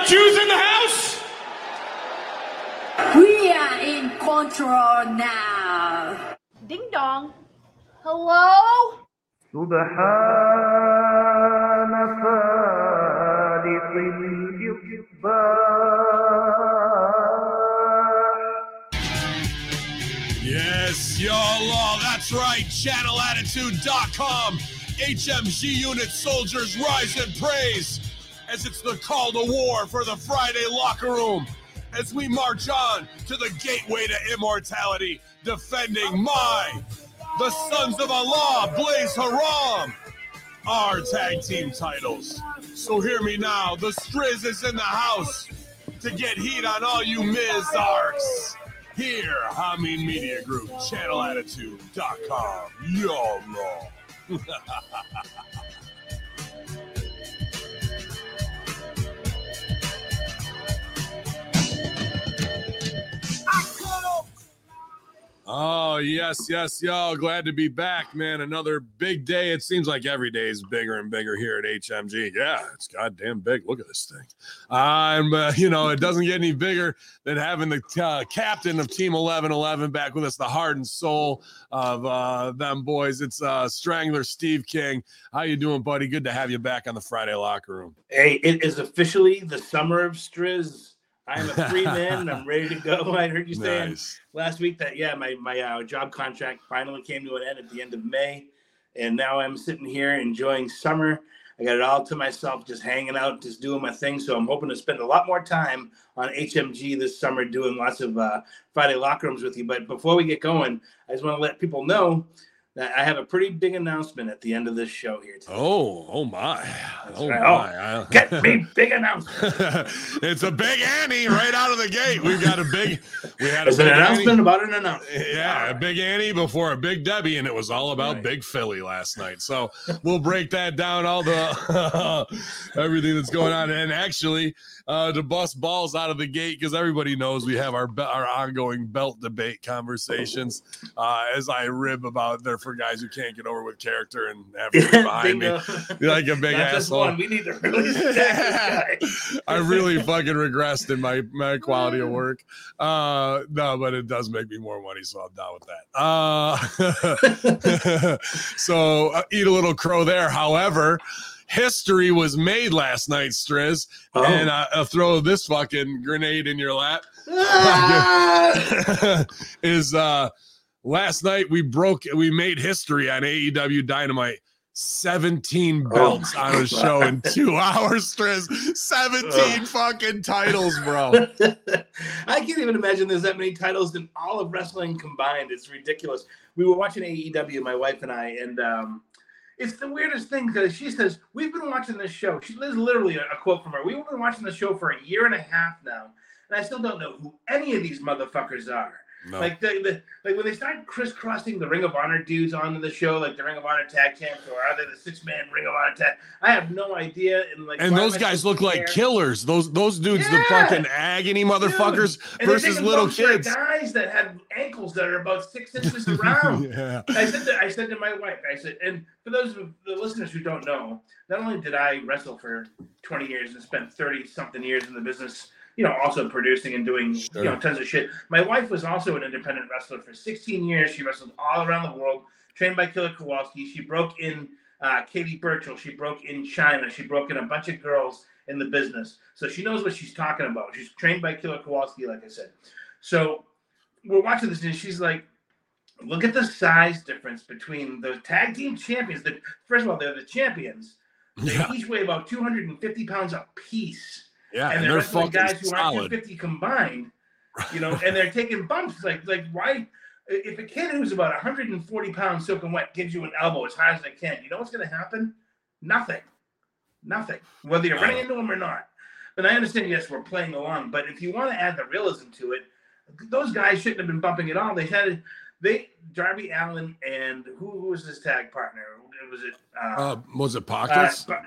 got Jews in the house? We are in control now. Ding dong. Hello? سبحان فالق الإصباح Yes, y'all. That's right. ChannelAttitude.com. HMG unit soldiers rise and praise as it's the call to war for the Friday locker room. As we march on to the gateway to immortality, defending my, the Sons of Allah, Blaze Haram, our tag team titles. So hear me now. The Strizz is in the house to get heat on all you Miz Arcs. Here, Hameen Media Group, channelattitude.com. YOLO. Oh, yes, yes, y'all. Glad to be back, man. Another big day. It seems like every day is bigger and bigger here at HMG. Yeah, it's goddamn big. Look at this thing. Um, uh, you know, it doesn't get any bigger than having the uh, captain of Team 1111 back with us, the heart and soul of uh, them boys. It's uh, Strangler Steve King. How you doing, buddy? Good to have you back on the Friday locker room. Hey, it is officially the summer of Strizz. I'm a free man and I'm ready to go. I heard you saying Nice. last week that yeah, my my uh, job contract finally came to an end at the end of May, and now I'm sitting here enjoying summer. I got it all to myself, just hanging out, just doing my thing. So I'm hoping to spend a lot more time on HMG this summer, doing lots of uh, Friday locker rooms with you. But before we get going, I just want to let people know I have a pretty big announcement at the end of this show here today. Oh, oh my. Oh right. my. Oh, Get me big announcement. it's a big Annie right out of the gate. We've got a big, we had a an announcement Annie. about an announcement. Yeah, a big Annie before a big Debbie, and it was all about Right. Big Philly last night. So we'll break that down, all the everything that's going on, and actually uh, to bust balls out of the gate because everybody knows we have our our ongoing belt debate conversations. Uh, as I rib about there for guys who can't get over with character and everything behind me, You're like a big Not just asshole. one. We need to really stack this guy. I really fucking regressed in my my quality of work. Uh no, but it does make me more money, so I'm down with that. Uh so uh, eat a little crow there. However, history was made last night, Strizz, Oh. and uh, I'll throw this fucking grenade in your lap. Ah! is uh last night we broke we made history on AEW Dynamite. 17 belts my on a show in two hours, Strizz. 17 Ugh. fucking titles, bro. I can't even imagine there's that many titles in all of wrestling combined. It's ridiculous. We were watching AEW, my wife and I, and um, it's the weirdest thing because she says we've been watching this show. She there's literally a, a quote from her. We've been watching the show for a year and a half now, and I still don't know who any of these motherfuckers are. No. Like the, the like when they start crisscrossing the Ring of Honor dudes onto the show, like the Ring of Honor tag champs, or are they the six man Ring of Honor tag? I have no idea. And like, and those guys look like killers. Those those dudes, the fucking agony motherfuckers they're versus little kids. guys that had ankles that are about six inches around. yeah. I said to, I said to my wife, I said, and for those of the listeners who don't know, not only did I wrestle for 20 years and spent 30 something years in the business, you know, also producing and doing you know tons of shit. My wife was also an independent wrestler for 16 years. She wrestled all around the world, trained by Killer Kowalski. She broke in uh, Katie Burchill. She broke in Chyna. She broke in a bunch of girls in the business. So she knows what she's talking about. She's trained by Killer Kowalski, like I said. So we're watching this and she's like, look at the size difference between the tag team champions. The, first of all, they're the champions. They Yeah. each weigh about 250 pounds a piece. Yeah, and, and they're, they're wrestling fucking guys who aren't 250 combined, you know, and they're taking bumps. Like, like why? If a kid who's about 140 pounds soaking wet gives you an elbow as high as they can, you know what's going to happen? Nothing. Nothing. Whether you're running into them or not. And I understand, yes, we're playing along, but if you want to add the realism to it, those guys shouldn't have been bumping at all. They had they Darby Allin and who, who was his tag partner? Was it uh, Uh, was it uh, pockets? uh,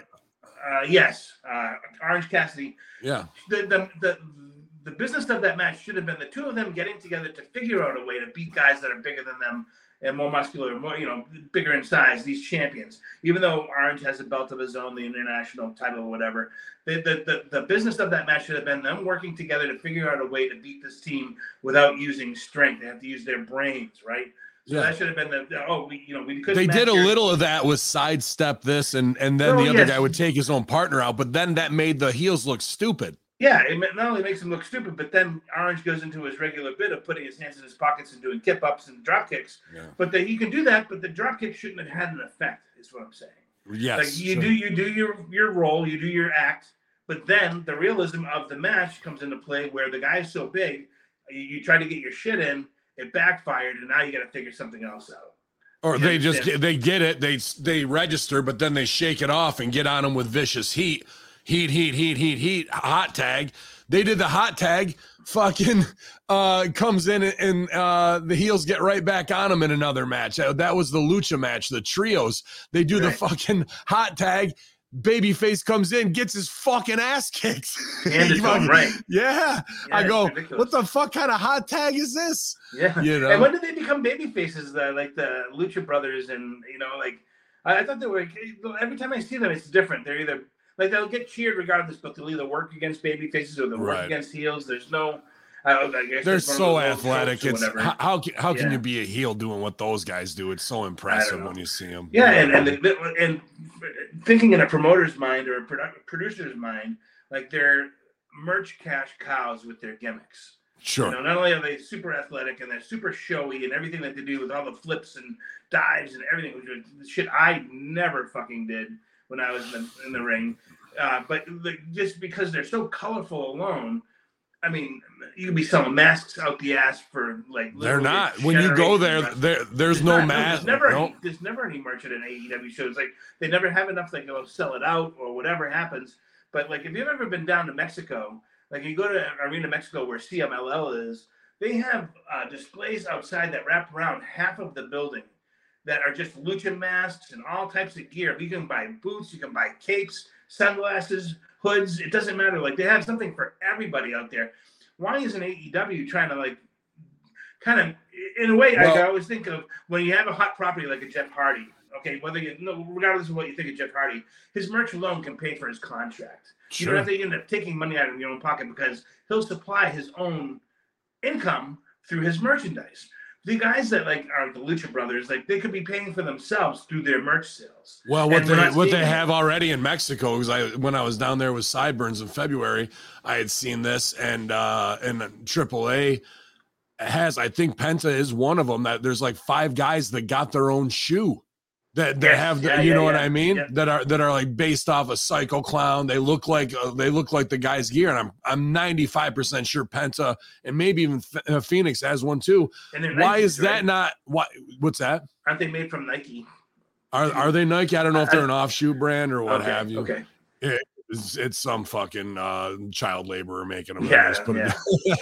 yes, uh, Orange Cassidy. yeah. The, the the the business of that match should have been the two of them getting together to figure out a way to beat guys that are bigger than them and more muscular, more you know, bigger in size. These champions, even though Orange has a belt of his own, the international title or whatever, the the, the, the business of that match should have been them working together to figure out a way to beat this team without using strength. They have to use their brains, right? So Yeah. that should have been the, the- oh we you know we could They did a little of that with sidestep this, and and then Oh, the other yes. guy would take his own partner out, but then that made the heels look stupid. Yeah, it not only makes him look stupid, but then Orange goes into his regular bit of putting his hands in his pockets and doing kip ups and drop kicks. Yeah. But that he can do that, but the drop kick shouldn't have had an effect. Is what I'm saying. Yes, like you sure. do, you do your your role, you do your act, but then the realism of the match comes into play where the guy is so big, you, you try to get your shit in, it backfired, and now you got to figure something else out. or you they just understand? they get it, they they register, but then they shake it off and get on them with vicious heat, heat, heat, heat, heat, heat, hot tag. They did the hot tag. Fucking uh comes in and, uh the heels get right back on them in another match. That was the lucha match, the trios. They do the fucking hot tag. Babyface comes in, gets his fucking ass kicked. And it's right. Yeah. Yeah, I go, what the fuck kind of hot tag is this? Yeah. You know? And when did they become baby faces? The, like the Lucha Brothers, and you know, like I, I thought they were. Every time I see them, it's different. They're either like they'll get cheered regardless, but they'll either work against baby faces or they'll work against heels. There's no. I, They're that's one of so athletic. It's how how, ca- how can Yeah. you be a heel doing what those guys do? It's so impressive when you see them. Yeah, and and, the, and thinking in a promoter's mind or a produ- producer's mind, like they're merch cash cows with their gimmicks. sure. You know, not only are they super athletic and they're super showy and everything that they do with all the flips and dives and everything, which is shit I never fucking did when I was in the, in the ring. Uh, but like, just because they're so colorful alone, I mean, you could be selling masks out the ass for like. They're not. When you go there, there there's no not- mask. There's never, no. any, there's never any merch at AEW show. It's like they never have enough. They go sell it out or whatever happens. But like, if you've ever been down to Mexico, like you go to Arena Mexico where CMLL is, they have uh, displays outside that wrap around half of the building that are just lucha masks and all types of gear. You can buy boots, you can buy capes, sunglasses, hoods. It doesn't matter. Like they have something for everybody out there. Why isn't AEW trying to like kind of in a way Well- I always think of when you have a hot property like a Jeff Hardy. Okay, whether you no, regardless of what you think of Jeff Hardy, his merch alone can pay for his contract. Sure. You don't have to end up taking money out of your own pocket because he'll supply his own income through his merchandise. The guys that like are the Lucha Brothers, like they could be paying for themselves through their merch sales. Well, what And they what they have already in Mexico because I when I was down there with Sideburns in February, I had seen this and uh and AAA has I think Penta is one of them that there's like five guys that got their own shoe that that Yes, have the, yeah, you yeah, know what yeah, I mean that are that are like based off a Psycho Clown. They look like uh, they look like the guy's gear, and I'm I'm 95 percent sure Penta and maybe even uh, Fenix has one too. And Why Nikes, is that right? not why? What's that? Aren't they made from Nike? Are are they Nike? I don't know if they're an offshoot brand or what okay, have you. Okay. It's, it's some fucking uh, child laborer making them. Yeah, Let's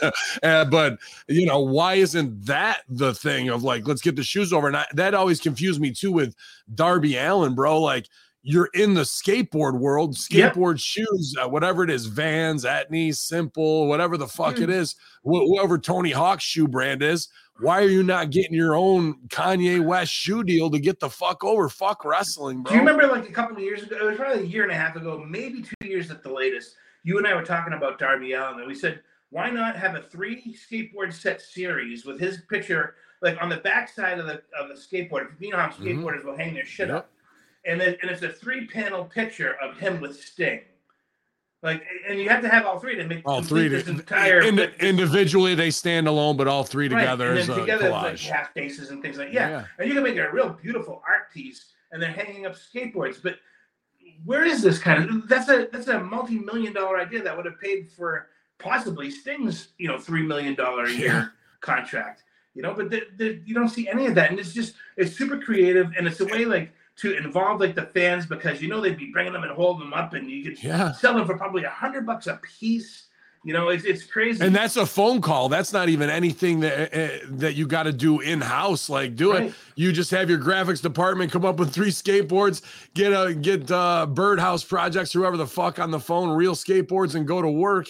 uh, but you know, why isn't that the thing of like, let's get the shoes over? And I, that always confused me too with Darby Allin, bro. Like, you're in the skateboard world, skateboard shoes, uh, whatever it is, Vans, Etnies, Simple, whatever the fuck Dude. it is, wh- whoever Tony Hawk's shoe brand is. Why are you not getting your own Kanye West shoe deal to get the fuck over? Fuck wrestling, bro. Do you remember like a couple of years ago? It was probably a year and a half ago, maybe two years at the latest. You and I were talking about Darby Allin, and we said, why not have a three skateboard set series with his picture like on the backside of the of the skateboard? You know how Mhm. skateboarders will hang their shit Yep. up, and then and it's a three panel picture of him with Sting. Like, and you have to have all three to make all three this to, entire indi- individually they stand alone, but all three Right, together and is a together it's like collage. half faces and things like yeah. and you can make a real beautiful art piece and they're hanging up skateboards but where is this kind of that's a that's a multi-million dollar idea that would have paid for possibly sting's you know three million dollar a year Yeah. contract you know but the, the, you don't see any of that and it's just it's super creative and it's a way like to involve like the fans because you know they'd be bringing them and holding them up and you could Yeah. sell them for probably a hundred bucks a piece you know it's, it's crazy And that's a phone call. That's not even anything that uh, that you got to do in house. Like do it. You just have your graphics department come up with three skateboards, get a get uh, birdhouse projects, whoever the fuck on the phone, real skateboards, and go to work.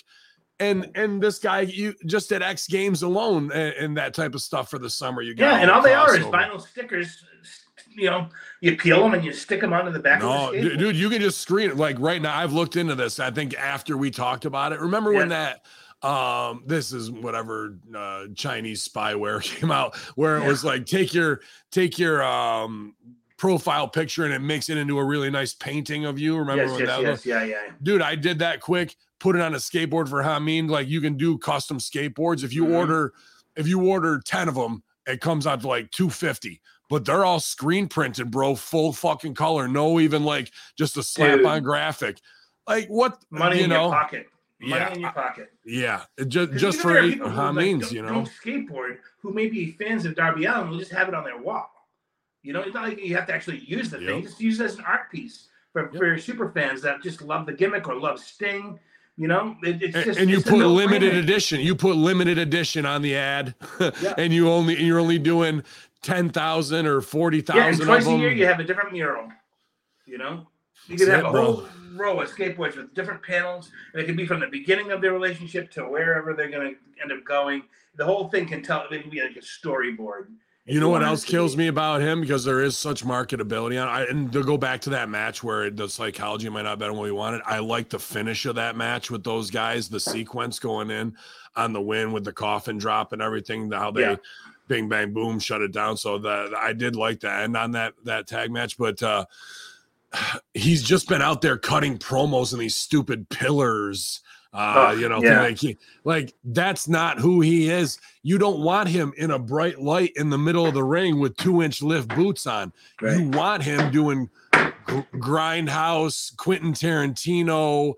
And and this guy, you just at X Games alone, and, and that type of stuff for the summer. You got Yeah, and all they are is vinyl stickers. You know, you peel them and you stick them onto the back No, of the skateboard. dude, you can just screen it. Like right now, I've looked into this. I think after we talked about it, remember when that um this is whatever uh Chinese spyware came out where it Yeah. was like take your take your um profile picture and it makes it into a really nice painting of you. Remember Yes, when yes, that yes, was? yeah, yeah. Dude, I did that quick, put it on a skateboard for Hameen. Like you can do custom skateboards. If you Mhm. order, if you order 10 of them, it comes out to like 250. But they're all screen printed, bro, full fucking color. No, even like just a slap on graphic. Like what Money you in know? your pocket. Money Yeah. in your pocket. Yeah, just just for eight like, don't- you know. skateboard who may be fans of Darby Allin will just have it on their wall. You know, it's not like you have to actually use the thing; just use it as an art piece for, Yep. for super fans that just love the gimmick or love Sting. You know, it, it's just and you put limited edition. You put limited edition on the ad, Yeah. and you only you're only doing ten thousand or forty Yeah, and twice a year you have a different mural. You know, you can have it, a bro. whole row of skateboards with different panels, and it can be from the beginning of their relationship to wherever they're going to end up going. The whole thing can tell. It can be like a storyboard. You know what else kills me about him because there is such marketability on. I and to go back to that match where the psychology might not have been what we wanted. I like the finish of that match with those guys, the sequence going in on the win with the coffin drop and everything. How they Yeah. Bing bang boom shut it down. So that I did like the end on that that tag match, but uh he's just been out there cutting promos and these stupid pillars. Uh, Oh, you know, yeah. like, he- like that's not who he is. You don't want him in a bright light in the middle of the ring with two inch lift boots on. Right. You want him doing gr- grindhouse, Quentin Tarantino,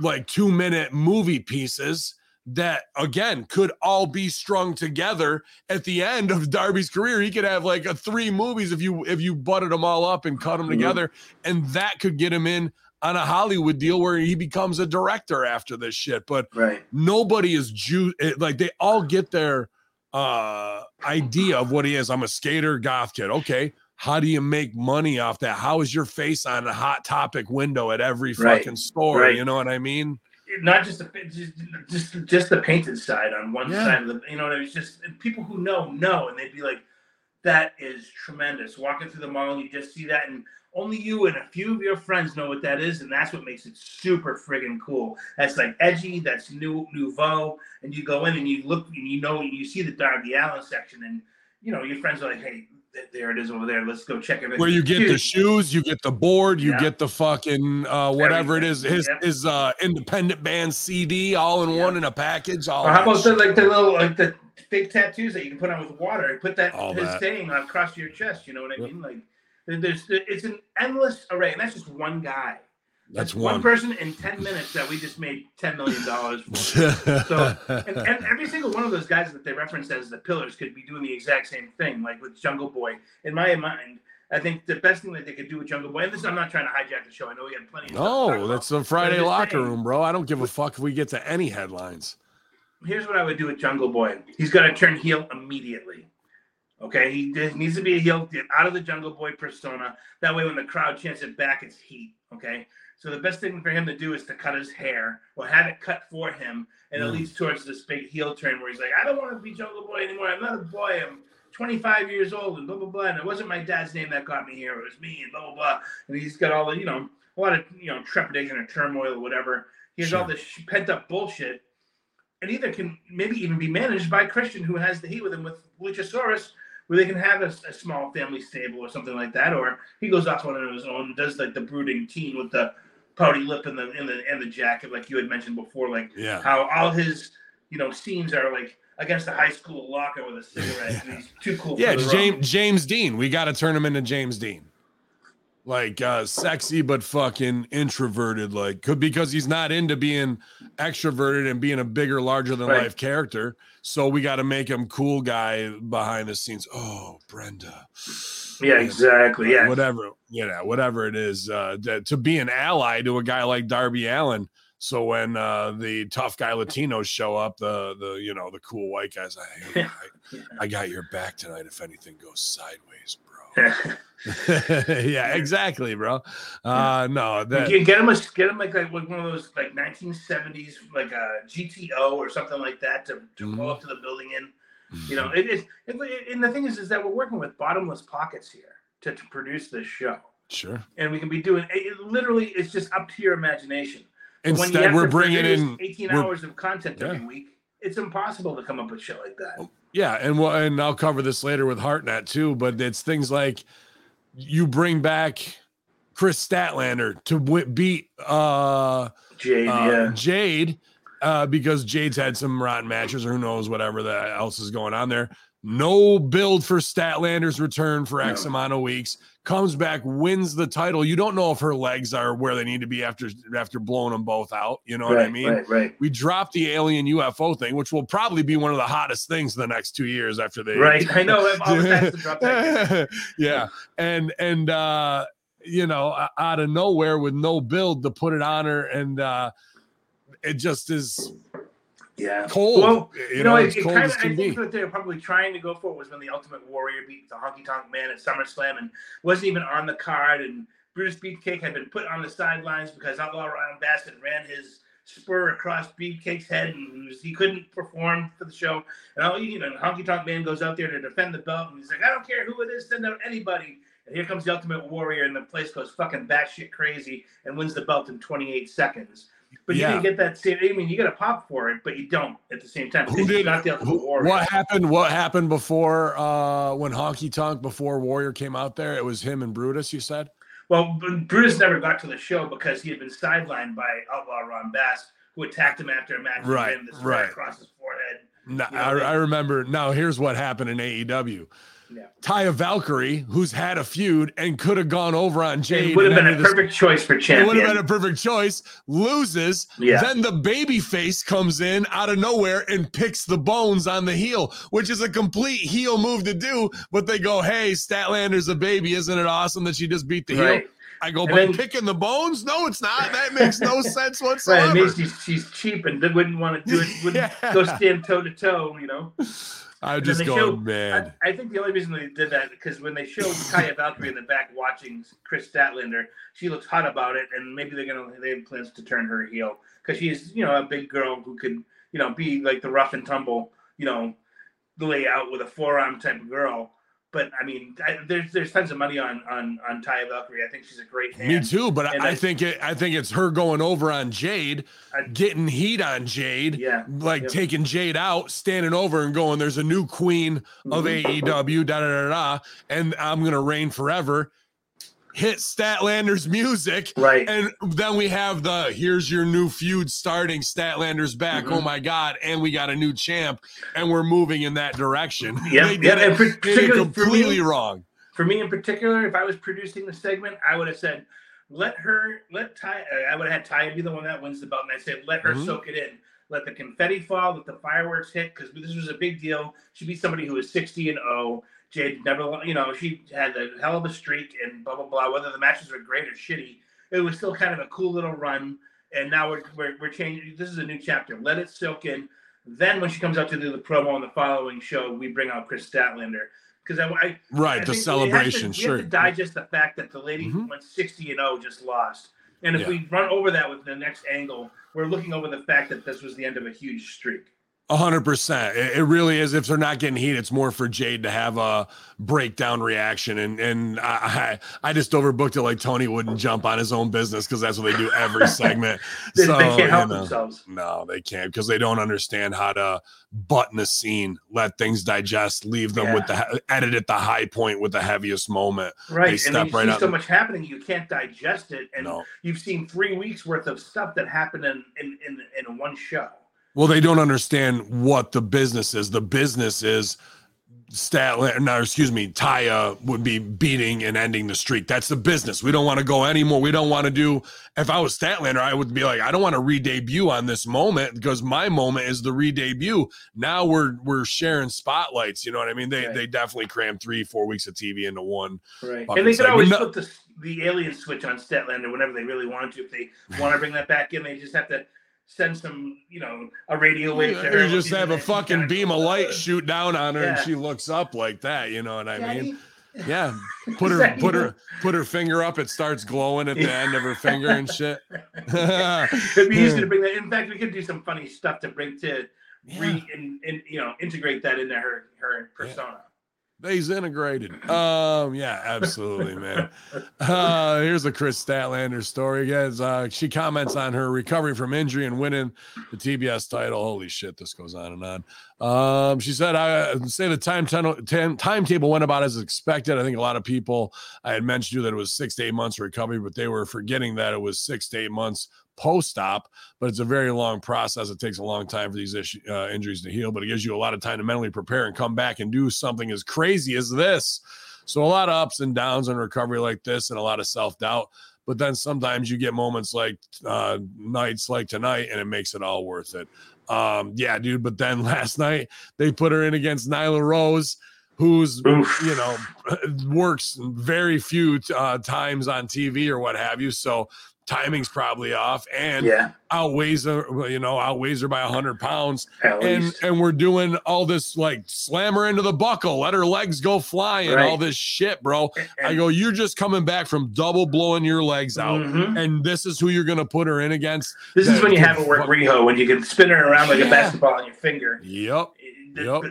like two minute movie pieces that again could all be strung together at the end of Darby's career. He could have like a three movies if you if you butted them all up and cut them Mhm. together, and that could get him in on a Hollywood deal where he becomes a director after this shit. But Right. nobody is Jew like they all get their uh idea of what he is. I'm a skater, goth kid. Okay. How do you make money off that? How is your face on a hot topic window at every Right. fucking store? Right. You know what I mean? Not just the just just, just the painted side on one Yeah. side of the. You know, what I mean? it's just and people who know know, and they'd be like, "That is tremendous." Walking through the mall, you just see that, and only you and a few of your friends know what that is, and that's what makes it super friggin' cool. That's like edgy. That's new nouveau, and you go in and you look and you know you see the Darby Allin section, and you know your friends are like, "Hey, there it is over there. Let's go check it." Where you get the shoes, you get the board, you Yeah. get the fucking uh whatever it is, his Yep. his uh independent band CD all in Yeah. one in a package. All Or how about the, like the little like the fake tattoos that you can put on with water? Put that All his that. saying across your chest. You know what I mean? Like there's it's an endless array, and that's just one guy. That's one one. person in ten minutes that we just made ten million dollars for. So and, and every single one of those guys that they reference as the pillars could be doing the exact same thing, like with Jungle Boy. In my mind, I think the best thing that they could do with Jungle Boy, and this I'm not trying to hijack the show. I know we had plenty of stuff to talk no, that's the Friday locker saying. room, bro. I don't give a fuck if we get to any headlines. here's what I would do with Jungle Boy. He's got to turn heel immediately. Okay, he needs to be a heel, get out of the Jungle Boy persona. That way, when the crowd chants it back, it's heat. Okay, so the best thing for him to do is to cut his hair or have it cut for him, and it Mm. leads towards this big heel turn where he's like, "I don't want to be Jungle Boy anymore. I'm not a boy. I'm 25 years old, and blah blah blah. And it wasn't my dad's name that got me here. It was me, and blah blah blah." And he's got all the, you know, a lot of you know trepidation or turmoil or whatever. He has all this pent up bullshit and either can maybe even be managed by Christian, who has the heat with him with Luchasaurus, where they can have a, a small family stable or something like that, or he goes off on his own and does like the brooding teen with the pouty lip and the and the and the jacket, like you had mentioned before, like Yeah. how all his you know scenes are like against a high school locker with a cigarette. and he's too cool. Yeah, James. James Dean. We got to turn him into James Dean. Like uh sexy but fucking introverted like could because he's not into being extroverted and being a bigger larger than Right. life character. So we got to make him cool guy behind the scenes. Oh, Brenda. Yeah, exactly. Yeah, Whatever, you know, whatever it is uh that- to be an ally to a guy like Darby Allin. So when uh the tough guy Latinos show up, the the you know, the cool white guys, I, I, I got your back tonight if anything goes sideways. yeah, exactly, bro. Uh, no, that get, get him a get him like, like one of those like 1970s like a GTO or something like that to, to Mhm. roll up to the building in. You know, it is. And the thing is, is that we're working with bottomless pockets here to, to produce this show, sure. and we can be doing it, literally. It's just up to your imagination. But when you Instead, we're bringing in 18 hours of content every week. It's impossible to come up with shit like that. Yeah, and well, and I'll cover this later with HeartNet too. But it's things like you bring back Kris Statlander to w- beat uh, Jade, uh, yeah. Jade uh, because Jade's had some rotten matches or who knows whatever that else is going on there. No build for Statlander's return for X No. amount of weeks. Comes back, wins the title. You don't know if her legs are where they need to be after after blowing them both out. You know what I mean? right, right. We dropped the alien UFO thing, which will probably be one of the hottest things in the next two years after they Right, I know. I've to drop that. yeah and and uh you know out of nowhere with no build to put it on her and uh it just is Yeah. cold Well, you, You know, it, kind of, I can think what they were probably trying to go for was when the Ultimate Warrior beat the Honky Tonk Man at SummerSlam and wasn't even on the card. And Brutus Beefcake had been put on the sidelines because Outlaw Ryan Bassett ran his spur across Beefcake's head and he, was, he couldn't perform for the show. And all you know, Honky Tonk Man goes out there to defend the belt and he's like, I don't care who it is, send out anybody. And here comes the Ultimate Warrior, and the place goes fucking batshit crazy and wins the belt in 28 seconds. But Yeah. you didn't get that same. I mean, you get a pop for it, but you don't at the same time. who did got the who- what happened what happened before uh when honky tonk before warrior came out there it was him and brutus you said Well, Brutus never got to the show because he had been sidelined by Outlaw Ron Bass, who attacked him after a match Right, ran this right. right across his forehead. no, You know, I, I remember now here's what happened in aew Yeah. Taya Valkyrie, who's had a feud and could have gone over on Jade. It would have been a this- perfect choice for champion. It would have been a perfect choice. Loses. Yeah. Then the baby face comes in out of nowhere and picks the bones on the heel, which is a complete heel move to do. But they go, hey, Statlander's a baby. Isn't it awesome that she just beat the heel? right. I go, And then- picking the bones? No, it's not. That makes no sense Right. whatsoever. It means she's, she's cheap and wouldn't want to do it, wouldn't Yeah. go stand toe to toe, you know? I'm just going, show- man. I, I think the only reason they did that because when they showed Taya Valkyrie in the back watching Kris Statlander, she looks hot about it, and maybe they're gonna they have plans to turn her heel because she's you know a big girl who could you know be like the rough and tumble you know lay out with a forearm type of girl. But I mean, I, there's there's tons of money on on on Taya Valkyrie. I think she's a great hand. Me too, but I I- think it. I think it's her going over on Jade, I- getting heat on Jade, Yeah. like Yep. taking Jade out, standing over and going, "There's a new queen of Mhm. AEW, da da da da, and I'm gonna reign forever." Hit Statlander's music, Right. and then we have the here's your new feud starting. Statlander's back. Mhm. Oh my god! And we got a new champ, and we're moving in that direction. Yeah. they did and it, did it particularly me- completely wrong. for me in particular, if I was producing the segment, I would have said, let her, let Ty, I would have had Ty be the one that wins the belt. And I said, let her Mhm. soak it in. Let the confetti fall, let the fireworks hit, because this was a big deal. She'd be somebody who was 60 and 0. Jade never, you know, she had a hell of a streak and blah, blah, blah. Whether the matches were great or shitty, it was still kind of a cool little run. And now we're, we're, we're changing. This is a new chapter. Let it soak in. Then when she comes out to do the promo on the following show, we bring out Kris Statlander. Because I, I, Right, I the think we have to- celebration, we sure. have to digest the fact that the lady who Mhm. went 60 and 0 just lost. And if Yeah. we run over that with the next angle, we're looking over the fact that this was the end of a huge streak. A hundred percent. It really is. If they're not getting heat, it's more for Jade to have a breakdown reaction. And and I I just overbooked it like Tony wouldn't jump on his own business because that's what they do every segment. They, so they can't you help know, themselves. no, they can't because they don't understand how to button a scene, let things digest, leave them with the edit at the high point with the heaviest moment. Right. and step right up- so much happening, you can't digest it. And No. you've seen three weeks worth of stuff that happened in, in, in, in one show. Well, they don't understand what the business is. The business is Statler, no, excuse me, Taya would be beating and ending the streak. That's the business. We don't want to go anymore. We don't want to do. If I was Statlander, I would be like, I don't want to re-debut on this moment because my moment is the re-debut. Now we're we're sharing spotlights. You know what I mean? They Right. they definitely cram three, four weeks of TV into one. Right. And they could segment. always flip the, the alien switch on Statlander whenever they really want to. If they want to bring that back in, they just have to send some, you know, a radio wave to her. You just have a fucking beam of light shoot down on her and she looks up like that. You know what I Daddy, mean? Yeah, put her put her put her finger up. It starts glowing at the end of her finger and shit. It'd be easy to bring that. In fact, we could do some funny stuff to bring to Yeah. re and, and you know integrate that into her her persona. They's integrated. Um, yeah, absolutely, man. Uh, here's a Kris Statlander story. Guys, uh, she comments on her recovery from injury and winning the TBS title. Holy shit, this goes on and on. Um, she said, I uh, say the time ten, ten, timetable went about as expected. I think a lot of people I had mentioned to you that it was six to eight months recovery, but they were forgetting that it was six to eight months post-op but it's a very long process. It takes a long time for these issue, uh, injuries to heal but it gives you a lot of time to mentally prepare and come back and do something as crazy as this. So a lot of ups and downs in recovery like this and a lot of self-doubt but then sometimes you get moments like uh, nights like tonight and it makes it all worth it. Um, yeah dude but then last night they put her in against nyla rose who's Oof. you know works very few uh, times on tv or what have you so timing's probably off and Yeah, outweighs her, you know, outweighs her by a hundred pounds. at And least. and we're doing all this like slam her into the buckle, let her legs go flying, Right. all this shit, bro. I go, you're just coming back from double blowing your legs out. Mhm. And this is who you're gonna put her in against. This is when you have it work reho when you can spin her around like Yeah. a basketball on your finger. Yep. Yep.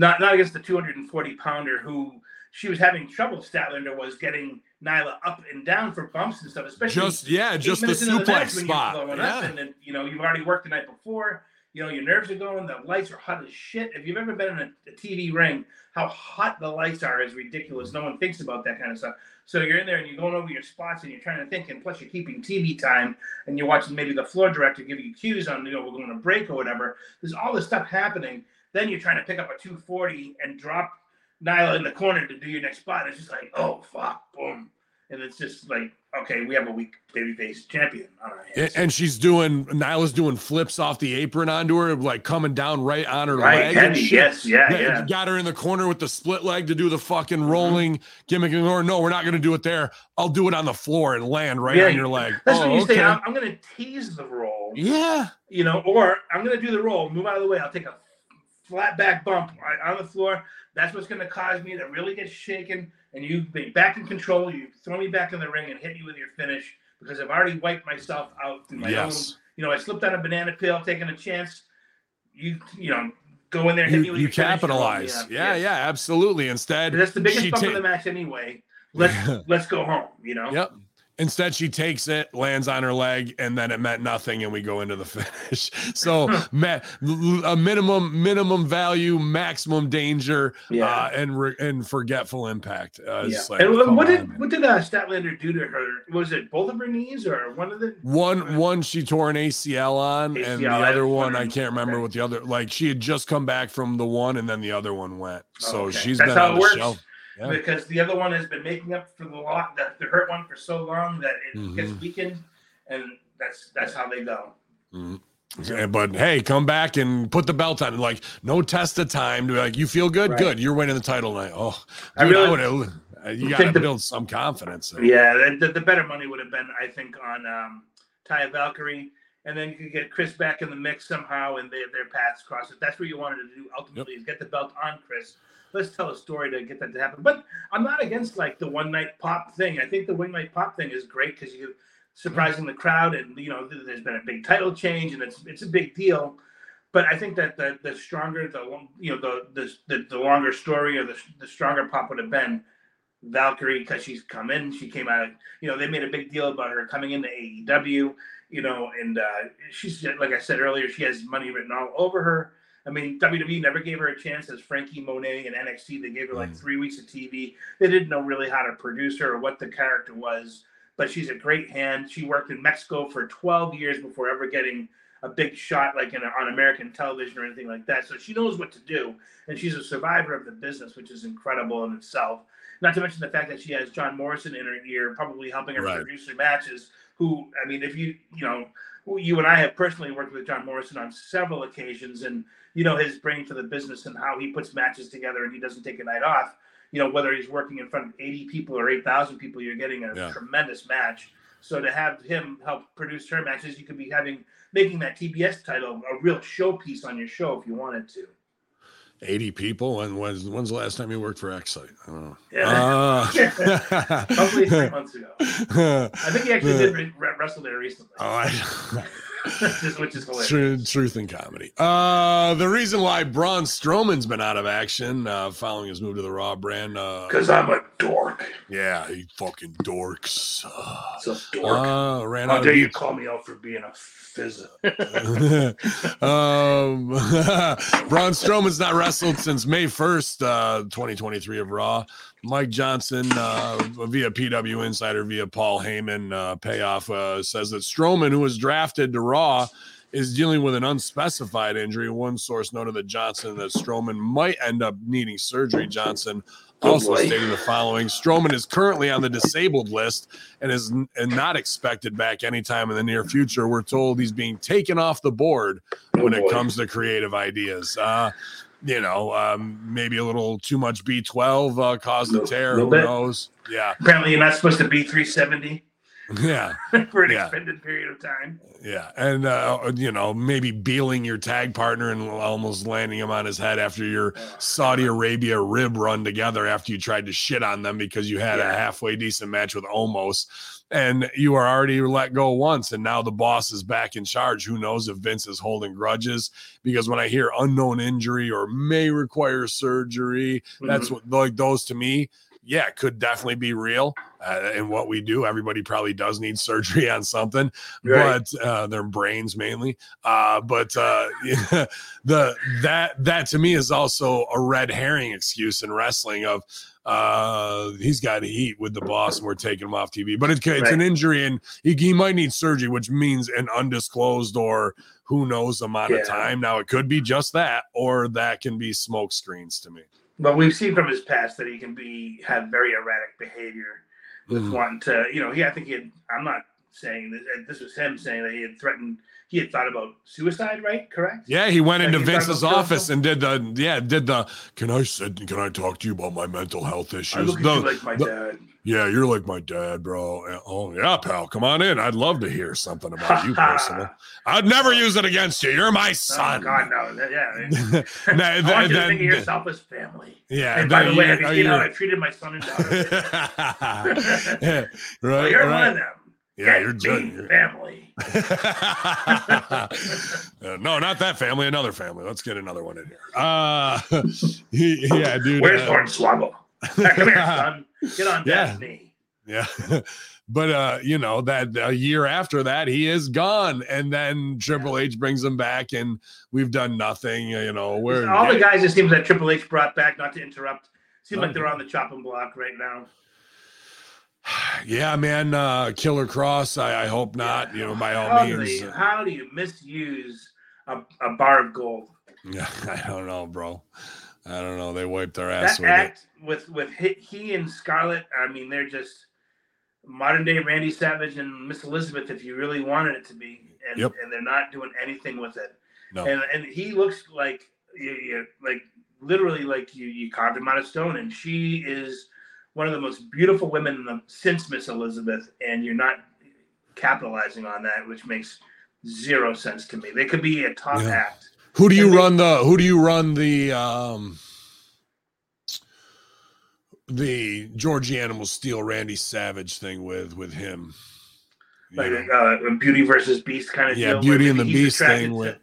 Not not against the 240 pounder who she was having trouble. Statlander was getting Nyla up and down for bumps and stuff, especially Just yeah, just the minutes into match suplex you're spot. Yeah. and then, you know you've already worked the night before. You know your nerves are going. The lights are hot as shit. If you've ever been in a, a TV ring, how hot the lights are is ridiculous. No one thinks about that kind of stuff. So you're in there and you're going over your spots and you're trying to think, and plus you're keeping TV time and you're watching maybe the floor director give you cues on you know we're going to break or whatever. There's all this stuff happening. Then you're trying to pick up a 240 and drop Nyla in the corner to do your next spot. It's just like, oh fuck, boom. And it's just like, okay, we have a weak babyface champion on our And, hands. and she's doing Nyla's doing flips off the apron onto her, like coming down right on her right, leg. and heavy, yes, yeah, Yeah, yeah. Got her in the corner with the split leg to do the fucking Mm-hmm. rolling gimmick. Or no, we're not going to do it there. I'll do it on the floor and land right Yeah, on your leg. That's Oh, when you say. I'm, I'm going to tease the roll, yeah, you know, or I'm going to do the roll, move out of the way. I'll take a flat back bump right on the floor. That's what's going to cause me to really get shaken. And you be back in control. You throw me back in the ring and hit me with your finish because I've already wiped myself out through my yes. own. You know, I slipped on a banana peel, taking a chance. You, you know, go in there, and hit me You, with you your finish, me capitalize. up. Yeah, Yes. yeah, absolutely. Instead, That's the biggest bump ta- of the match anyway. Let's let's go home. You know. Yep. Instead, she takes it, lands on her leg, and then it meant nothing, and we go into the finish. So, ma- a minimum minimum value, maximum danger, Yeah. uh, and re- and forgetful impact. Uh, Yeah. like, and what, on, did man. what did uh, Statlander do to her? Was it both of her knees or one of the? One one she tore an ACL on, and the other one I can't remember Okay. what the other. Like she had just come back from the one, and then the other one went. So Okay. she's That's been on the works. shelf. Yeah. Because the other one has been making up for the lot that the hurt one for so long that it gets Mhm. weakened, and that's that's how they go. Mhm. Yeah, But hey, come back and put the belt on. Like no test of time. To be like, you feel good, Right. good. You're winning the title tonight. Oh, I dude, I really- would have. You I got to build some confidence. there. Yeah, the, the, the better money would have been, I think, on um, Taya Valkyrie, and then you could get Kris back in the mix somehow, and their their paths cross. If that's what you wanted to do, ultimately, is get the belt on Kris. Let's tell a story to get that to happen. But I'm not against like the one night pop thing. I think the one night pop thing is great because you're surprising the crowd, and you know there's been a big title change, and it's it's a big deal. But I think that the the stronger the you know the the the, longer story or the the stronger pop would have been Valkyrie because she's come in. She came out. You know, they made a big deal about her coming into AEW. You know, and uh, she's like I said earlier, she has money written all over her. I mean, WWE never gave her a chance as Franky Monet in NXT. They gave her like Mm. three weeks of TV. They didn't know really how to produce her or what the character was. But she's a great hand. She worked in Mexico for 12 years before ever getting a big shot like in on American television or anything like that. So she knows what to do, and she's a survivor of the business, which is incredible in itself. Not to mention the fact that she has John Morrison in her ear, probably helping her Right. produce her matches. Who, I mean, if you, you know, you and I have personally worked with John Morrison on several occasions, and you know his brain for the business and how he puts matches together, and he doesn't take a night off. You know, whether he's working in front of 80 people or 8,000 people, you're getting a Yeah. tremendous match. So to have him help produce her matches, you could be having making that TBS title a real showpiece on your show if you wanted to. 80 people. When when's when's the last time you worked for Excite? I don't know. Yeah. Uh, Probably three months ago. I think he actually did re- re- wrestle there recently, Oh, I, which is hilarious. Truth, truth and comedy. Uh, the reason why Braun Strowman's been out of action uh, following his move to the Raw brand. Uh, Because I'm a dork. yeah, he fucking dorks. Uh, It's a dork. uh, ran How dare you call me out for being a fizzer? um, Braun Strowman's not wrestled since May 1st, uh, 2023 of Raw. Mike Johnson, uh, via PW Insider, via Paul Heyman, uh, payoff, uh, says that Strowman, who was drafted to Raw, is dealing with an unspecified injury. One source noted that Johnson, that Strowman might end up needing surgery. Johnson also boy. stating the following Strowman is currently on the disabled list and is n- and not expected back anytime in the near future. We're told he's being taken off the board when it comes to creative ideas. Uh, you know, um, maybe a little too much B12 uh, caused the tear. Who bit. knows? Yeah. Apparently, you're not supposed to be 370 Yeah. for an Yeah. extended period of time. Yeah, and uh, you know maybe beeling your tag partner and almost landing him on his head after your Saudi Arabia rib run together after you tried to shit on them because you had a halfway decent match with Omos, and you are already let go once, and now the boss is back in charge. Who knows if Vince is holding grudges? Because when I hear unknown injury or may require surgery, that's Mm-hmm. what like those to me. Yeah, could definitely be real. Uh, and what we do, everybody probably does need surgery on something Right. but uh, their brains mainly. Uh, but uh, the that that to me is also a red herring excuse in wrestling of uh, he's got heat with the boss and we're taking him off TV. But it's, it's an injury and he, he might need surgery, which means an undisclosed or who knows amount Yeah. of time. Now it could be just that, or that can be smoke screens to me. But we've seen from his past that he can be have very erratic behavior with Mhm. wanting to, you know, he I think he had. I'm not saying this. This was him saying that he had threatened. He had thought about suicide, right? Correct. Yeah, he went into Vince's office and did the yeah did the can I sit can I talk to you about my mental health I issues? look at The- you like my the- dad. Yeah, you're like my dad, bro. Oh, yeah, pal. Come on in. I'd love to hear something about you personally. I'd never use it against you. You're my son. Oh son. God, no. Yeah. Nah, I want you to think of yourself as family. yeah. And by the way, have you seen how I treated my son and daughter? Yeah, Well, right, you're right. one of them. Yeah, Get you're family. Uh, no, not that family. Another family. Let's get another one in here. Uh, he- yeah, dude. Where's uh, Hornswoggle? Come here, son. Get on Yeah. dad's knee. Yeah. but uh, you know, that a year after that, he is gone. And then Triple H brings him back, and we've done nothing. You know, we're All the guys it seems that Triple H brought back, not to interrupt, seems No. like they're on the chopping block right now. Yeah, man, uh Killer Kross. I, I hope not, you know, by all How do, means. how do you misuse a, a bar of gold? Yeah, I don't know, bro. I don't know. They wiped their ass That with it. act with with he, he and Scarlett, I mean, they're just modern day Randy Savage and Miss Elizabeth, if you really wanted it to be, and Yep. and they're not doing anything with it. No. And and he looks like you, you like literally like you you carved him out of stone, and she is one of the most beautiful women in the, since Miss Elizabeth, and you're not capitalizing on that, which makes zero sense to me. They could be a top Yeah. act. Who do you they- run the who do you run the um the Georgie Animal Steele Randy Savage thing with with him? Like know? uh, a Beauty versus Beast kind of Yeah, deal. Beauty and the Beast thing to, with-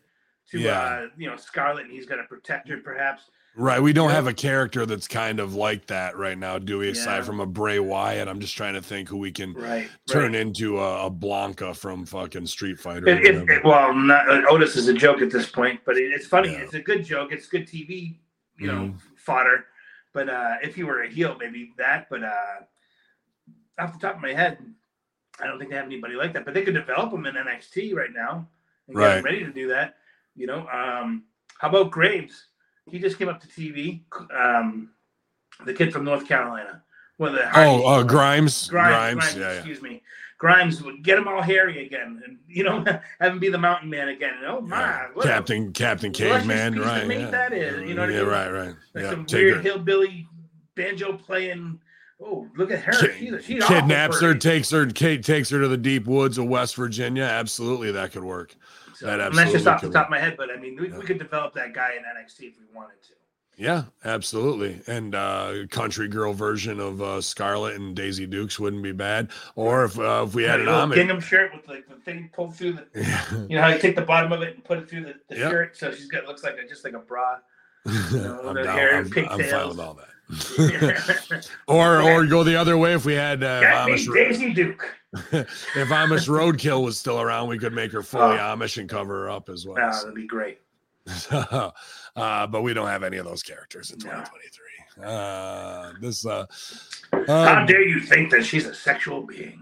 to yeah. uh, you know Scarlett, and he's got to protect her, perhaps. Right. We don't have a character that's kind of like that right now, do we? Aside Yeah. from a Bray Wyatt, I'm just trying to think who we can Right. turn right. into a, a Blanka from fucking Street Fighter. It, it, it- well, not, uh, Otis is a joke at this point, but it, it's funny. Yeah. It's a good joke. It's good TV, you know, Mhm. fodder. But uh, if he were a heel, maybe that. But uh, off the top of my head, I don't think they have anybody like that. But they could develop him in NXT right now and get ready to do that. You know, um, how about Graves? He just came up to TV. Um, the kid from North Carolina. One of the oh, uh, Grimes. Grimes, Grimes. Grimes, Yeah, yeah. excuse me. Grimes would get him all hairy again, and you know, have him be the Mountain Man again. And, oh my, Yeah. what a- Captain Captain Caveman, right? yeah. that is, you know what I yeah, mean? right, right. like yeah, some weird her- hillbilly banjo playing. Oh, look at her! She's, she's kidnaps her, takes her, Kate takes her to the deep woods of West Virginia. Absolutely, that could work. So, that and that's just off the top of my head, but I mean, we, Yeah. we could develop that guy in NXT if we wanted to. Yeah, absolutely. And uh country girl version of uh Scarlett and Daisy Dukes wouldn't be bad. Or if uh, if we had an a little gingham shirt with like the thing pulled through the. You know how you take the bottom of it and put it through the, the Yep. shirt, so she's got looks like a, just like a bra. I'm, down, I'm, I'm fine with all that. or or go the other way if we had uh, Amish Daisy Duke. if Amish Roadkill was still around, we could make her fully Oh. Amish and cover her up as well. Ah, that'd be great. uh, but we don't have any of those characters in No. 2023. Uh, this uh, How um, dare you think that she's a sexual being?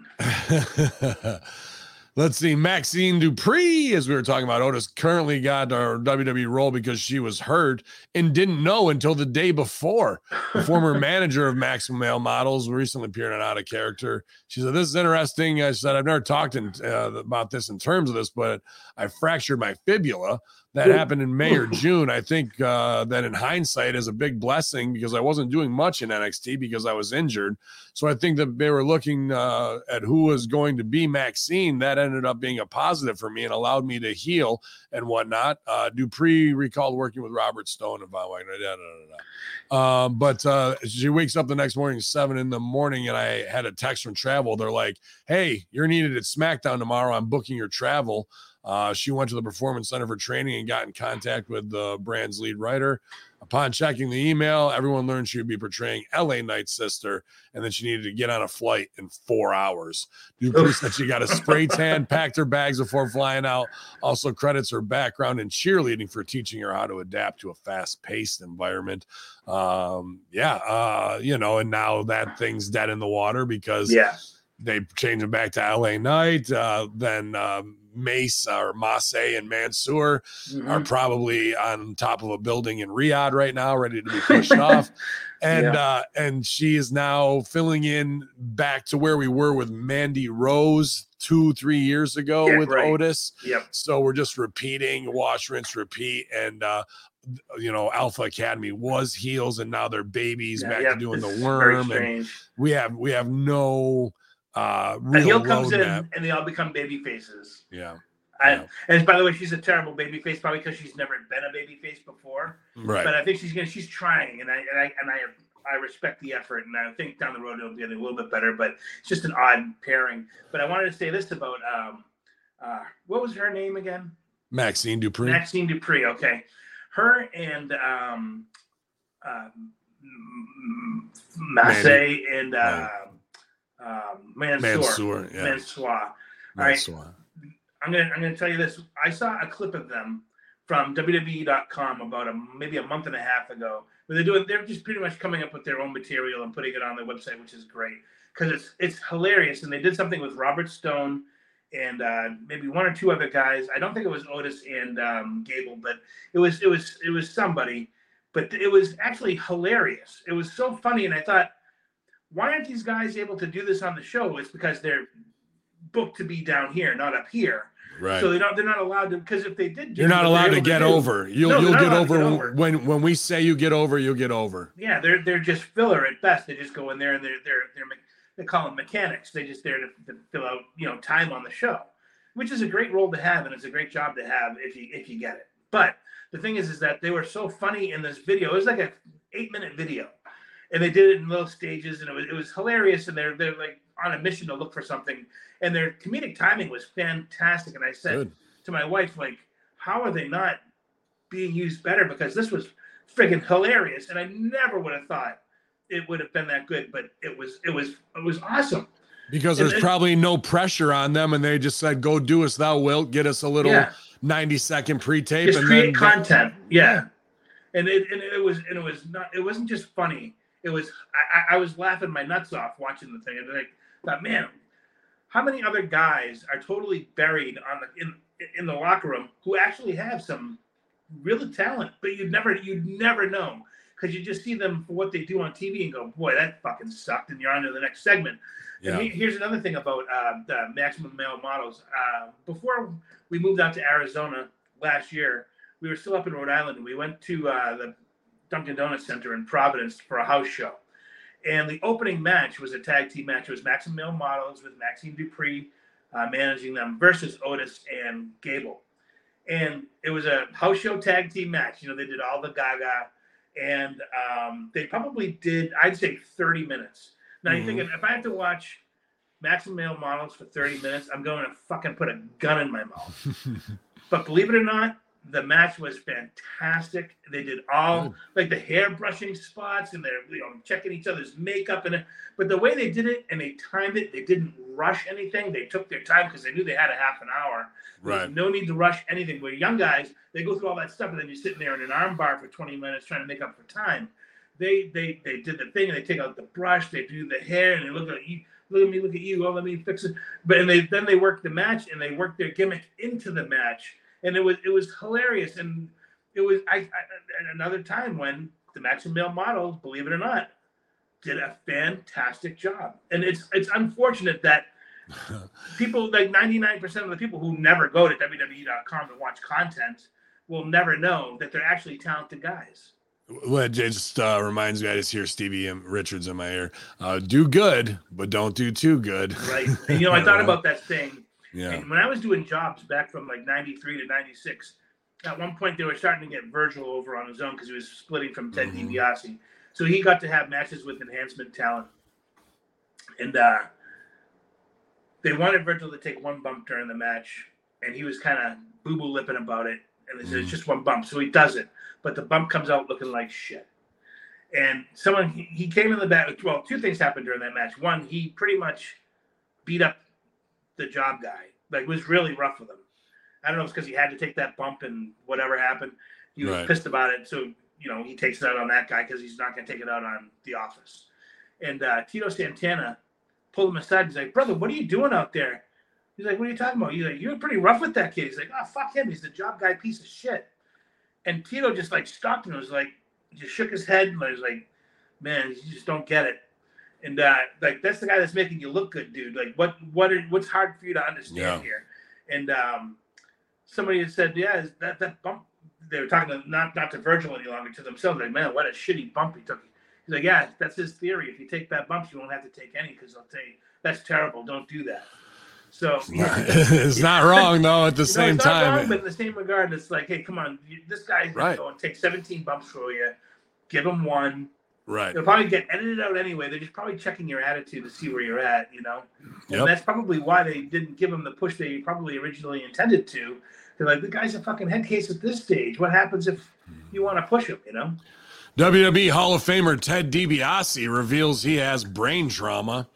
Let's see. Maxine Dupree, as we were talking about, Otis currently got our WWE role because she was hurt and didn't know until the day before. The former manager of Maximum Male Models recently appeared on Out of Character. She said, This is interesting. I said, I've never talked in, uh, about this in terms of this, but I fractured my fibula. That happened in May or June. I think uh, that in hindsight is a big blessing because I wasn't doing much in NXT because I was injured. So I think that they were looking uh, at who was going to be Maxine. That ended up being a positive for me and allowed me to heal and whatnot. Uh, Dupree recalled working with Robert Stone and Von Wagner. Da, da, da, da. Um, but uh, she wakes up the next morning, seven in the morning, and I had a text from travel. They're like, "Hey, you're needed at SmackDown tomorrow. I'm booking your travel." Uh, she went to the Performance Center for training and got in contact with the brand's lead writer. Upon checking the email, everyone learned she would be portraying LA Knight's sister, and then she needed to get on a flight in four hours. Dupree said she got a spray tan, packed her bags before flying out. Also credits her background in cheerleading for teaching her how to adapt to a fast-paced environment. Um, yeah, uh, you know, and now that thing's dead in the water because Yeah. they changed him back to LA Knight. Uh, then um, Mace or Masse and Mansoor Mm-hmm. are probably on top of a building in Riyadh right now, ready to be pushed off. And Yeah. uh, and she is now filling in back to where we were with Mandy Rose two, three years ago Yeah, with right. Otis. Yep. So we're just repeating, wash, rinse, repeat. And uh, you know, Alpha Academy was heels, and now they're babies Yeah, back yeah, to doing the worm. And we have we have no uh real heel comes in and they all become baby faces. Yeah. I, Yeah. And by the way, she's a terrible baby face, probably because she's never been a baby face before. Right. But I think she's gonna she's trying, and I and I and I I respect the effort, and I think down the road it'll get a little bit better. But it's just an odd pairing. But I wanted to say this about um, uh, what was her name again? Maxine Dupree. Maxine Dupree. Okay, her and um, uh, Masse and uh, um, Mansoor. Mansoor, yeah. Mansoor. All right. Mansoor. I'm gonna I'm gonna tell you this. I saw a clip of them from WWE.com about a maybe a month and a half ago. Where they're doing they're just pretty much coming up with their own material and putting it on their website, which is great because it's it's hilarious. And they did something with Robert Stone and uh, maybe one or two other guys. I don't think it was Otis and um, Gable, but it was it was it was somebody. But it was actually hilarious. It was so funny, and I thought, why aren't these guys able to do this on the show? It's because they're booked to be down here, not up here. Right. So they're not they're not allowed to. Because if they did, You're not allowed to get do- over. You'll no, you'll get over, get over. when when we say you get over, you'll get over. Yeah, they're they're just filler at best. They just go in there and they're they're they're they call them mechanics. They just there to, to fill out you know time on the show, which is a great role to have and it's a great job to have if you if you get it. But the thing is, is that they were so funny in this video. It was like a eight minute video, and they did it in little stages, and it was it was hilarious. And they're they're like on a mission to look for something, and their comedic timing was fantastic. And I said Good. to my wife, like, how are they not being used better? Because this was freaking hilarious, and I never would have thought it would have been that good, but it was it was it was awesome. Because there's it- probably no pressure on them, and they just said, "Go do us thou wilt." Get us a little Yeah. 90 second pre-tape, Just and create then content, yeah. And it and it was and it was not it wasn't just funny. It was I, I was laughing my nuts off watching the thing, and I thought, man, how many other guys are totally buried on the in in the locker room who actually have some real talent, but you'd never you'd never know because you just see them for what they do on TV and go, boy, that fucking sucked, and you're on to the next segment. Yeah. He- here's another thing about uh, the maximum male models. Uh, before we moved out to Arizona last year, we were still up in Rhode Island, and we went to uh, the Dunkin' Donuts Center in Providence for a house show. And the opening match was a tag team match. It was Maximum Male Models with Maxine Dupree uh, managing them versus Otis and Gable. And it was a house show tag team match. You know, they did all the Gaga and um, they probably did I'd say 30 minutes. Now Mhm. you're thinking if I have to watch Maximum Male Models for 30 minutes, I'm going to fucking put a gun in my mouth. but believe it or not, the match was fantastic. They did all Good. like the hair brushing spots and they're you know checking each other's makeup and but the way they did it and they timed it, they didn't rush anything. They took their time because they knew they had a half an hour. There's Right. no need to rush anything. Where young guys, they go through all that stuff and then you're sitting there in an arm bar for 20 minutes trying to make up for time. They they they did the thing and they take out the brush, they do the hair and they look at you, look at me, look at you, oh let me fix it. But and they then they work the match and they work their gimmick into the match. And it was it was hilarious. And it was I, I at another time when the Maximum Male models, believe it or not, did a fantastic job. And it's it's unfortunate that people like 99% of the people who never go to wwe.com to watch content will never know that they're actually talented guys. Well, it just uh, reminds me. I just hear Stevie. Richards in my ear. Uh, do good, but don't do too good. Right. And you know, I thought about that thing. Yeah. And when I was doing jobs back from like 93 to 96, at one point they were starting to get Virgil over on his own because he was splitting from Ted Mhm. DiBiase. So he got to have matches with enhancement talent. And uh, they wanted Virgil to take one bump during the match, and he was kind of boo boo lipping about it. And they said, it's Mhm. just one bump. So he does it, but the bump comes out looking like shit. And someone, he, he came in the back. Well, two things happened during that match. One, he pretty much beat up the job guy, like was really rough with him. I don't know if it's because he had to take that bump and whatever happened. He was Right. pissed about it. So, you know, he takes it out on that guy because he's not going to take it out on the office. And uh, Tito Santana pulled him aside. He's like, brother, what are you doing out there? He's like, what are you talking about? He's like, you're pretty rough with that kid. He's like, oh, fuck him. He's the job guy piece of shit. And Tito just like stopped him and was like, just shook his head and was like, man, you just don't get it. And uh, like that's the guy that's making you look good, dude. Like what what are, what's hard for you to understand Yeah. here? And um, somebody had said, yeah, is that that bump. They were talking to, not not to Virgil any longer, to themselves. Like, man, what a shitty bump he took. He's like, yeah, that's his theory. If you take bad bumps, you won't have to take any because they'll tell you that's terrible. Don't do that. So it's not wrong though. At the you know, same time, wrong, but in the same regard, it's like, hey, come on, you, this guy's Right. go take 17 bumps for you. Give him one. Right? It'll probably get edited out anyway. They're just probably checking your attitude to see where you're at, you know. And that's probably why they didn't give him the push they probably originally intended to. They're like, the guy's a fucking head case at this stage. What happens if you want to push him, you know? WWE Hall of Famer Ted DiBiase reveals he has brain trauma.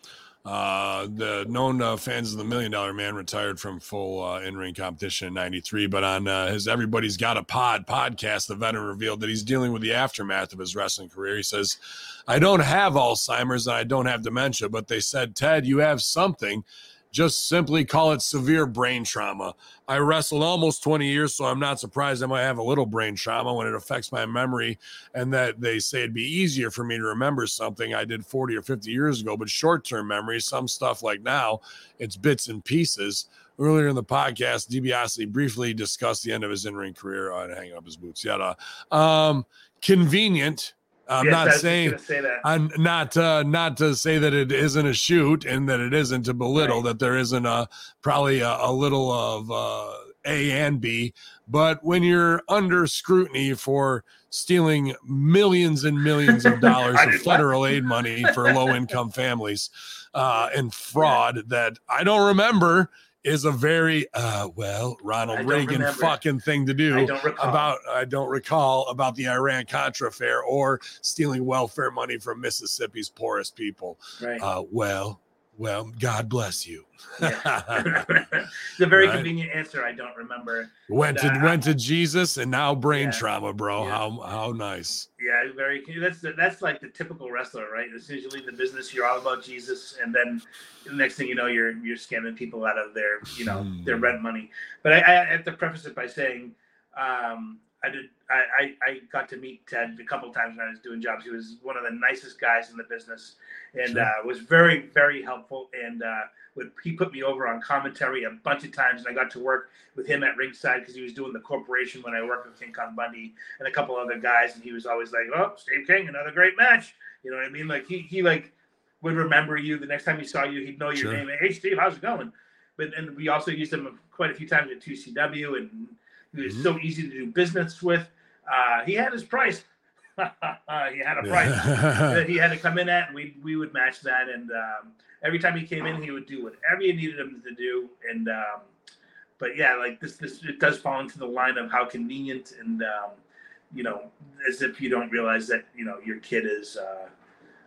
Uh, the known uh, fans of the Million Dollar Man retired from full uh, in-ring competition in '93, but on uh, his "Everybody's Got a Pod" podcast, the veteran revealed that he's dealing with the aftermath of his wrestling career. He says, "I don't have Alzheimer's and I don't have dementia, but they said, Ted, you have something." Just simply call it severe brain trauma. I wrestled almost 20 years, so I'm not surprised I might have a little brain trauma when it affects my memory and that they say it'd be easier for me to remember something I did 40 or 50 years ago. But short term memory, some stuff like now, it's bits and pieces. Earlier in the podcast, DiBiase briefly discussed the end of his in ring career. Oh, hanging up his boots. Yada. Um, convenient. I'm Yes, not saying say that. I'm not uh, not to say that it isn't a shoot and that it isn't to belittle Right. that there isn't a probably a, a little of uh, A and B, but when you're under scrutiny for stealing millions and millions of dollars of federal aid money for low income families uh, and fraud that I don't remember is a very uh, well Ronald Reagan remember. fucking thing to do I don't recall. about I don't recall about the Iran Contra affair or stealing welfare money from Mississippi's poorest people. right. Uh, well, well, God bless you. Yeah. it's a very Right. convenient answer. I don't remember. went to Uh, went to Jesus and now brain Yeah. trauma, bro. Yeah. How how nice. Yeah, very. That's that's like the typical wrestler, right? As soon as you leave the business, you're all about Jesus, and then the next thing you know, you're you're scamming people out of their you know their Hmm. rent money. But I, I have to preface it by saying, um, I did. I, I I got to meet Ted a couple times when I was doing jobs. He was one of the nicest guys in the business, and Sure. uh, was very very helpful. And uh, would he put me over on commentary a bunch of times, and I got to work with him at ringside because he was doing the corporation when I worked with King Kong Bundy and a couple other guys, and he was always like, "Oh, Steve King, another great match." You know what I mean? Like he he like would remember you the next time he saw you, he'd know your Sure. name. Hey, Steve, how's it going? But and we also used him quite a few times at 2CW, and he was Mhm. so easy to do business with. Uh, he had his price. he had a price that he had to come in at, and we we would match that. And um, every time he came in, he would do whatever you needed him to do. And um, but yeah, like this this it does fall into the line of how convenient and um, you know, as if you don't realize that you know your kid is. Uh,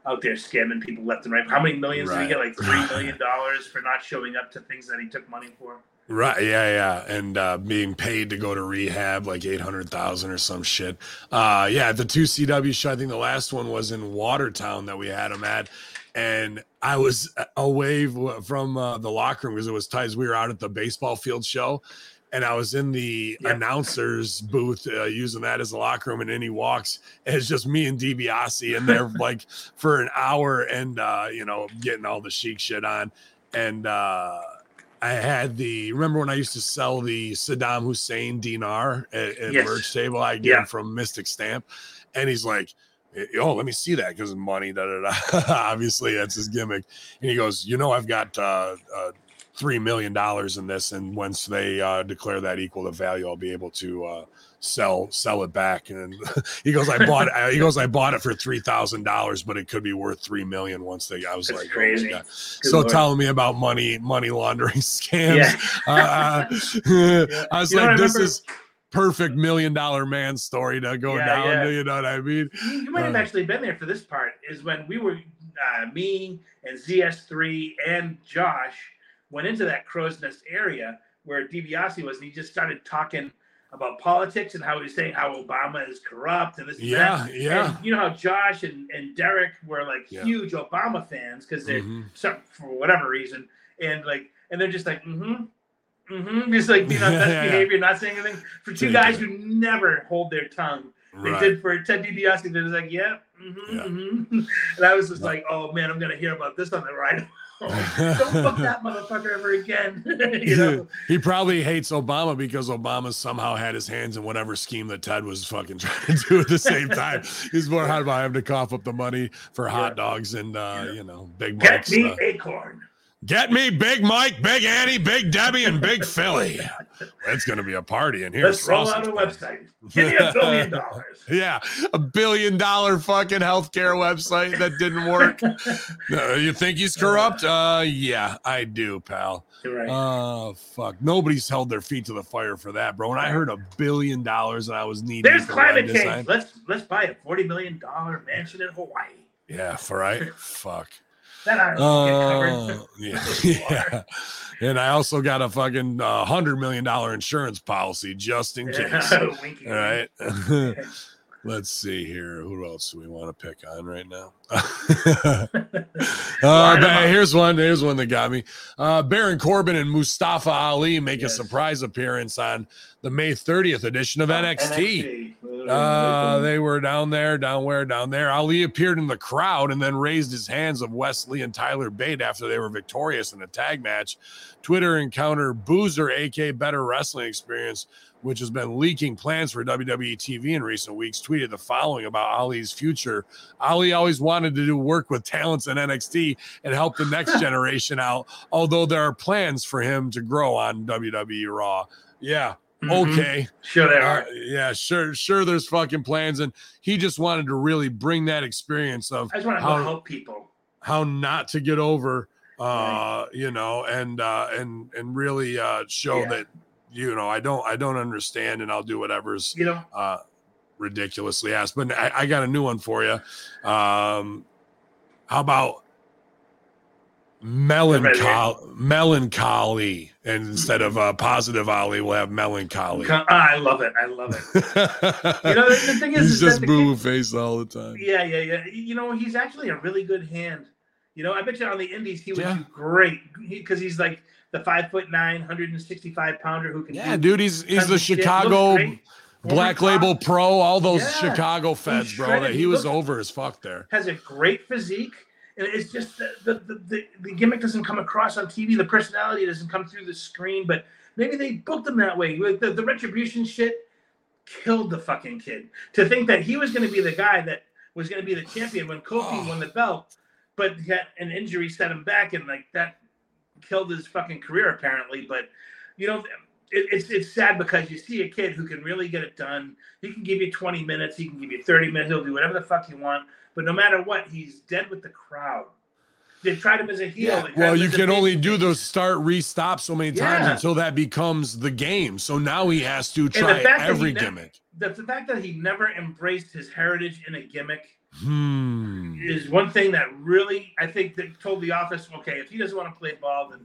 out there scamming people left and right. How many millions did he get? Like three million dollars for not showing up to things that he took money for. Right, yeah, yeah, and uh, being paid to go to rehab like eight hundred thousand or some shit. Uh, yeah, the two CW show. I think the last one was in Watertown that we had him at, and I was away from uh, the locker room because it was tight. We were out at the baseball field show, and I was in the announcer's booth uh, using that as a locker room, and then he walks, and it's just me and DiBiase in there like for an hour, and uh, you know, getting all the chic shit on, and uh, I had the remember when I used to sell the Saddam Hussein dinar at, at yes. merch table, I get yeah. from Mystic Stamp, and he's like. Oh, let me see that because money. Da, da, da. Obviously, that's his gimmick. And he goes, "You know, I've got uh, uh, three million dollars in this, and once they uh, declare that equal to value, I'll be able to uh, sell sell it back. And he goes, I bought it. He goes, I bought it for three thousand dollars, but it could be worth three million once they. I was That's like, crazy. Oh so Lord. telling me about money money laundering scams. Yeah. uh, yeah. I was you like, this is perfect million dollar man story to go yeah, down. You know what I mean? You might have uh, actually been there for this part. Is when we were uh, me and ZS3 and Josh went into that crow's nest area where DiBiase was, and he just started talking about politics and how he was saying how Obama is corrupt and this. Yeah, and yeah. And you know how Josh and, and Derek were like yeah. huge Obama fans because they're mm-hmm. some, for whatever reason, and like, and they're just like, mm-hmm. Mm-hmm. Just like being on best yeah, behavior, not saying anything. For two guys who never hold their tongue, they right. did for Ted DiBiase. They was like, yeah, mm-hmm, yeah. Mm-hmm. and I was just like, oh man, I'm gonna hear about this on the ride don't fuck that motherfucker ever again. you know? He probably hates Obama because Obama somehow had his hands in whatever scheme that Ted was fucking trying to do at the same time. He's more hot about having to cough up the money for hot dogs and uh, yeah. you know, big Get me uh, acorn. Get me Big Mike, Big Annie, Big Debbie, and Big Philly. It's going to be a party in here. Let's roll out a website. Give me a billion dollars. yeah, a billion dollar fucking healthcare website that didn't work. no, you think he's corrupt? Uh, yeah, I do, pal. Right. Oh fuck! Nobody's held their feet to the fire for that, bro. When I heard a billion dollars and I was needing, there's climate change. Let's let's buy a forty million dollar mansion in Hawaii. Yeah, for right. fuck. I uh, yeah, yeah. And I also got a fucking uh, hundred million dollar insurance policy just in case. All right. Let's see here. Who else do we want to pick on right now? uh, here's one. Here's one that got me. Uh, Baron Corbin and Mustafa Ali make yes. a surprise appearance on the May 30th edition of NXT. NXT. Uh, they were down there, down where, down there. Ali appeared in the crowd and then raised his hands of Wes Lee and Tyler Bate after they were victorious in a tag match. Twitter encounter Boozer, aka Better Wrestling Experience, which has been leaking plans for WWE TV in recent weeks, tweeted the following about Ali's future. Ali always wanted to do work with talents in NXT and help the next generation out, although there are plans for him to grow on WWE Raw. Yeah. Mm-hmm. Okay. Sure there are. Uh, yeah, sure, sure there's fucking plans. And he just wanted to really bring that experience of I just want to help people. How not to get over uh, you know, and uh and and really uh show yeah. that you know, I don't I don't understand and I'll do whatever's you know uh ridiculously asked. But I, I got a new one for you. Um how about melancholy melancholy and instead of uh, positive Ali we'll have melancholy. I love it. I love it. You know the, the thing is he's is just moving face all the time. Yeah yeah yeah. You know he's actually a really good hand. You know i bet you on the indies he would yeah. do great. Because he, he's like the five foot nine, 165 pounder who can. Yeah, dude, he's he's the Chicago Black Label Pro, all those yeah. Chicago feds, bro. That he, was over as fuck there. Has a great physique. And it's just the, the, the, the, gimmick doesn't come across on TV. The personality doesn't come through the screen, but maybe they booked him that way. The, the retribution shit killed the fucking kid. To think that he was going to be the guy that was going to be the champion when Kofi oh. won the belt, but an injury set him back, and like that killed his fucking career apparently. But you know, it, it's it's sad because you see a kid who can really get it done. He can give you 20 minutes. He can give you 30 minutes. He'll do whatever the fuck you want. But no matter what, he's dead with the crowd. They tried him as a heel. Yeah. Well, you can only do those start restop so many times Yeah. until that becomes the game. So now he has to try every ne- gimmick. The, the fact that he never embraced his heritage in a gimmick Hmm. is one thing that really I think that told the office, okay, if he doesn't want to play ball, then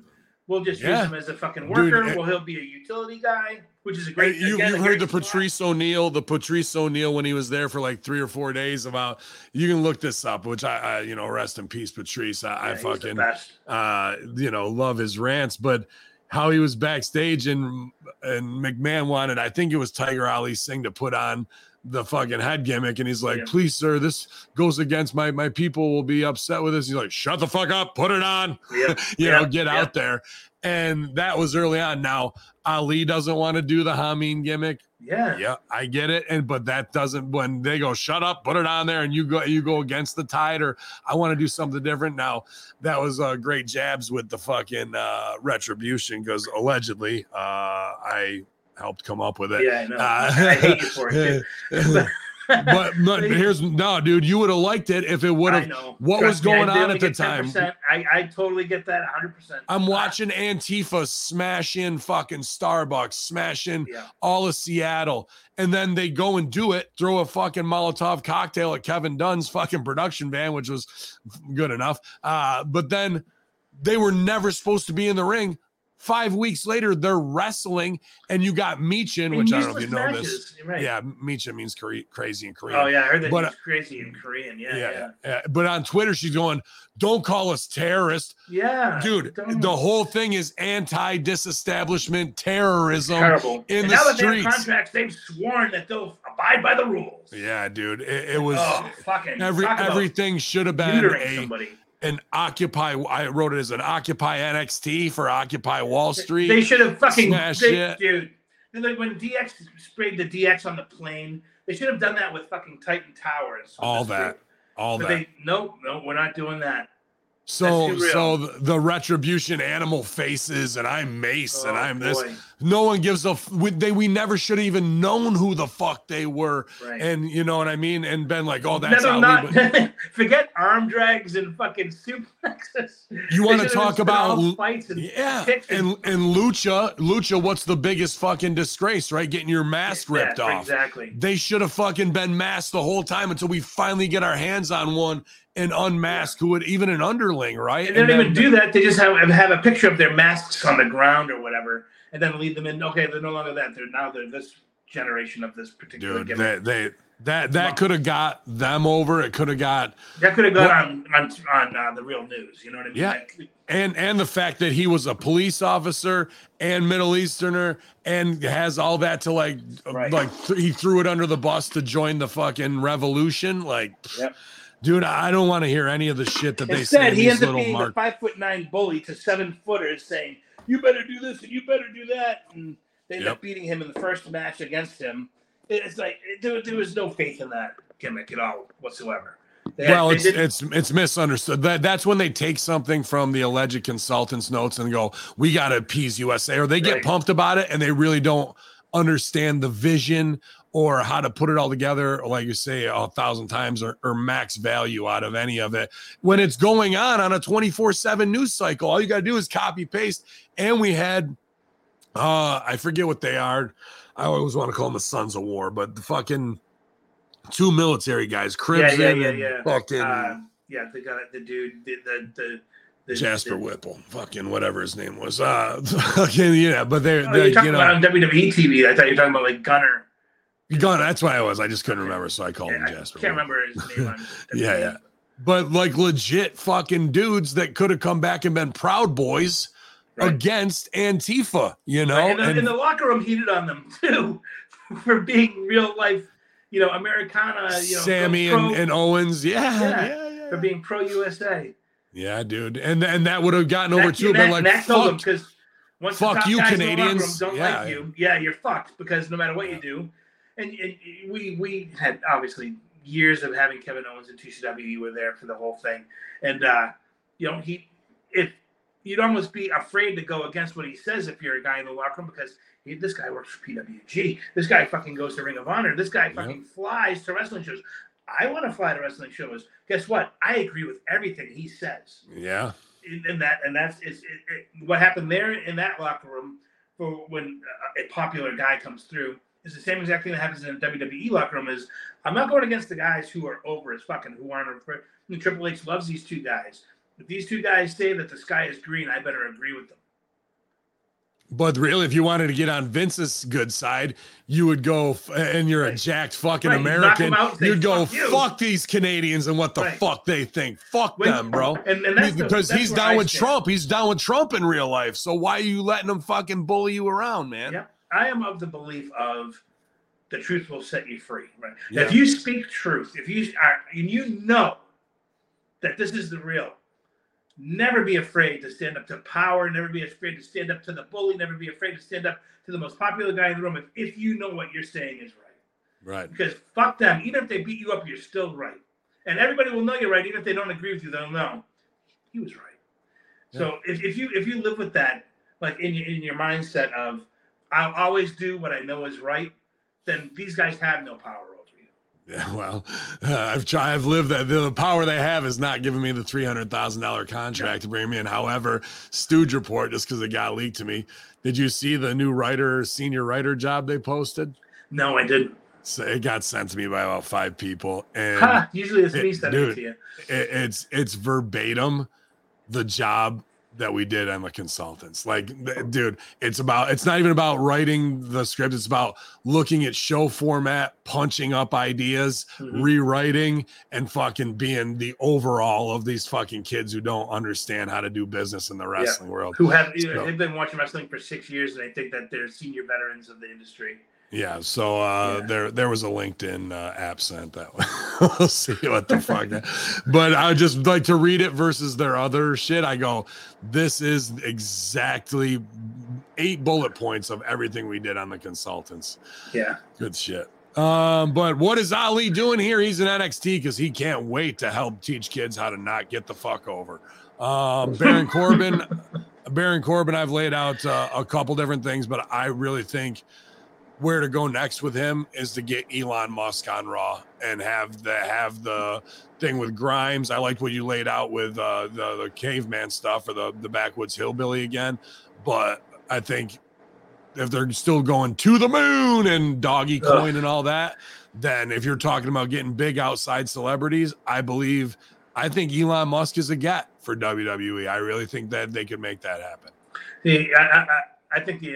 we'll just Yeah. use him as a fucking worker. eh, well, he'll be a utility guy, which is a great. you again, you heard the. Patrice O'Neal, the Patrice O'Neal when he was there for like three or four days about. You can look this up, which I, I you know, rest in peace, Patrice. I, I Yeah, the fucking uh, you know, love his rants, but how he was backstage and and McMahon wanted, I think it was Tiger Ali Singh to put on the fucking head gimmick, and he's like, Yeah. "Please, sir, this goes against my my people will be upset with this." He's like, "Shut the fuck up, put it on." Yep, you know, get out there. And that was early on. Now Ali doesn't want to do the Hameen gimmick. Yeah. Yeah, I get it. And but that doesn't when they go, shut up, put it on there, and you go you go against the tide, or I want to do something different. Now that was uh, great jabs with the fucking uh, retribution because allegedly uh, I helped come up with it. Yeah, I know. Uh, I hate you for it. But, but here's no, dude. You would have liked it if it would have. what Trust was going only on at the time? I, I totally get that 100%. I'm watching Antifa smash in fucking Starbucks, smash in Yeah. all of Seattle, and then they go and do it, throw a fucking Molotov cocktail at Kevin Dunn's fucking production van, which was good enough. Uh, but then they were never supposed to be in the ring. Five weeks later, they're wrestling, and you got Meechin, which I don't know if you know Useless this. Right. Yeah, Meechin means cra- crazy in Korean. Oh, yeah. I heard that But, he's crazy in Korean. Yeah. yeah, Yeah. yeah. But on Twitter, she's going, "Don't call us terrorists." Yeah. dude don't- the whole thing is anti-disestablishment terrorism terrible. in and the now that they have contracts, they've sworn that they'll abide by the rules. yeah dude it, it was oh, fucking every everything should have been a, somebody. An occupy i wrote it as an occupy nxt for occupy wall street They should have fucking Smash they, it. dude. Like when DX sprayed the DX on the plane, they should have done that with fucking Titan Towers. all that all But that they nope, no, we're not doing that. So that's too real. so the, the retribution animal faces and i'm mace and Oh, i'm this no one gives a f- we, they we never should have even known who the fuck they were Right. and you know what i mean and been like oh that's Never not we, forget arm drags and fucking suplexes. You talk just been all about- fights and Yeah, and and lucha, lucha. What's the biggest fucking disgrace, right? Getting your mask Yeah, ripped off. Exactly. They should have fucking been masked the whole time until we finally get our hands on one and unmask who would even an underling, right? And they don't then- even do that. They just have have a picture of their masks on the ground or whatever, and then lead them in. Okay, they're no longer that. They're now they're this generation of this particular dude. They, they that that could have got them over. It could have got That could have What- on on, on uh, the real news. You know what I mean? Yeah. Like, and and the fact that he was a police officer and Middle Easterner and has all that to like Right. like th- he threw it under the bus to join the fucking revolution. Like, Yep. Dude, I don't want to hear any of the shit that they. Instead, in he ends up little being mark- a five foot nine bully to seven footers, saying, "You better do this and you better do that," and they end Yep. up beating him in the first match against him. It's like there, there was no faith in that gimmick at all whatsoever. They well, it's it's it's misunderstood. That that's when they take something from the alleged consultant's notes and go, "We got to appease USA," or they get Right. pumped about it and they really don't understand the vision or how to put it all together, like you say a thousand times, or, or max value out of any of it. When it's going on on a twenty four seven news cycle, all you got to do is copy paste. And we had, uh, I forget what they are. I always want to call them the Sons of War, but the fucking two military guys, Crimson yeah, yeah, and yeah. fucking. Uh, yeah, the guy, the dude, the the the, the Jasper the, Whipple, fucking whatever his name was. Uh, fucking yeah, but they're, Oh, they're you know, about on WWE TV. I thought you were talking about like Gunner. Gone. That's why I was. I just couldn't remember, so I called Yeah, him I Jasper. can't remember his name. Yeah, yeah. But like legit fucking dudes that could have come back and been Proud Boys Right. against Antifa, you know. Right, and, the, And- and the locker room heated on them too for being real life, you know, Americana. You know, Sammy pro, and, and Owens, yeah, Yeah, yeah, yeah, for being pro USA. yeah, dude, and and that would have gotten over too. But like, Matt told them fuck, because once fuck the top you, guys in the locker room Canadians. don't Yeah. like you, yeah, you're fucked because no matter what you do, and, and we we had obviously years of having Kevin Owens and 2CW. You were there for the whole thing, and uh, you know he if you'd almost be afraid to go against what he says if you're a guy in the locker room because he, this guy works for PWG. This guy fucking goes to Ring of Honor. This guy fucking flies to wrestling shows. I want to fly to wrestling shows. Guess what? I agree with everything he says. Yeah. And and that and that's is it, it, what happened there in that locker room for when a popular guy comes through is the same exact thing that happens in a WWE locker room. Is I'm not going against the guys who are over as fucking who aren't. Mean, Triple H loves these two guys. If these two guys say that the sky is green, I better agree with them. But really, if you wanted to get on Vince's good side, you would go, and you're a jacked fucking Right, you knock 'em American. out You'd go, "Fuck you." fuck these Canadians and what the Right. fuck they think. Fuck When- them, bro. And, and that's the- because that's he's down I with stand. Trump. He's down with Trump in real life. So why are you letting him fucking bully you around, man? Yeah, I am of the belief of the truth will set you free. Right? Yeah. If you speak truth, if you are, and you know that this is the real, never be afraid to stand up to power. Never be afraid to stand up to the bully. Never be afraid to stand up to the most popular guy in the room. If, if you know what you're saying is right, Right. because fuck them. Even if they beat you up, you're still right, and everybody will know you're right. Even if they don't agree with you, they'll know he was right. So if, if you if you live with that, like in your in your mindset of I'll always do what I know is right, then these guys have no power over you. Yeah, well, uh, I've tried. I've lived that. The power they have is not giving me the three hundred thousand dollar contract to bring me in. However, Stooge report just because it got leaked to me. Did you see the new writer, senior writer job they posted? No, I didn't. So it got sent to me by about five people, and Ha, usually it's me it- sending it to you. it, it's it's verbatim the job that we did on the consultants like dude it's about it's not even about writing the script it's about looking at show format punching up ideas Mhm. rewriting and fucking being the overall of these fucking kids who don't understand how to do business in the wrestling world Who have So- they've been watching wrestling for six years, and they think that they're senior veterans of the industry. Yeah, so uh, Yeah. there there was a LinkedIn uh, app sent that way. we'll see what the fuck. That, but I just like to read it versus their other shit. I go, this is exactly eight bullet points of everything we did on the consultants. Yeah, Good shit. Um, but what is Ali doing here? He's in NXT because he can't wait to help teach kids how to not get the fuck over. Um, Baron Corbin, Baron Corbin, I've laid out uh, a couple different things, but I really think where to go next with him is to get Elon Musk on Raw and have the have the thing with Grimes. I liked what you laid out with uh, the the caveman stuff or the the backwoods hillbilly again, but I think if they're still going to the moon and doggy Ugh. coin and all that, then if you're talking about getting big outside celebrities, I believe I think Elon Musk is a get for WWE. I really think that they could make that happen. I, I, I- I think the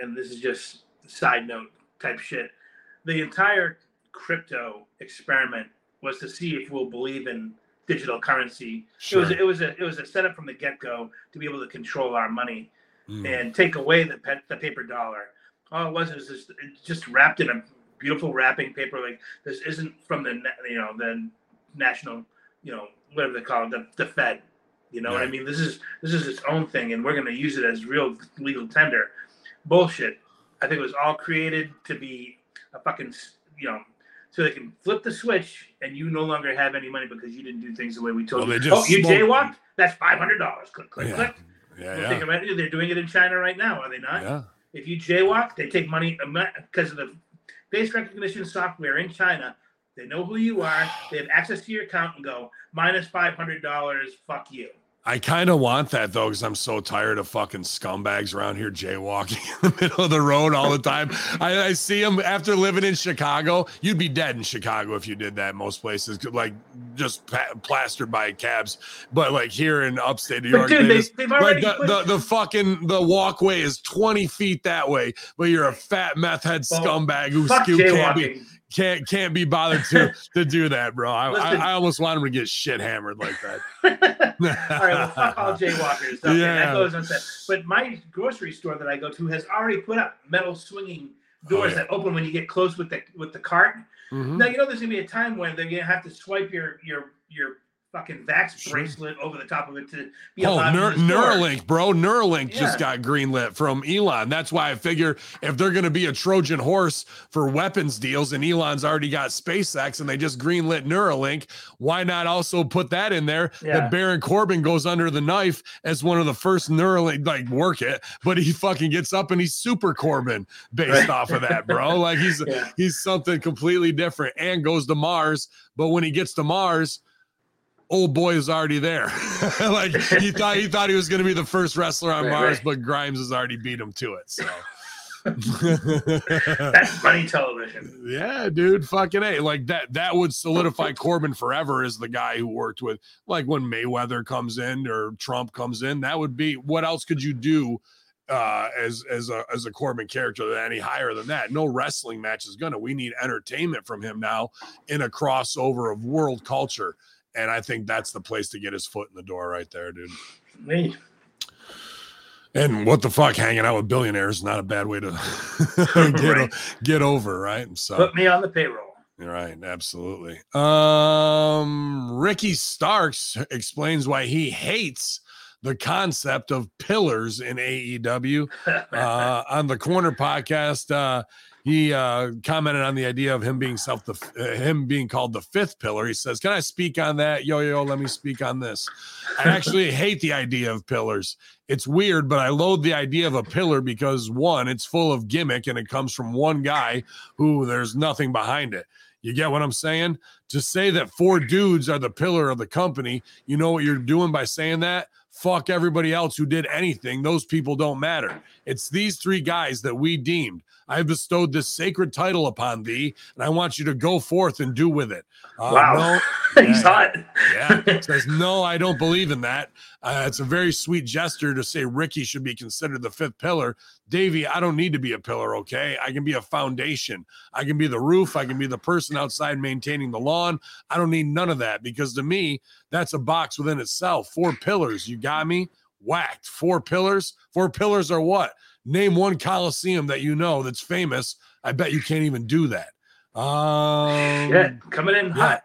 and this is just side note type shit. The entire crypto experiment was to see if we'll believe in digital currency. Sure. It was it was a it was a setup from the get go to be able to control our money Mm. and take away the pet, the paper dollar. All it was was just, just wrapped in a beautiful wrapping paper. Like this isn't from the you know the national you know whatever they call it the, the Fed. You know what I mean? This is this is its own thing, and we're going to use it as real legal tender. Bullshit. I think it was all created to be a fucking you know. So they can flip the switch, and you no longer have any money because you didn't do things the way we told Well, you. oh, you jaywalked? That's five hundred dollars. Click, click, Yeah. click. Yeah, Well, yeah, about. They're doing it in China right now, are they not? yeah. If you jaywalk, they take money because of the face recognition software in China. They know who you are. They have access to your account and go minus five hundred dollars. Fuck you. I kind of want that though, because I'm so tired of fucking scumbags around here jaywalking in the middle of the road all the time. I, I see them after living in Chicago. You'd be dead in Chicago if you did that. Most places, like just pa- plastered by cabs. But like here in upstate New York, dude, they just- they've like already the, the, the fucking the walkway is 20 feet that way, but you're a fat meth head scumbag who fuck scoop can't be jaywalking. Can't can't be bothered to to do that, bro. I, I, I almost want him to get shit hammered like that. all right, well, fuck all jaywalkers. Okay, Yeah. that goes unsaid. But my grocery store that I go to has already put up metal swinging doors Oh, yeah. that open when you get close with the with the cart. Mhm. Now you know there's gonna be a time when they're gonna have to swipe your your your fucking Vax Sure. bracelet over the top of it to be Oh, allowed Neur- in the store. Neuralink, bro. Neuralink just got greenlit from Elon. That's why I figure if they're going to be a Trojan horse for weapons deals and Elon's already got SpaceX and they just greenlit Neuralink, why not also put that in there Yeah. that Baron Corbin goes under the knife as one of the first Neuralink, like work it, but he fucking gets up and he's super Corbin based Right. off of that, bro. Like he's Yeah. he's something completely different and goes to Mars. But when he gets to Mars, old boy is already there. like he thought he thought he was going to be the first wrestler on Right, Mars, right. but Grimes has already beat him to it. So. That's funny television. yeah, dude, fucking a like that. That would solidify Corbin forever as the guy who worked with, like when Mayweather comes in or Trump comes in. That would be what else could you do uh as as a as a Corbin character that any higher than that? No wrestling match is gonna. We need entertainment from him now in a crossover of world culture. And I think that's the place to get his foot in the door right there, dude. Me. And what the fuck, hanging out with billionaires is not a bad way to get, Right. get over, right? So Put me on the payroll. Right, absolutely. Um, Ricky Starks explains why he hates the concept of pillars in AEW. Uh, on the Corner podcast, uh, he uh, commented on the idea of him being self the uh, him being called the fifth pillar. He says, "Can I speak on that? Yo yo, let me speak on this. I actually hate the idea of pillars. It's weird, but I loathe the idea of a pillar because one, it's full of gimmick and it comes from one guy who there's nothing behind it. You get what I'm saying? To say that four dudes are the pillar of the company, you know what you're doing by saying that? Fuck everybody else who did anything. Those people don't matter. It's these three guys that we deemed. I have bestowed this sacred title upon thee, and I want you to go forth and do with it. Uh, wow. no- He's hot. yeah. Says, no, I don't believe in that. Uh, it's a very sweet gesture to say Ricky should be considered the fifth pillar. Davey, I don't need to be a pillar, okay? I can be a foundation. I can be the roof. I can be the person outside maintaining the lawn. I don't need none of that because to me, that's a box within itself. Four pillars. You got me? Whacked. Four pillars? Four pillars are what? Name one Coliseum that you know that's famous. I bet you can't even do that. Um, Shit. Coming in yeah. hot.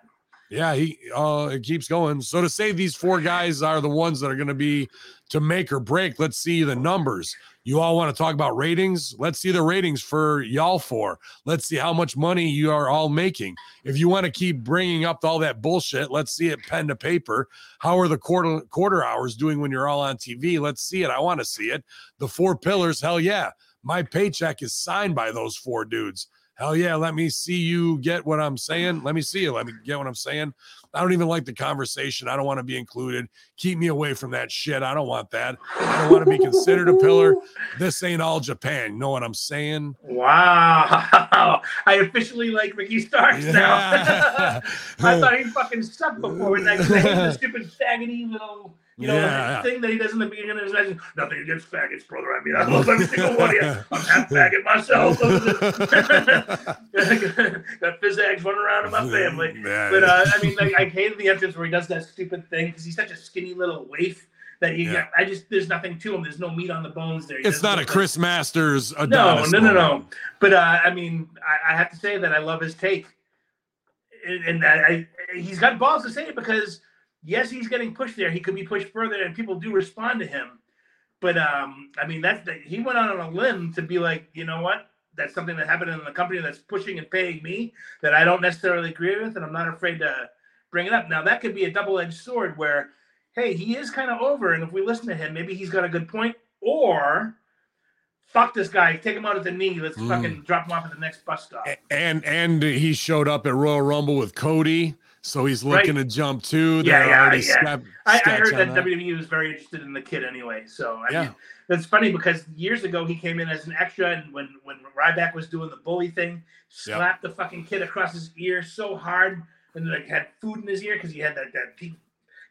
Yeah, he uh it keeps going. So to say these four guys are the ones that are going to be to make or break, let's see the numbers. You all want to talk about ratings? Let's see the ratings for y'all for. Let's see how much money you are all making. If you want to keep bringing up all that bullshit, let's see it pen to paper. How are the quarter quarter hours doing when you're all on TV? Let's see it. I want to see it. The four pillars, hell yeah. My paycheck is signed by those four dudes. Hell yeah, let me see you get what I'm saying. Let me see you. Let me get what I'm saying. I don't even like the conversation. I don't want to be included. Keep me away from that shit. I don't want that. I don't want to be considered a pillar. This ain't all Japan. You know what I'm saying? Wow. I officially like Ricky Starks now. I thought he fucking sucked before with that, that stupid faggoty little, you know, Yeah. thing that he does in the beginning of his match. Nothing against faggots, brother. I mean, I love every single one of you. I'm half faggot myself. Got physics running around in my family. Yeah. But uh, I mean, like, I hated the entrance where he does that stupid thing because he's such a skinny little waif that you. Yeah. I just there's nothing to him. There's no meat on the bones there. He it's doesn't a like- Chris Masters. no, Adonis no, no, no. moment. But uh, I mean, I, I have to say that I love his take, and, and I, I, he's got balls to say it because yes, he's getting pushed there. He could be pushed further, and people do respond to him. But um, I mean, that's the, he went out on a limb to be like, you know what? That's something that happened in the company that's pushing and paying me that I don't necessarily agree with, and I'm not afraid to bring it up. Now that could be a double-edged sword where, hey, he is kind of over, and if we listen to him, maybe he's got a good point, or fuck this guy, take him out at the knee, let's Mm. fucking drop him off at the next bus stop. And and he showed up at Royal Rumble with Cody, so he's looking to jump too. Yeah, They're yeah, already yeah. skep- I, I heard on that WWE was very interested in the kid anyway. So I Yeah. mean, that's funny because years ago he came in as an extra, and when when Ryback was doing the bully thing, Yep. slapped the fucking kid across his ear so hard, and like had food in his ear because he had that that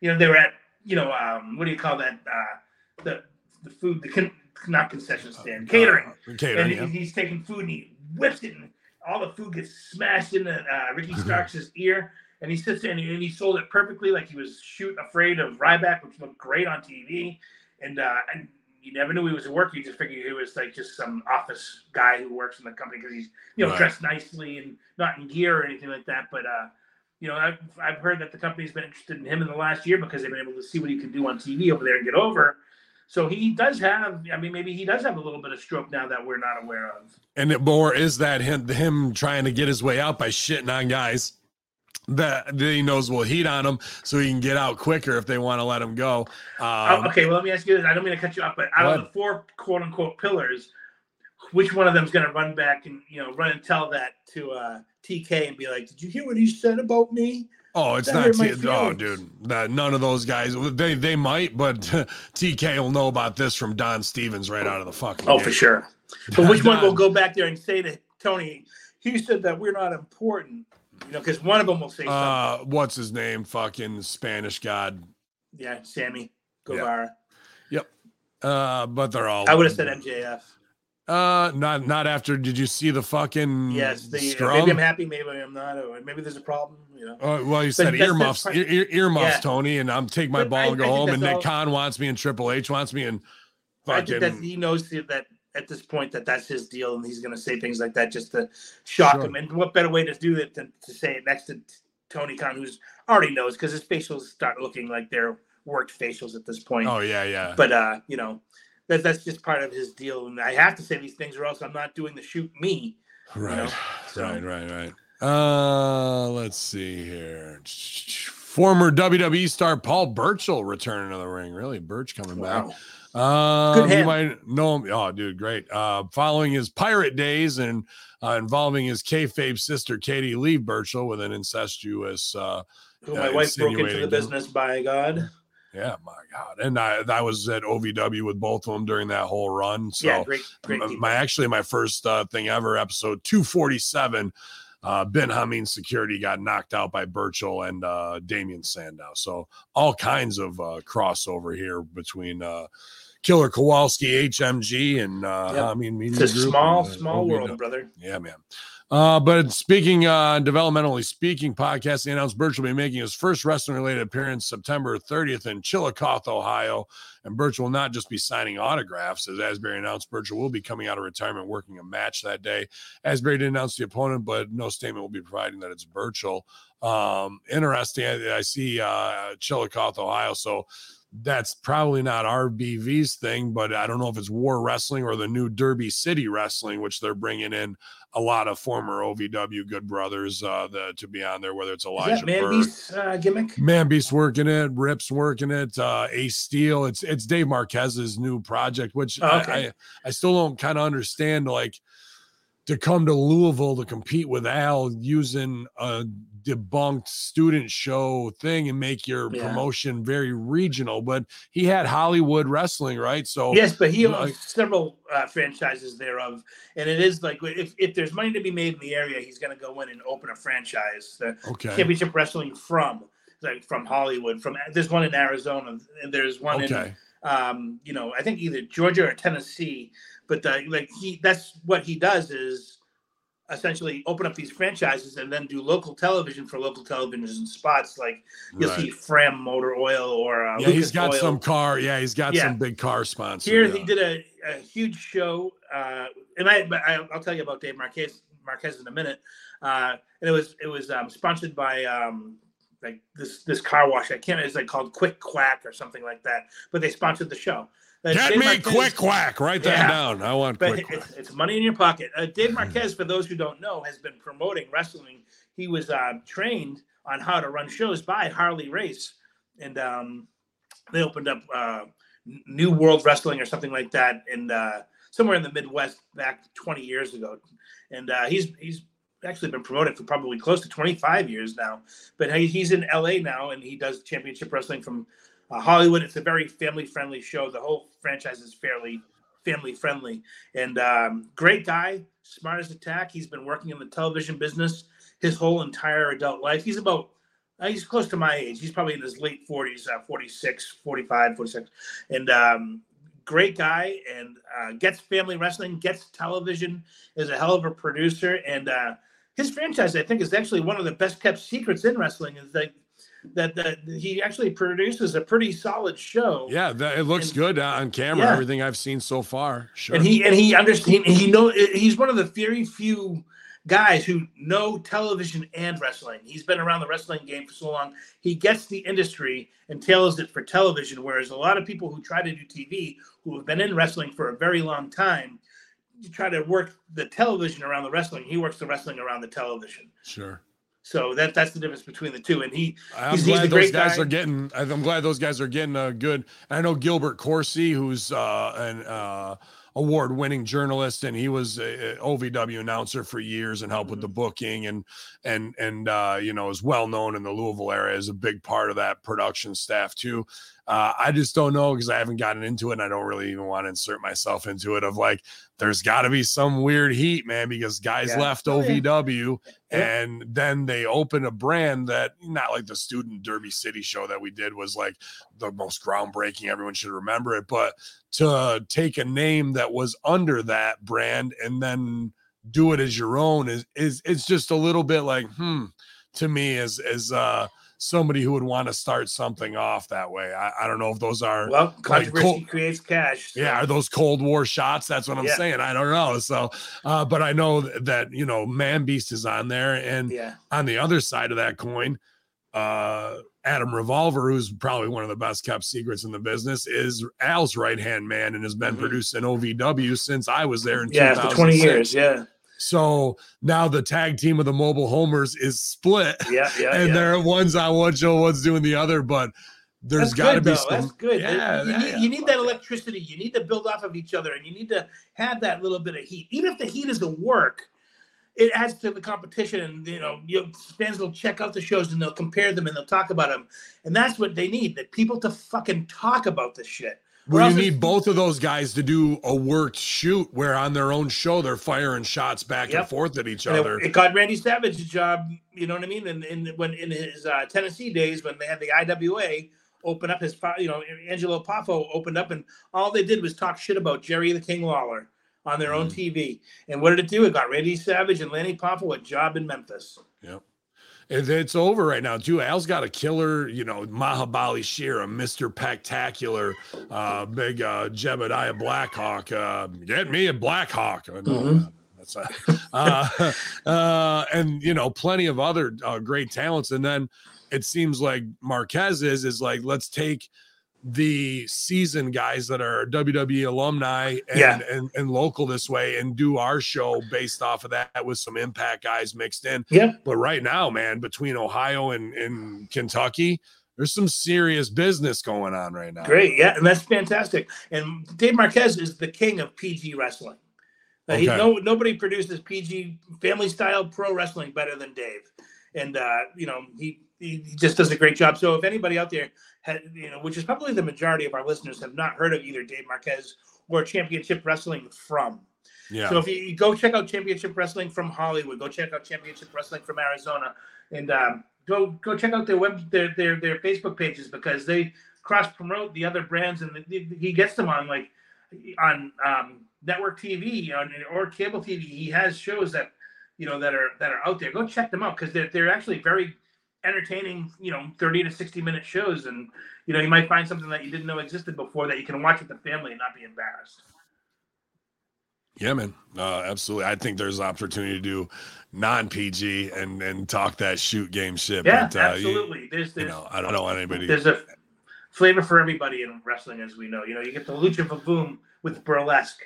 you know they were at you know um what do you call that uh the the food the con- not concession stand catering. Uh, catering. and yeah. he- he's taking food and he whips it, and all the food gets smashed into uh, Ricky Starks' ear. And he sits and he, and he sold it perfectly, like he was shoot afraid of Ryback, which looked great on TV. And uh, and you never knew he was at work. You just figured he was like just some office guy who works in the company because he's you know Right. dressed nicely and not in gear or anything like that. But uh, you know, I've, I've heard that the company's been interested in him in the last year because they've been able to see what he can do on TV over there and get over. So he does have, I mean, maybe he does have a little bit of stroke now that we're not aware of. And it more is that him, him trying to get his way out by shitting on guys that, he knows will heat on him so he can get out quicker if they want to let him go. Um, Oh, okay, well, let me ask you this. I don't mean to cut you off, but out of the four quote unquote pillars, which one of them is going to run back and, you know, run and tell that to uh, TK and be like, did you hear what he said about me? Oh, it's That not. T- oh, dude, that- none of those guys. They they might, but TK will know about this from Don Stevens right out of the fucking. Oh, gate. for sure. But which one will go back there and say to Tony, he said that we're not important? You know, because one of them will say something. Uh, what's his name? Fucking Spanish god. Yeah, Sammy. Guevara. Uh, but they're all. I would have said MJF. Uh, not not after. Did you see the fucking Yes, the, scrum? maybe I'm happy, maybe I'm not, or maybe there's a problem. You know, Oh, well, you said that's- earmuffs, ear, ear, earmuffs, Yeah. Tony, and I'm take my But ball I- and go home. And that's Nick Khan wants me, and Triple H wants me, and I think that fucking he knows that at this point that that's his deal, and he's going to say things like that just to shock Sure. him. And what better way to do that than to say it next to Tony Khan, who's already knows because his facials start looking like they're worked facials at this point. oh yeah, yeah. But uh, you know, that that's just part of his deal. And I have to say these things, or else I'm not doing the shoot me. Right, know, so- right, right, right. Uh, let's see here. Former WWE star Paul Burchill returning to the ring. Really, Birch coming back. Um, you might know him. Oh, dude, great. Uh, following his pirate days and uh, involving his kayfabe sister Katie Lee Burchill with an incestuous. Uh, Who my uh, wife broke into the business by God. yeah, my God, and I that was at OVW with both of them during that whole run. So yeah, great, great. my, my actually my first uh, thing ever episode 247 uh ben hameen security got knocked out by Burchill and uh Damien Sandow so all kinds of uh crossover here between uh Killer Kowalski HMG and uh Yep. Hameen Media it's a Group small, and, uh, small OVW. world, brother. Yeah, man. Uh, but speaking uh developmentally speaking podcast, he announced Birch will be making his first wrestling related appearance September 30th in Chillicothe, Ohio. And Birch will not just be signing autographs, as Asbury announced. Birch will be coming out of retirement working a match that day. Asbury didn't announce the opponent, but no statement will be providing that it's Birchall. Um, interesting. I, I see uh Chillicothe, Ohio. So that's probably not RBV's thing, but I don't know if it's War Wrestling or the new Derby City Wrestling, which they're bringing in a lot of former OVW good brothers uh, the, to be on there, whether it's Is Elijah that Man Beast's uh, gimmick? Man Beast working it, Rips working it, uh, Ace Steel. It's it's Dave Marquez's new project, which Oh, okay. I I still don't kind of understand. Like to come to Louisville to compete with Al using a debunked student show thing and make your Yeah. promotion very regional. But he had Hollywood wrestling, right? So Yes, but he Oh, like- several uh, franchises thereof, and it is like if, if there's money to be made in the area, he's going to go in and open a franchise. The okay, Championship Wrestling from like from Hollywood. From there's one in Arizona, and there's one okay, in um, you know I think either Georgia or Tennessee. But uh, like he, that's what he does is essentially open up these franchises and then do local television for local television and spots. Like you'll right. see Fram Motor Oil or uh, yeah, he's got Oil. some car. Yeah, he's got Yeah. some big car sponsors. Here yeah. he did a, a huge show, uh, and I, I I'll tell you about Dave Marquez Marquez in a minute. Uh, and it was it was um, sponsored by um, like this this car wash. I can't. It's like called Quick Quack or something like that. But they sponsored the show. Uh, Get Dave me Marquez- quick quack. Write that Yeah. down. I want But quick quack. it's, it's money in your pocket. Uh, Dave Marquez, for those who don't know, has been promoting wrestling. He was uh, trained on how to run shows by Harley Race, and um, they opened up uh, New World Wrestling or something like that, in uh, somewhere in the Midwest back 20 years ago. And uh, he's he's actually been promoted for probably close to 25 years now. But he, he's in LA now, and he does championship wrestling from uh, Hollywood. It's a very family friendly show. The whole franchise is fairly family friendly and um, great guy, smart as a tack. He's been working in the television business his whole entire adult life. He's about uh, he's close to my age. He's probably in his late 40s, uh, 46, 45, 46. And um, great guy and uh, gets family wrestling, gets television, is a hell of a producer. And uh, his franchise, I think, is actually one of the best kept secrets in wrestling. Is that that, that he actually produces a pretty solid show. Yeah, that, it looks And- good uh, on camera. Yeah. Everything I've seen so far. Sure. and he and he understands. He know he's one of the very few guys who know television and wrestling. He's been around the wrestling game for so long. He gets the industry and tailors it for television, whereas a lot of people who try to do TV, who have been in wrestling for a very long time, try to work the television around the wrestling. He works the wrestling around the television. Sure. So that that's the difference between the two. And he I'm He's- he's glad a those great guys guy. are getting. I'm glad those guys are getting uh, good. I know Gilbert Corsey, who's uh, an uh, award-winning journalist, and he was a, a OVW announcer for years and helped with the Mm-hmm. booking, and and and uh, you know is well known in the Louisville area as a big part of that production staff too. Uh, I just don't know because I haven't gotten into it, and I don't really even want to insert myself into it. Of like, there's got to be some weird heat, man, because guys Yeah. left Oh. OVW Yeah. and then they open a brand that not like the student derby city show that we did was like the most groundbreaking everyone should remember it but to take a name that was under that brand and then do it as your own is is it's just a little bit like hmm to me as as uh somebody who would want to start something off that way i, I don't know if those are well, controversy Col- creates cash. so- yeah, are those Cold War shots? That's what I'm Yeah. saying. I don't know. So, uh, but I know that you know, Man Beast is on there, and yeah. on the other side of that coin, uh, Adam Revolver, who's probably one of the best kept secrets in the business, is Al's right hand man and has been Mhm. producing OVW since I was there in Yeah, for 20 years. Yeah. So now the tag team of the mobile homers is split, Yeah. Yeah. and yeah. they're one's on one show, one's doing the other. But there's That's got to be though. some. That's good. Yeah, you yeah, need, yeah. you need that electricity. You need to build off of each other, and you need to have that little bit of heat. Even if the heat isn't work, it adds to the competition. And you know, you, fans will check out the shows and they'll compare them and they'll talk about them. And that's what they need: that people to fucking talk about this shit. Well, you need both of those guys to do a worked shoot where on their own show they're firing shots back and forth at each And other. It, it got Randy Savage a job. You know what I mean? And in, when in his uh, Tennessee days, when they had the IWA open up his, you know, Angelo Poffo opened up, and all they did was talk shit about Jerry the King Lawler on their own TV. And what did it do? It got Randy Savage and Lanny Poffo a job in Memphis. Yep. It- It's over right now, too. Al's got a killer, you know, Mahabali Shera, Mr. Spectacular, uh, big uh, Jebediah Blackhawk. Uh, get me a Blackhawk. No, Mhm. that's not, uh, uh, and, you know, plenty of other uh, great talents. And then it seems like Marquez is, is like, let's take the seasoned guys that are WWE alumni and, Yeah. and, and local this way and do our show based off of that with some impact guys mixed in. Yeah. But right now, man, between Ohio and, and Kentucky, there's some serious business going on right now. Great, yeah, and that's fantastic. And Dave Marquez is the king of PG wrestling. Uh, Okay. no, nobody produces PG family style pro wrestling better than Dave, and uh, you know he he just does a great job. So if anybody out there, had, you know, which is probably the majority of our listeners, have not heard of either Dave Marquez or Championship Wrestling from, Yeah. so if you, you go check out Championship Wrestling from Hollywood, go check out Championship Wrestling from Arizona, and um, go go check out their web their their, their Facebook pages because they cross promote the other brands and the, he gets them on like on um, network TV on or cable TV. He has shows that you know that are that are out there. Go check them out because they're they're actually very entertaining. You know, thirty to sixty minute shows, and you know you might find something that you didn't know existed before that you can watch with the family and not be embarrassed. Yeah, man. Uh, absolutely. I think there's opportunity to do non PG and and talk that shoot game shit. Yeah, but, uh, you- absolutely. there's You, there's know, I don't want anybody. there's a flavor for everybody in wrestling, as we know. You know, you get the lucha boom with burlesque.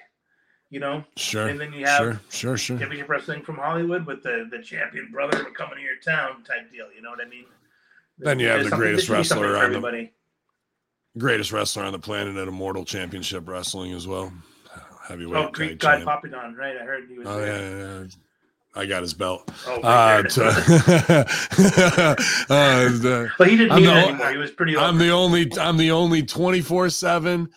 You know, Sure. and then you have Sure. Sure. Sure. championship wrestling from Hollywood with the the champion brother coming to your town type deal. You know what I mean? Then you have the greatest there should be something wrestler on the- Greatest wrestler on the planet at Immortal Championship Wrestling as well. Heavyweight. Oh, Greek God champ. Papadon, right? I heard he was. Oh there. yeah, yeah. I got his belt. Oh, Uh, to- uh, the- but he didn't I'm need the it anymore. He was pretty. I'm the only I'm the only 24/7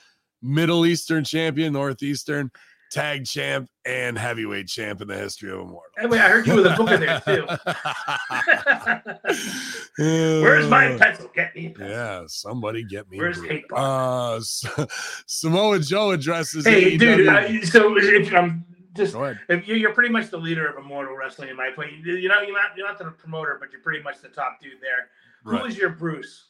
Middle Eastern champion, Northeastern tag champ, and heavyweight champ in the history of Immortal. Wait, I heard you with a book in there too. Where's my pencil? Get me. A pencil. Yeah, somebody get me. Where's. Kate Uh, Samoa Joe addresses. Hey, dude. AEW. Uh, so if I'm just if you're, pretty much the leader of Immortal Wrestling in my opinion. You know, you're not you're not the promoter, but you're pretty much the top dude there. Who is Right. your Bruce?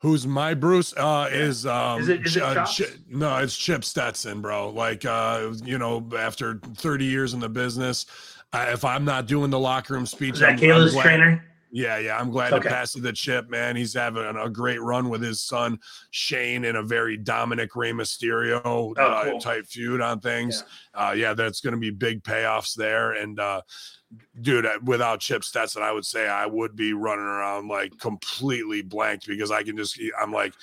Who's my Bruce? Uh, is um, Is it- is it uh? Chi- no, it's Chip Stetson, bro. Like, uh, you know, after 30 years in the business, uh, if I'm not doing the locker room speech, Is that I'm- I'm Kayla's glad- trainer? Yeah, yeah, I'm glad Okay. to pass it the chip, man. He's having a great run with his son Shane in a very Dominic Rey Mysterio uh, cool. type feud on things. Yeah, uh, yeah that's going to be big payoffs there. And uh, dude, uh, without Chip Stetson, I would say I would be running around like completely blanked because I can just, I'm like,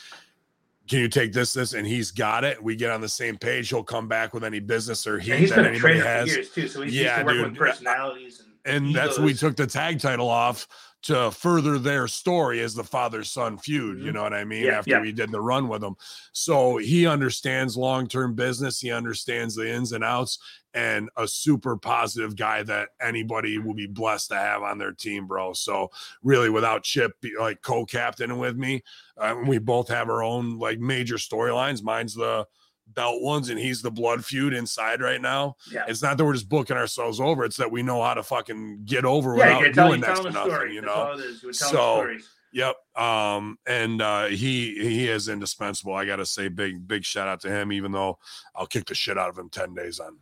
can you take this, this, and he's got it. We get on the same page. He'll come back with any business or heat And he's that anybody has years too, so he's Yeah, used to dude. with personalities and and that's we took the tag title off to further their story as the father son feud. You Mhm. know what I mean? Yeah, After yeah. we did the run with him, so he understands long term business. He understands the ins and outs, and a super positive guy that anybody will be blessed to have on their team, bro. So really, without Chip be like co captaining with me, uh, we both have our own like major storylines. Mine's the belt ones, and he's the blood feud inside right now. Yeah. It's not that we're just booking ourselves over. It's that we know how to fucking get over Yeah, without you're doing next to nothing, story. you know? all it is. You're telling So. Yep. Um, and uh he he is indispensable. I gotta say big, big shout out to him, even though I'll kick the shit out of him 10 days on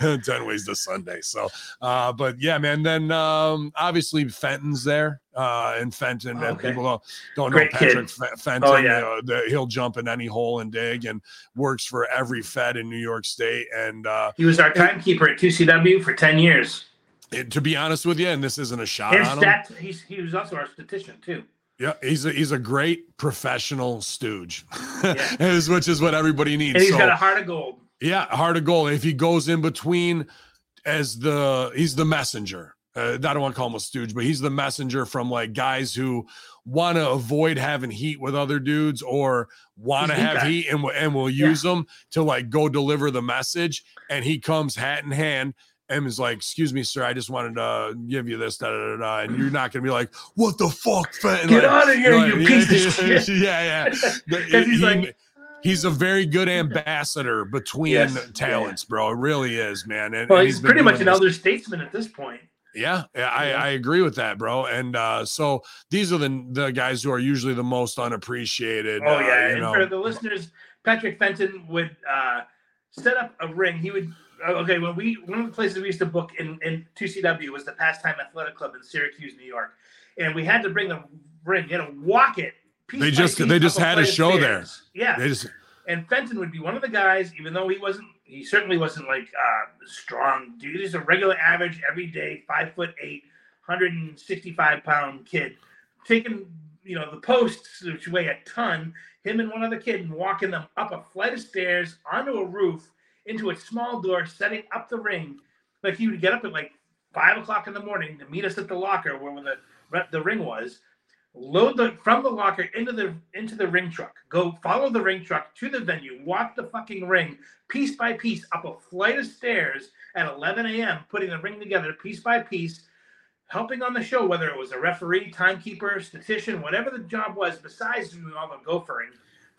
10 ways to Sunday. So uh, but yeah, man. Then um obviously Fenton's there. Uh and Fenton and Okay. people don't, don't know Great. Patrick Fe- Fenton. Oh, yeah. uh, the, he'll jump in any hole and dig and works for every Fed in New York State. And uh He was our timekeeper at 2CW for 10 years. it- to be honest with you, and this isn't a shot And on him. he's, he was also our statistician too. Yeah, he's a he's a great professional stooge, Yeah. which is what everybody needs. And he's So, got a heart of gold. yeah, heart of gold. If he goes in between as the he's the messenger. Uh, I don't want to call him a stooge, but he's the messenger from like guys who want to avoid having heat with other dudes or want to have guy. heat and will- and will Yeah. use them to like go deliver the message. And he comes hat in hand and is like, "Excuse me, sir, I just wanted to give you this." Da, da, da, da. And you're not gonna be like, "What the fuck, Fenton?" Get Like, out of here, like, you yeah, piece of yeah, shit. Yeah, yeah. Because he's like, he's a very good ambassador between Yes, yeah, talents, bro. It really is, man. And, well, and he's pretty much doing an this- elder statesman at this point. Yeah, yeah, I, Yeah. I agree with that, bro. And uh, so these are the the guys who are usually the most unappreciated. Oh uh, yeah, you and know. for the listeners, Patrick Fenton would uh, set up a ring. He would uh, okay when we one of the places we used to book in in 2CW was the Pastime Athletic Club in Syracuse, New York, and we had to bring the ring. You had to walk it. piece They just- they just had a show there. Yeah, They just and Fenton would be one of the guys, even though he wasn't, he certainly wasn't like uh, strong. Dude, he's a regular average, everyday, five foot eight, 165 pound kid, taking you know the posts which weigh a ton. Him and one other kid, and walking them up a flight of stairs onto a roof into a small door, setting up the ring. Like he would get up at like five o'clock in the morning to meet us at the locker where the the ring was load the from the locker into the into the ring truck. Go follow the ring truck to the venue walk the fucking ring piece by piece up a flight of stairs at 11 a.m putting the ring together piece by piece helping on the show whether it was a referee timekeeper statistician whatever the job was besides doing all the gophering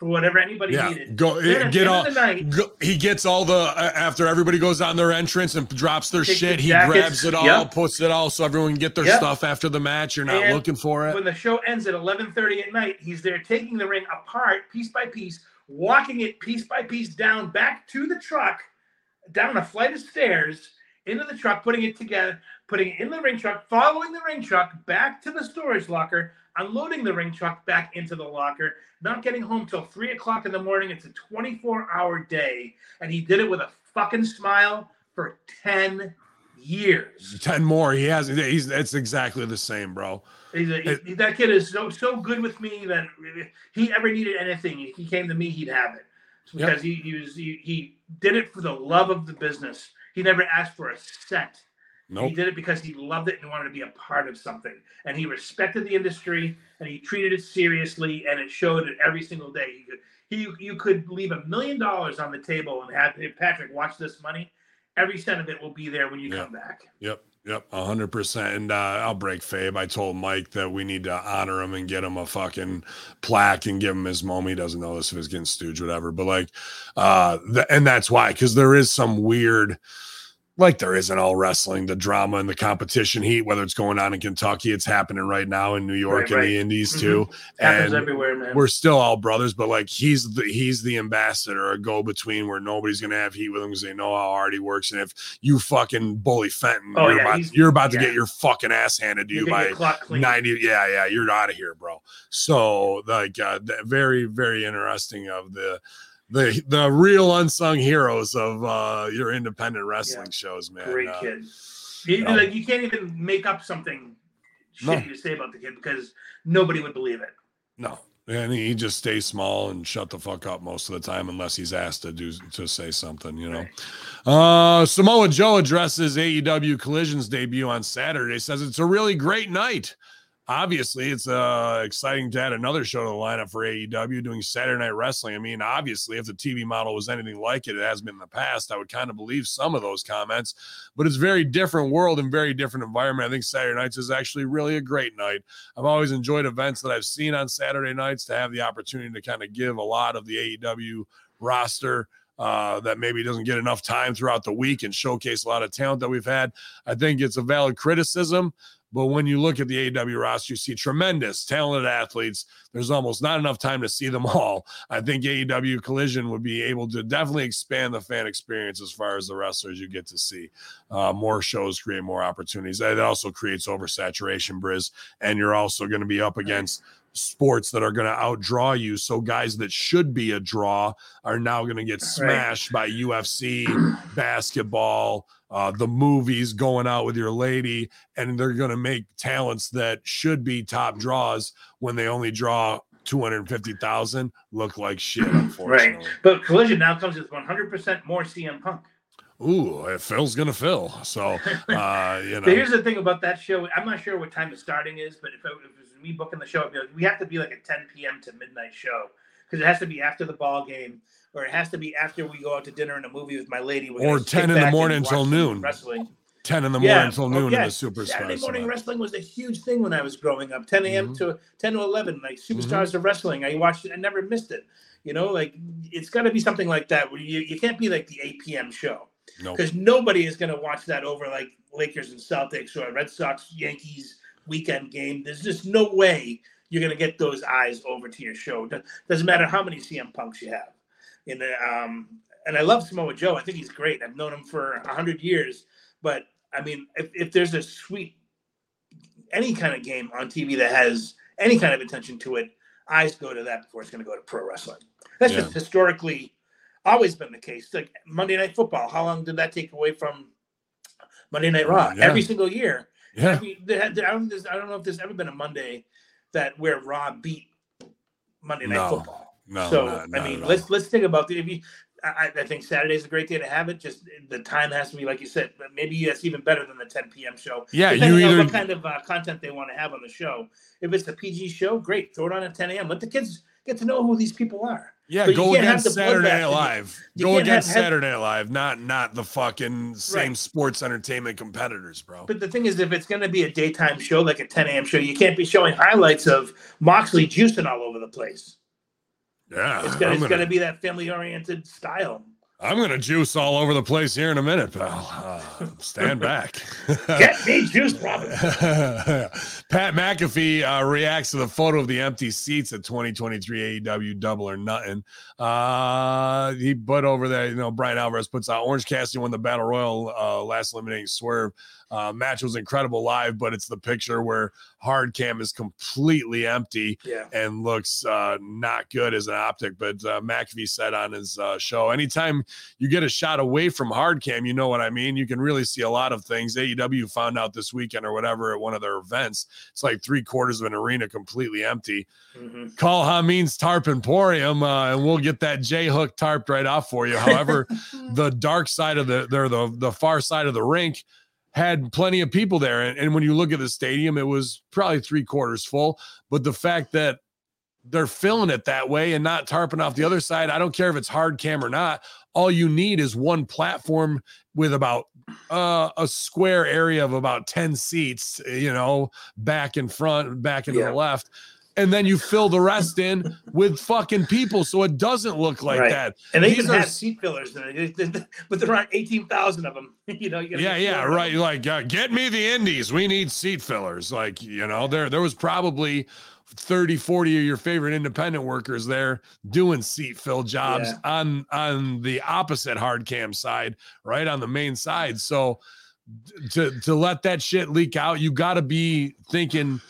for whatever anybody yeah, needed go Then at get all. the night Go, he gets all the uh, after everybody goes on their entrance and drops their Take the shit. He grabs it all, yep. puts it all, so everyone can get their Yep. stuff after the match. You're not And looking for it. when the show ends at 11:30 at night, he's there taking the ring apart piece by piece, walking it piece by piece down back to the truck, down a flight of stairs into the truck, putting it together, putting it in the ring truck, following the ring truck back to the storage locker, unloading the ring truck back into the locker, not getting home till three o'clock in the morning. It's a 24-hour day, and he did it with a fucking smile for 10 years. Ten more. He has. He's. It's exactly the same, bro. He's a, It- he- that kid is so so good with me that if he ever needed anything, if he came to me, he'd have it Yep. because he, he was he, he did it for the love of the business. He never asked for a cent. Nope. He did it because he loved it and wanted to be a part of something. And he respected the industry and he treated it seriously, and it showed it every single day. He could he you could leave a million dollars on the table and have Patrick watch this money. Every cent of it will be there when you Yeah. come back. Yep, yep, a hundred percent. And uh, I'll break Fabe. I told Mike that we need to honor him and get him a fucking plaque and give him his moment. He doesn't know this if he's getting stooge, whatever. But like, uh, th- and that's why, because there is some weird like there is in all wrestling, the drama and the competition heat, whether it's going on in Kentucky, it's happening right now in New York Right, and right. the Indies Mhm. too. Happens And everywhere, man. we're still all brothers, but like he's the he's the ambassador, a go between where nobody's gonna have heat with him because they know how hard he works. And if you fucking bully Fenton, Oh, you're, yeah, about, you're about to get your fucking ass handed to You you by your clock clean. 90 yeah yeah you're out of here bro so like uh, very very interesting of the the the real unsung heroes of uh your independent wrestling Yeah. shows man Great Uh, kid. You, no. Like you can't even make up something No. shitty to say about the kid because nobody would believe it. no and he just stays small and shut the fuck up most of the time unless he's asked to do to say something you know uh samoa joe addresses aew collisions debut on saturday says it's a really great night obviously it's uh exciting to add another show to the lineup for AEW doing Saturday Night Wrestling. I mean, obviously, if the TV model was anything like it, it has been in the past. I would kind of believe some of those comments, but it's very different world and very different environment. I think Saturday nights is actually really a great night. I've always enjoyed events that I've seen on Saturday nights to have the opportunity to kind of give a lot of the AEW roster uh, that maybe doesn't get enough time throughout the week and showcase a lot of talent that we've had. I think it's a valid criticism. But when you look at the AEW roster, you see tremendous, talented athletes. There's almost not enough time to see them all. I think AEW Collision would be able to definitely expand the fan experience as far as the wrestlers you get to see. Uh, more shows create more opportunities. That also creates oversaturation, Briz. And you're also going to be up against sports that are going to outdraw you. So guys that should be a draw are now going to get smashed by UFC, basketball, uh, the movies, going out with your lady, and they're going to make talents that should be top draws when they only draw 250,000 look like shit, unfortunately. But Collision now comes with 100% more CM Punk. Ooh, if Phil's going to fill. So, uh, you know. But here's the thing about that show. I'm not sure what time the starting is, but if it, if it was me booking the show, like, we have to be like a 10 p.m. to midnight show because it has to be after the ball game or it has to be after we go out to dinner and a movie with my lady. Or 10 in the morning till noon. Wrestling. 10 in the Yeah, morning until oh, noon in the Superstars. Saturday morning so- wrestling was a huge thing when I was growing up. 10 a.m. Mhm. to 10 to 11, like Superstars Mm-hmm. of Wrestling. I watched it. I never missed it. You know, like it's got to be something like that. Where you, you can't be like the 8 p.m. show Nope. because nobody is going to watch that over like Lakers and Celtics or Red Sox Yankees weekend game. There's just no way you're going to get those eyes over to your show. Doesn't matter how many CM Punks you have. In the, um, and I love Samoa Joe. I think he's great. I've known him for a hundred years. But I mean, if, if there's a sweet any kind of game on TV that has any kind of attention to it, eyes go to that before it's going to go to pro wrestling. That's Yeah. just historically always been the case. Like Monday Night Football, how long did that take away from Monday Night Raw? Yeah. Every single year. Yeah. I, mean, I, don't, I don't know if there's ever been a Monday that where Raw beat Monday Night No. Football. No, so not- I mean, let's let's think about the. If you, I, I think is a great day to have it. Just the time has to be like you said. But maybe that's even better than the 10 p.m. show. Yeah, you depending on either- what kind of uh, content they want to have on the show. If it's a PG show, great. Throw it on at 10 a.m. Let the kids get to know who these people are. Yeah, But go against Saturday Night Live. Go against have- Saturday Night Live, not not the fucking same Right. sports entertainment competitors, bro. But the thing is, if it's going to be a daytime show, like a 10 a.m. show, you can't be showing highlights of Moxley juicing all over the place. Yeah, It's I'm to gonna, be that family oriented style. I'm gonna juice all over the place here in a minute, pal. Uh, stand back. Get me juiced, Robin. Pat McAfee uh, reacts to the photo of the empty seats at 2023 AEW Double or Nothing. Uh, he put over there, you know, Bryan Alvarez puts out Orange Cassidy won the Battle Royal uh, last eliminating swerve. Uh, match was incredible live, but it's the picture where hard cam is completely empty Yeah. and looks uh, not good as an optic. But uh, McAfee said on his uh, show, anytime you get a shot away from hard cam, you know what I mean. You can really see a lot of things. AEW found out this weekend or whatever at one of their events. It's like three quarters of an arena completely empty. Mhm. Call Hameen's Tarp Emporium, uh, and we'll get that J hook tarped right off for you. However, the dark side of the there the the far side of the rink had plenty of people there. And, and when you look at the stadium it was probably three quarters full. But the fact that they're filling it that way and not tarping off the other side i don't care if it's hard cam or not. All you need is one platform with about uh, a square area of about 10 seats you know back in front back into Yeah. the left and then you fill the rest in with fucking people so it doesn't look like Right. that. And they These even are have seat fillers, but there aren't eighteen thousand of them. you know, you Yeah, yeah, right. them. Like, uh, get me the indies. We need seat fillers. Like, you know, there there was probably 30, 40 of your favorite independent workers there doing seat fill jobs Yeah. on on the opposite hard cam side, right on the main side. So to to let that shit leak out, you got to be thinking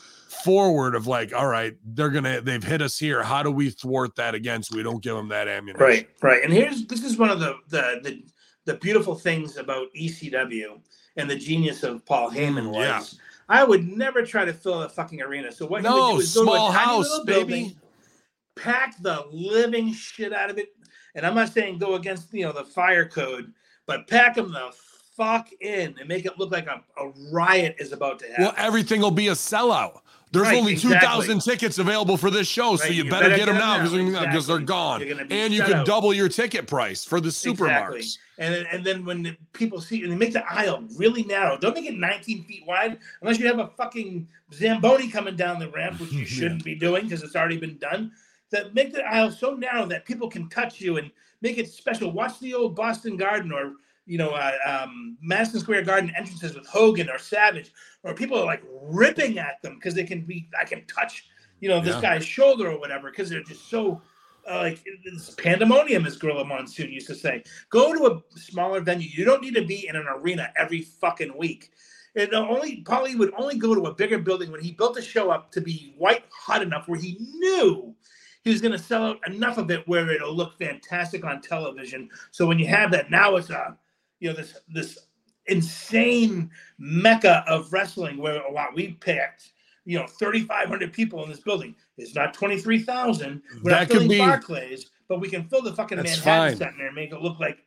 forward of like, all right, they're gonna they've hit us here. How do we thwart that again so we don't give them that ammunition? Right, right. And here's this is one of the the the, the beautiful things about ECW and the genius of Paul Heyman was. yeah. I would never try to fill a fucking arena. So what he would No, do is go to a small tiny house, baby. building, pack the living shit out of it. And I'm not saying go against you know the fire code, but pack them the fuck in and make it look like a, a riot is about to happen. Well, everything will be a sellout. There's Right, only exactly. 2,000 tickets available for this show, so you, you better, better get them now because they're gone. Be And you can out. double your ticket price for the supermarkets. And then, and then when the people see and they make the aisle really narrow, don't make it 19 feet wide unless you have a fucking Zamboni coming down the ramp, which you shouldn't be doing because it's already been done. That make the aisle so narrow that people can touch you and make it special. Watch the old Boston Garden or you know uh, um, Madison Square Garden entrances with Hogan or Savage, or people are like ripping at them because they can be. I can touch you know this Yeah. guy's shoulder or whatever because they're just so. Uh, like it's pandemonium, as Gorilla Monsoon used to say. Go to a smaller venue. You don't need to be in an arena every fucking week. And only Paulie would only go to a bigger building when he built the show up to be white hot enough where he knew he was going to sell out enough of it where it'll look fantastic on television. So when you have that, now it's a you know this this insane mecca of wrestling where a lot we picked. You know, 3,500 people in this building. It's not 23,000. We're That not filling be- Barclays, but we can fill the fucking Manhattan fine. Center and make it look like.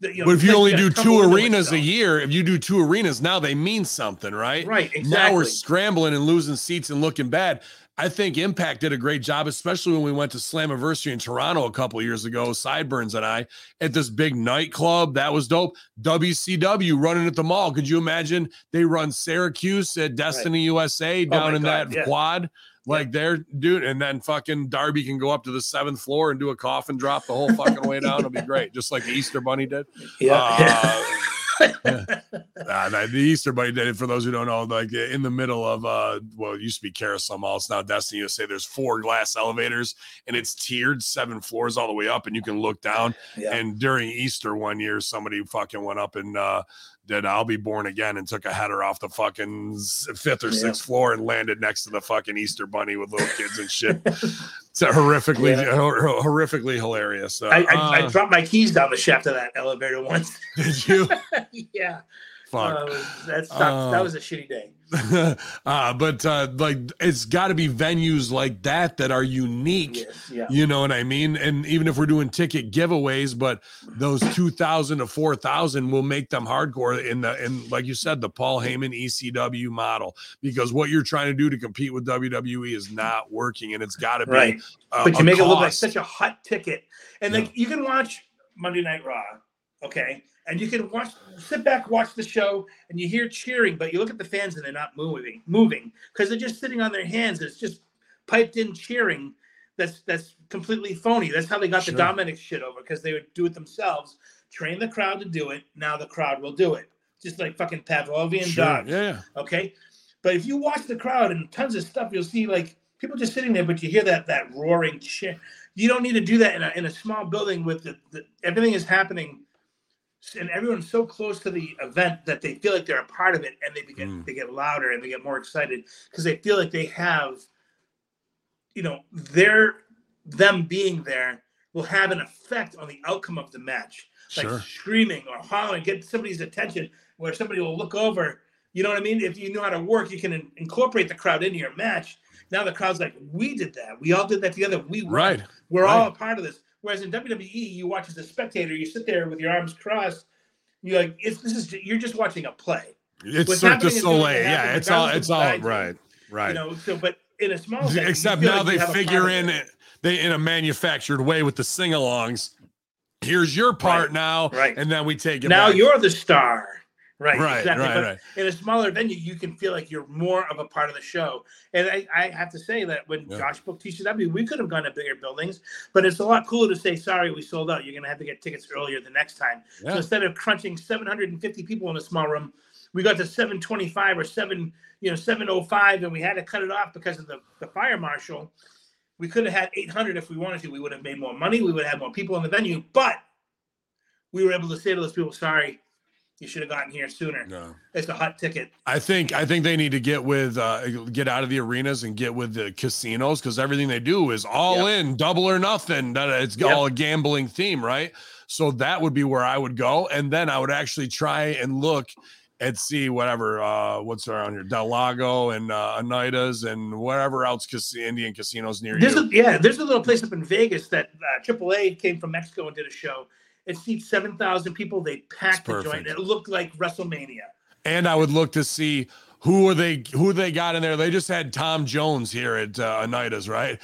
The, you know, But if you only do two arenas a year, if you do two arenas, now they mean something, right? Right, Now we're scrambling and losing seats and looking bad. I think Impact did a great job, especially when we went to Slammiversary in Toronto a couple years ago. Sideburns and I at this big nightclub that was dope. WCW running at the mall. Could you imagine? They run Syracuse at Destiny USA down Oh in God, that yeah. quad. Like they're dude, and then fucking Darby can go up to the seventh floor and do a coffin drop the whole fucking way down. It'll be great, just like the Easter Bunny did. Yeah. Uh, the the Easter Bunny did it for those who don't know. Like in the middle of uh, well, it used to be Carousel Mall. It's now Destiny USA. There's four glass elevators, and it's tiered, seven floors all the way up, and you can look down. yeah. And during Easter one year, somebody fucking went up and uh, did "I'll Be Born Again" and took a header off the fucking fifth or Yeah. sixth floor and landed next to the fucking Easter Bunny with little kids and shit. It's horrifically, Yeah. hor- hor- horrifically hilarious. So, I, I, I uh, dropped my keys down the shaft of that elevator once. did you? yeah. Fuck. Uh, that sucked. Uh, that was a shitty day. uh, but uh, like it's got to be venues like that that are unique. Yes. Yeah. You know what I mean? And even if we're doing ticket giveaways, but those two thousand to four thousand will make them hardcore in the in like you said, the Paul Heyman ECW model. Because what you're trying to do to compete with WWE is not working, and it's got to be Right. a- but you make it look like such a hot ticket. And Yeah. like you can watch Monday Night Raw, okay? And you can watch sit back, watch the show, and you hear cheering, but you look at the fans and they're not moving, moving, because they're just sitting on their hands. It's just piped in cheering. That's that's completely phony. That's how they got Sure. the Dominic shit over, because they would do it themselves, train the crowd to do it. Now the crowd will do it. Just like fucking Pavlovian Sure. dogs Yeah, okay but if you watch the crowd and tons of stuff you'll see like people just sitting there but you hear that that roaring cheer you don't need to do that in a, in a small building with the, the everything is happening and everyone's so close to the event that they feel like they're a part of it and they get Mm. they get louder and they get more excited because they feel like they have you know their them being there will have an effect on the outcome of the match like Sure. screaming or hollering, get somebody's attention where somebody will look over. You know what I mean? If you know how to work, you can in- incorporate the crowd into your match. Now the crowd's like, we did that. We all did that together. We won. Right. We're all a part of this. Whereas in WWE, you watch as a spectator, you sit there with your arms crossed. You're like, it's this is you're just watching a play. It's What's Cirque du happening is going to Soleil. Yeah, it's all it's all what I do. right. Right. You know, so but in a small Except now like they you have a part figure in it they in a manufactured way with the sing-alongs. Here's your part Right, now, right. and then we take it. Now back. you're the star. Right, Right, exactly. right, right. in a smaller venue, you can feel like you're more of a part of the show. And I, I have to say that when Yeah. Josh booked 2CW, we could have gone to bigger buildings, but it's a lot cooler to say, sorry, we sold out. You're going to have to get tickets earlier the next time. Yeah. So instead of crunching 750 people in a small room, we got to 725 or 7, you know, 705, and we had to cut it off because of the, the fire marshal. We could have had 800 if we wanted to. We would have made more money. We would have had more people in the venue, but we were able to say to those people, sorry, you should have gotten here sooner. No. It's a hot ticket. I think I think they need to get with uh, get out of the arenas and get with the casinos because everything they do is all in, double or nothing. That It's Yep. all a gambling theme, right? So that would be where I would go, and then I would actually try and look and see whatever uh, what's around here, Del Lago and uh, Oneidas and whatever else cas- Indian casinos near There's you. a, yeah, there's a little place up in Vegas that uh, AAA came from Mexico and did a show. It seats seven thousand people. They packed the joint. It looked like WrestleMania. and I would look to see who are they who they got in there. They just had Tom Jones here at uh, Oneidas, right?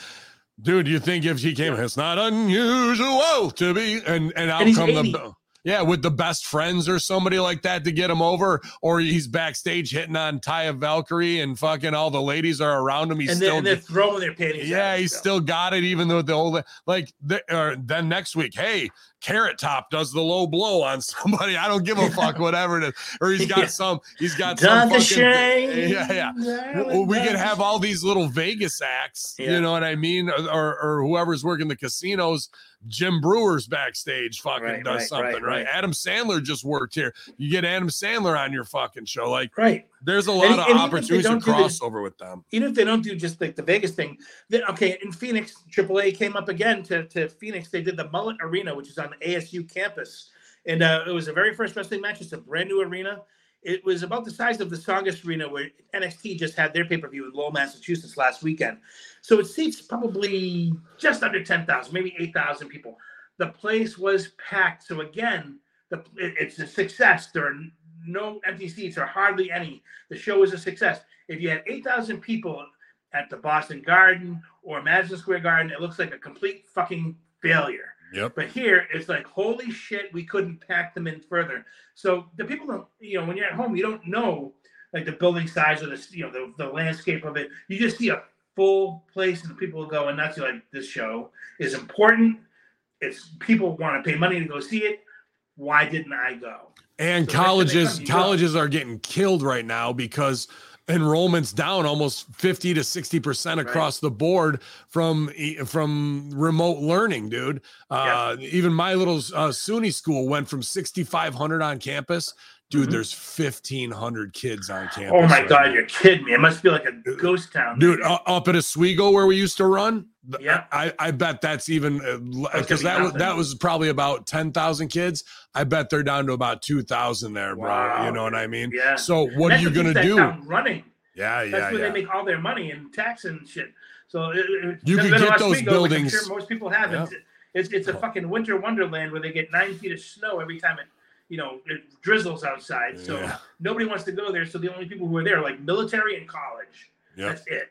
Dude, you think if he came, it's not unusual to be, and and out And come 80. the yeah with the best friends or somebody like that to get him over, or he's backstage hitting on Taya Valkyrie and fucking all the ladies are around him. He's and, still they're, and they're throwing their panties. yeah, he's still got it, even though the old like the, or then next week, hey, Carrot Top does the low blow on somebody. I don't give a fuck, whatever it is. Or he's got Yeah. some, he's got some fucking shame. yeah, yeah. Well, we could have all these little Vegas acts, Yeah. you know what I mean, or or whoever's working the casinos. Jim Breuer's backstage fucking Right, does right, something, right, right, right. Adam Sandler just worked here. You get Adam Sandler on your fucking show. Like, right. There's a lot And- of and even if they opportunities to don't do this- with them. Even if they don't do just like the Vegas thing, then okay, in Phoenix, AAA came up again to, to Phoenix. They did the Mullet Arena, which is on the ASU campus. And uh, it was the very first wrestling match. It's a brand new arena. It was about the size of the Tsongas Arena where NXT just had their pay per view in Lowell, Massachusetts last weekend. So it seats probably just under 10,000, maybe 8,000 people. The place was packed. So again, the it's a success. There are no empty seats or hardly any. The show is a success. If you had 8,000 people at the Boston Garden or Madison Square Garden, it looks like a complete fucking failure. Yep. But here, it's like, holy shit, we couldn't pack them in further. So the people don't, you know, when you're at home, you don't know like the building size or the, you know, the, the landscape of it. You just see a full place and people go and that's like, this show is important. It's people want to pay money to go see it. Why didn't I go? And So next time they colleges, colleges are getting killed right now because enrollment's down almost 50 to 60 percent across the board from from remote learning dude. Uh even my little uh suny school went from 6500 on campus dude Mhm. there's 1500 kids on campus Oh my right God, now. you're kidding me. It must be like a uh, ghost town. dude uh, up at Oswego where we used to run Yeah. i i bet that's even uh, because gonna that was that was probably about 10,000 kids i bet they're down to about 2000 there bro Wow. you know what i mean Yeah. so what are you gonna do running. yeah yeah. That's where yeah they make all their money and tax and shit. So it, it, You never could been to get those Oswego, buildings- I'm sure most people have. Yeah. It's, it's it's a fucking winter wonderland where they get nine feet of snow every time it you know it drizzles outside. So Yeah. nobody wants to go there. So the only people who are there are like military and college. Yep. That's it.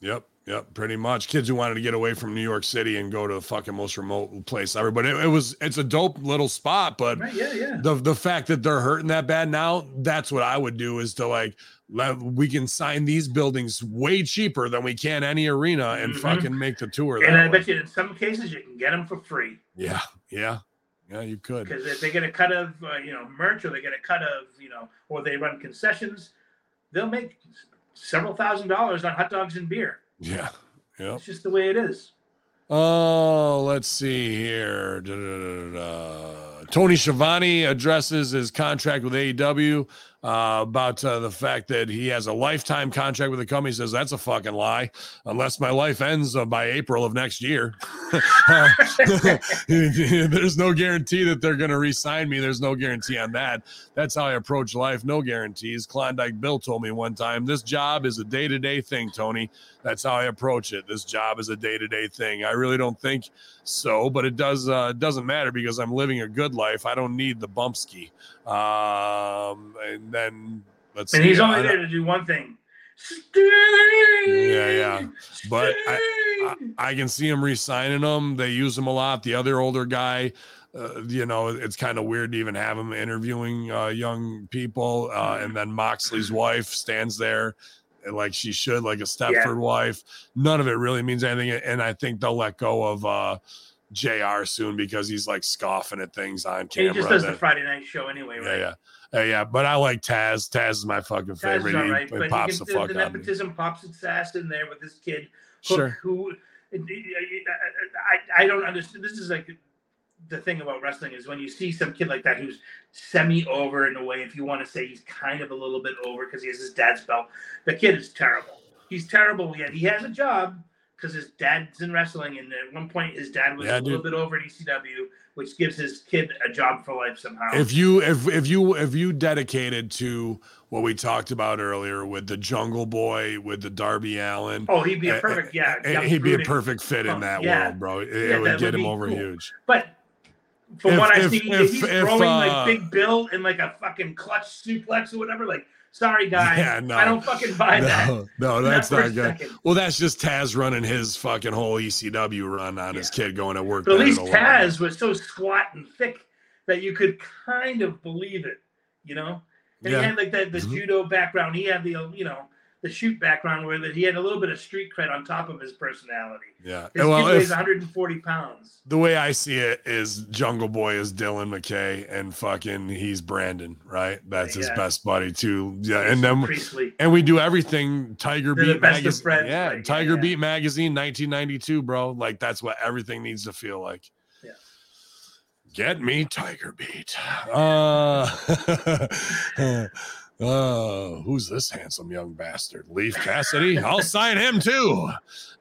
Yep. Yep. Pretty much. Kids who wanted to get away from New York City and go to the fucking most remote place ever. But it, it was it's a dope little spot. But Right? Yeah, yeah. the the fact that they're hurting that bad now, that's what I would do is to like let, we can sign these buildings way cheaper than we can any arena and Mhm. fucking make the tour. And I way. bet you in some cases you can get them for free Yeah. Yeah. Yeah, you could. because if they get a cut of uh, you know merch or they get a cut of you know or they run concessions, they'll make several thousand dollars on hot dogs and beer. Yeah. yeah. It's just the way it is. Oh, let's see here. Da, da, da. Tony Schiavone addresses his contract with AEW uh, about uh, the fact that he has a lifetime contract with the company. He says that's a fucking lie, unless my life ends uh, by April of next year. Uh, there's no guarantee that they're going to re-sign me. There's no guarantee on that. That's how I approach life. No guarantees. Klondike Bill told me one time, "This job is a day-to-day thing, Tony." That's how I approach it. This job is a day-to-day thing. I really don't think so, but it does uh, it doesn't matter because I'm living a good life. I don't need the bump ski. Um, and then let's And see. he's only there to do one thing. Yeah, yeah. But I, I can see him re-signing him. They use him a lot. The other older guy uh, you know, it's kind of weird to even have him interviewing uh, young people. Uh, and then Moxley's wife stands there like she should, like a Stepford wife. None of it really means anything. And I think they'll let go of uh, JR soon because he's like scoffing at things on camera. He just does the Friday night show anyway, yeah, right? yeah. Uh, yeah, but I like Taz. Taz is my fucking Taz favorite. all right, he, but pops you the can, fuck the nepotism pops its ass in there with this kid who, Sure. who I, I don't understand. This is like the thing about wrestling is when you see some kid like that who's semi over in a way, if you want to say he's kind of a little bit over because he has his dad's belt, the kid is terrible. He's terrible, yet he has a job because his dad's in wrestling, and at one point his dad was Yeah, a little dude. bit over at ECW, which gives his kid a job for life somehow. if you if if you if you dedicated to what we talked about earlier with the Jungle Boy with the Darby Allin, oh, he'd be a uh, perfect, yeah, uh, he'd be a perfect fit in Oh, that yeah. world, bro. It, it would get would him over cool. huge. But from If- what I've if- seen, if- he's if, throwing uh, like Big Bill in like a fucking clutch suplex or whatever, like, sorry guys, Yeah, no. I don't fucking buy that. No, no, Not that's not good. second. Well, that's just Taz running his fucking whole ECW run on his kid going to work. But at least the. Taz was so squat and thick that you could kind of believe it, you know. And Yeah. he had like that the Mhm. judo background. He had the you know the shoot background where that he had a little bit of street cred on top of his personality. Yeah. His well, weighs 140 pounds. the way I see it is Jungle Boy is Dylan McKay and fucking he's Brandon, right? That's his best buddy too. Yeah, and then Priestley. and we do everything Tiger They're Beat magazine. friends, yeah, like, Tiger yeah. Beat magazine, 1992, bro. Like that's what everything needs to feel like. Yeah. Get me Tiger Beat. Uh, uh, who's this handsome young bastard? Leif Cassidy. I'll sign him too.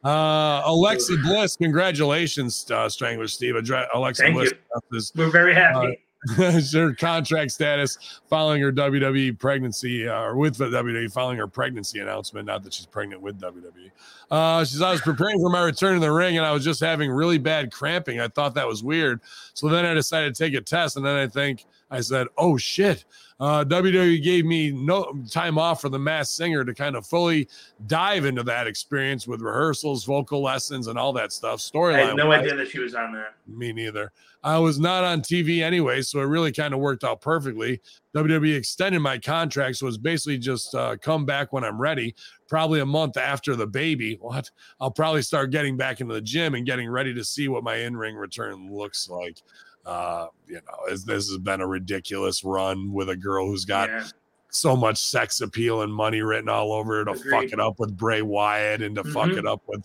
Uh, Alexi Bliss, congratulations, uh, Strangler Steve. Adre- Alexa Thank Bliss is We're very happy. her contract status following her WWE pregnancy, uh, or with the WWE following her pregnancy announcement. Not that she's pregnant with WWE. Uh, she says, I was preparing for my return to the ring and I was just having really bad cramping. I thought that was weird. So then I decided to take a test. And then I think I said, oh shit. Uh, WWE gave me no time off for the Masked Singer to kind of fully dive into that experience with rehearsals, vocal lessons, and all that stuff. I Storyline. had no idea that she was on that. Me neither. I was not on TV anyway, so it really kind of worked out perfectly. WWE extended my contract, so it's basically just uh, come back when I'm ready. Probably a month after the baby. What? I'll probably start getting back into the gym and getting ready to see what my in-ring return looks like. Uh, you know, this has been a ridiculous run with a girl who's got Yeah. so much sex appeal and money written all over her to fuck it up with Bray Wyatt and to fuck Mhm. it up with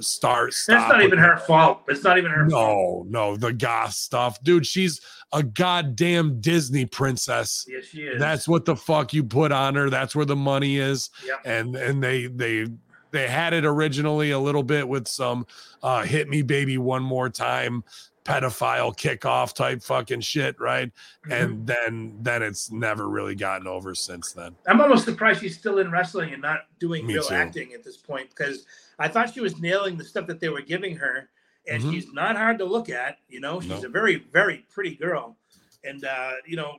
Star. That's not even her fault. It's not even her fault. No, no, the goth stuff, dude. She's a goddamn Disney princess. Yes, she is. That's what the fuck you put on her. That's where the money is. Yep. And and they they they had it originally a little bit with some uh hit me baby one more time pedophile kickoff type fucking shit, right? Mhm. And then then it's never really gotten over since then. I'm almost surprised she's still in wrestling and not doing Me real too. acting at this point because I thought she was nailing the stuff that they were giving her, and Mhm. she's not hard to look at. You know, she's a very, very pretty girl, and uh, you know,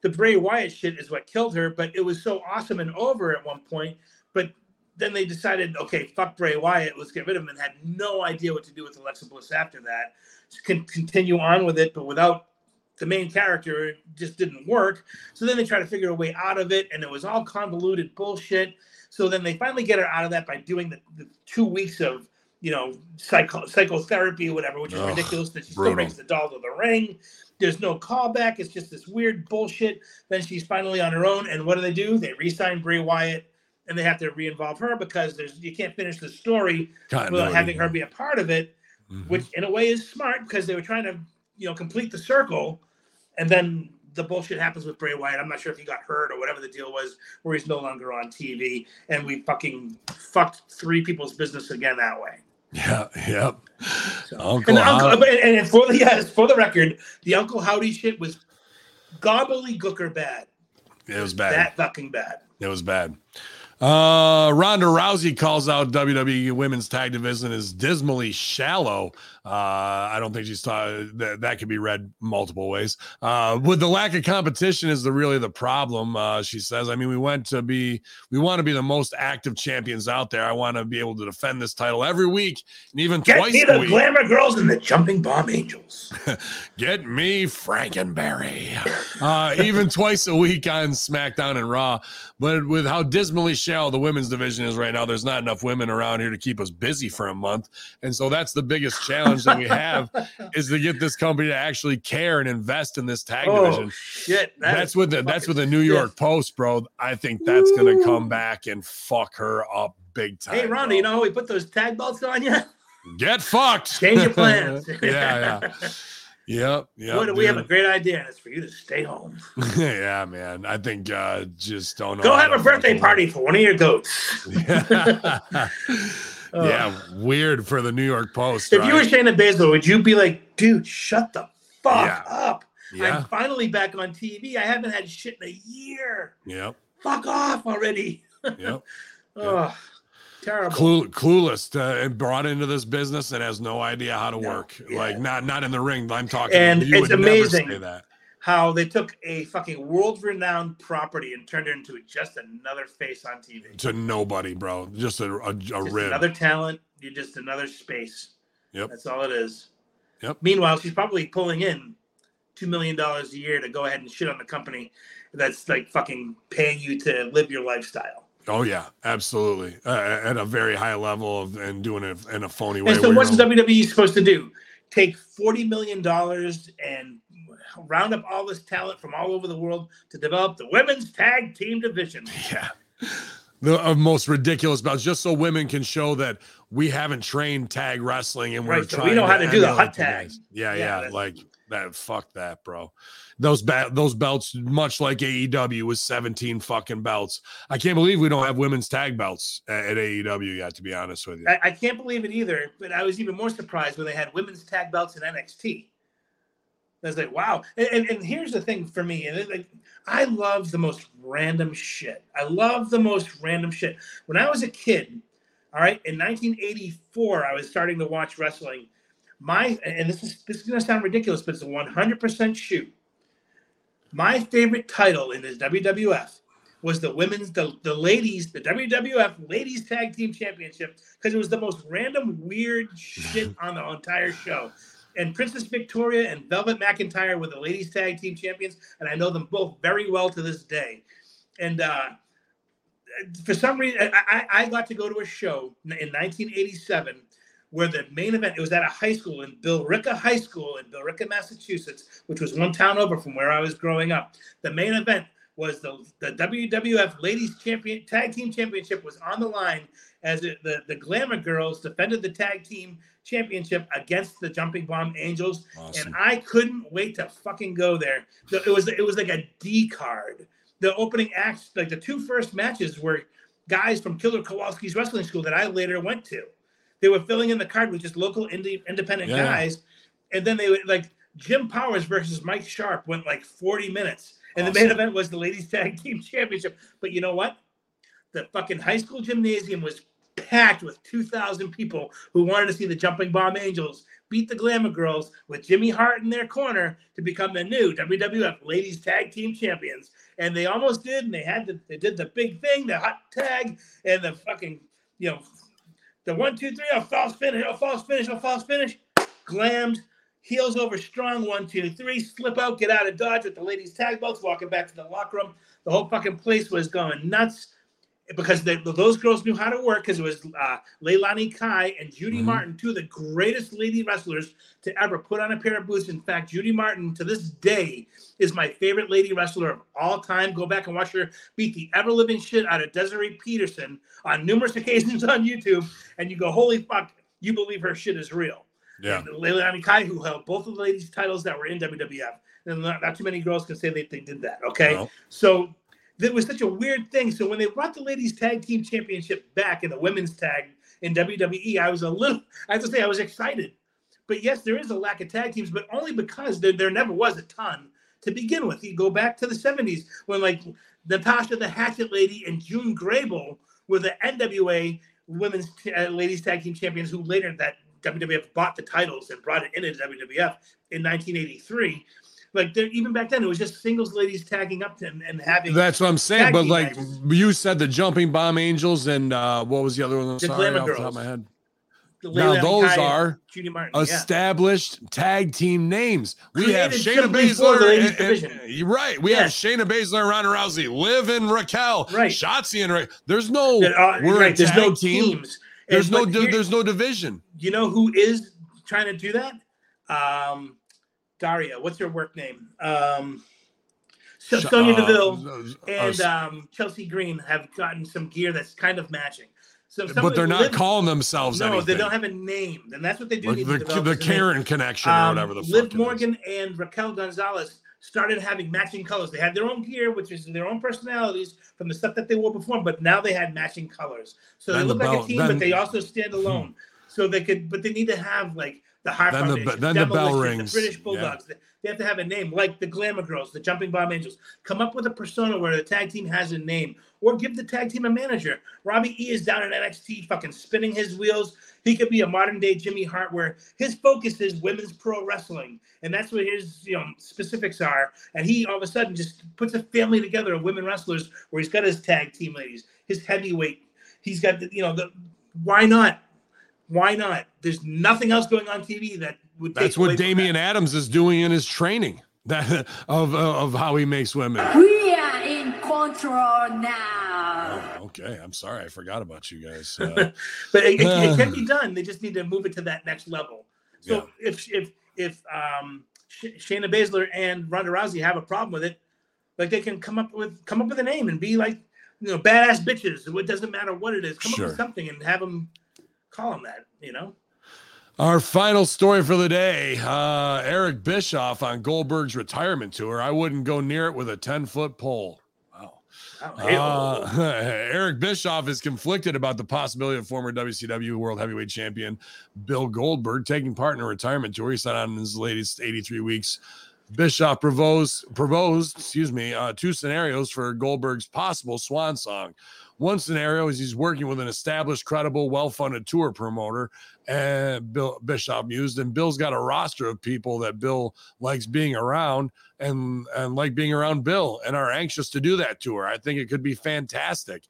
the Bray Wyatt shit is what killed her. But it was so awesome and over at one point. Then they decided, okay, fuck Bray Wyatt, let's get rid of him, and had no idea what to do with Alexa Bliss after that. Can continue on with it, but without the main character it just didn't work. So then they try to figure a way out of it, and it was all convoluted bullshit. So then they finally get her out of that by doing the, the two weeks of you know psycho, psychotherapy or whatever, which is Ugh, ridiculous. That she brutal. still brings the doll to the ring. There's no callback. It's just this weird bullshit. Then she's finally on her own, and what do they do? They re-sign Bray Wyatt, and they have to re-involve her because there's you can't finish the story without having her be a part of it Mhm. which in a way is smart because they were trying to, you know, complete the circle, and then the bullshit happens with Bray Wyatt. I'm not sure if he got hurt or whatever the deal was, where he's no longer on TV, and we fucking fucked three people's business again that way. Yeah, yep. So- Uncle and, the uncle, and, and for the yes, for the record, the Uncle Howdy shit was gobbledygooker bad. It was bad. That fucking bad. It was bad. Uh, Ronda Rousey calls out WWE Women's Tag Division as dismally shallow. Uh, I don't think she's taught that that could be read multiple ways. Uh, with the lack of competition is the really the problem. Uh, she says. I mean, we went to be, we want to be the most active champions out there. I want to be able to defend this title every week and even twice. Get twice me a the week. Glamour Girls and the Jumping Bomb Angels. Get me Frankenberry. Uh, even twice a week on SmackDown and Raw. But with how dismally shallow the women's division is right now, there's not enough women around here to keep us busy for a month. And so that's the biggest challenge that we have is to get this company to actually care and invest in this tag Oh division. shit! that That's with the that's with the New York. Post, bro. I think that's gonna come back and fuck her up big time. Hey, Ronda, bro. you know how we put those tag belts on you? get fucked. Change your plans. yeah, yeah. Yep. What, we have a great idea, and it's for you to stay home. yeah, man. I think uh just don't know. Go have a birthday party for one of your goats. yeah, weird for the New York Post. If you were right? Shayna Baszler, would you be like, dude, shut the fuck Yeah. up? yeah, I'm finally back on TV. I haven't had shit in a year. yep, Fuck off already. yep. Oh, terrible. Clue, clueless to, and brought into this business and has no idea how to No, work. yeah. Like not not in the ring. I'm talking. And you it's amazing. say that. How they took a fucking world renowned property and turned it into just another face on TV. to nobody, bro. Just a a, a Just rib. another talent. You're just another space. Yep. That's all it is. Yep. Meanwhile, she's probably pulling in two million dollars a year to go ahead and shit on the company that's like fucking paying you to live your lifestyle. Oh yeah, absolutely. Uh, at a very high level of and doing it in a phony way. And so, what's WWE supposed to do? Take forty million dollars and round up all this talent from all over the world to develop the women's tag team division. Yeah. The uh, most ridiculous bouts, just so women can show that we haven't trained tag wrestling and we're Right, so we trying know how to do the hot tag. guys. Yeah, Yeah, yeah, like that. Fuck that, bro. Those ba- those belts, much like AEW, was 17 fucking belts. I can't believe we don't have women's tag belts at, at AEW yet. To be honest with you, I, I can't believe it either, but I was even more surprised when they had women's tag belts in NXT. I was like, wow. And, and, and here's the thing for me, and it, like, I love the most random shit. I love the most random shit. When I was a kid, all right, in 1984, I was starting to watch wrestling. My and this is this is gonna sound ridiculous, but it's a 100% shoot. My favorite title in this WWF was the women's, the, the ladies, the WWF Ladies Tag Team Championship, because it was the most random, weird shit on the entire show. And Princess Victoria and Velvet McIntyre were the Ladies Tag Team Champions, and I know them both very well to this day. And uh, for some reason, I, I got to go to a show in 1987 where the main event it was at a high school in Billerica High School in Billerica, Massachusetts, which was one town over from where I was growing up. The main event was the, the WWF Ladies Champion Tag Team Championship was on the line as it, the the Glamour Girls defended the Tag Team Championship against the Jumping Bomb Angels, awesome. and I couldn't wait to fucking go there. The- It was it was like a D card. The opening acts, like the two first matches, were guys from Killer Kowalski's wrestling school that I later went to. They were filling in the card with just local indie, independent Yeah. guys, and then they would like Jim Powers versus Mike Sharpe went like 40 minutes, and the main event was the ladies tag team championship. But you know what? The fucking high school gymnasium was packed with 2,000 people who wanted to see the Jumping Bomb Angels beat the Glamour Girls with Jimmy Hart in their corner to become the new WWF Ladies Tag Team Champions. And they almost did, and they had to, they did the big thing, the hot tag, and the fucking, you know, the one, two, three, a false finish, a false finish, a false finish, glammed, heels over strong, one, two, three, slip out, get out of dodge with the ladies' tag belts, walking back to the locker room. The whole fucking place was going nuts because they, those girls knew how to work because it was uh, Leilani Kai and Judy Mhm. Martin, two of the greatest lady wrestlers to ever put on a pair of boots. In fact, Judy Martin to this day is my favorite lady wrestler of all time. Go back and watch her beat the ever living shit out of Desiree Peterson on numerous occasions on YouTube, and you go, holy fuck, you believe her shit is real. yeah, And Leilani Kai, who held both of the ladies' titles that were in WWF. And not, not too many girls can say they, they did that. Okay. No. So that was such a weird thing. So when they brought the ladies' tag team championship back in the women's tag in WWE, I was a little, I have to say, I was excited. But yes, there is a lack of tag teams, but only because there, there never was a ton to begin with. You go back to the 70s when like Natasha the Hatchet Lady and June Grable were the NWA Women's uh, Ladies Tag Team Champions, who later that WWF bought the titles and brought it into WWF in 1983. Like they're- even back then, it was just singles ladies tagging up to and, and having That's what I'm saying. But like matches. you said, the Jumping Bomb Angels and uh, what was the other one? I'm The sorry, off the top of Girls. my head. Now those are Martin. yeah. established tag team names. We have Created Shayna for the Baszler. and- and- you're right. We have. Shayna Baszler and Ronda Rousey, Liv and Raquel, Right. Shotzi and Ra- There's no That are- we're right, a there's tag no team. teams. There's And- no di- there's no division. you know who is trying to do that? Um, Daria. What's her work name? Um, so, Sonya uh, Deville uh, and um, Chelsea Green have gotten some gear that's kind of matching. So, but they're not live- calling themselves No, anything. they don't have a name, and that's what they do like the, the is a name. Karen connection or Um, whatever the fuck. Liv it is. Morgan and Raquel Gonzalez started having matching colors. They had their own gear, which is their own personalities from the stuff that they wore before, but now they had matching colors. So they Then the look like bell- a team, then- but they also stand alone. So they could, but they need to have like the Heart Then the- Foundation, then the bell rings. the British Bulldogs. They- They have to have a name, like the Glamour Girls, the Jumping Bomb Angels. Come up with a persona where the tag team has a name, or give the tag team a manager. Robbie E is down in NXT, fucking spinning his wheels. He could be a modern day Jimmy Hart, where his focus is women's pro wrestling, and that's what his you know specifics are. And he all of a sudden just puts a family together of women wrestlers, where he's got his tag team ladies, his heavyweight. He's got the, you know the why not? Why not? There's nothing else going on TV that would. That's take away what from Damian that. Adams is doing in his training. That of of how he makes women. We are in control now. Oh, okay, I'm sorry, I forgot about you guys. Uh, but it, it, it can be done. They just need to move it to that next level. So Yeah. if if if um, Sh- Shayna Baszler and Ronda Rousey have a problem with it, like they can come up with come up with a name and be like, you know, badass bitches. It doesn't matter what it is. Come up with something and have them call them that. You know. Our final story for the day uh, Eric Bischoff on Goldberg's retirement tour. I wouldn't go near it with a 10 foot pole. Wow. Uh, Eric Bischoff is conflicted about the possibility of former WCW World Heavyweight Champion Bill Goldberg taking part in a retirement tour. He signed on his latest 83 weeks. Bischoff proposed, proposed excuse me, uh, two scenarios for Goldberg's possible swan song. One scenario is he's working with an established, credible, well-funded tour promoter, and Bill Bischoff used, and Bill's got a roster of people that Bill likes being around and and like being around Bill and are anxious to do that tour. I think it could be fantastic.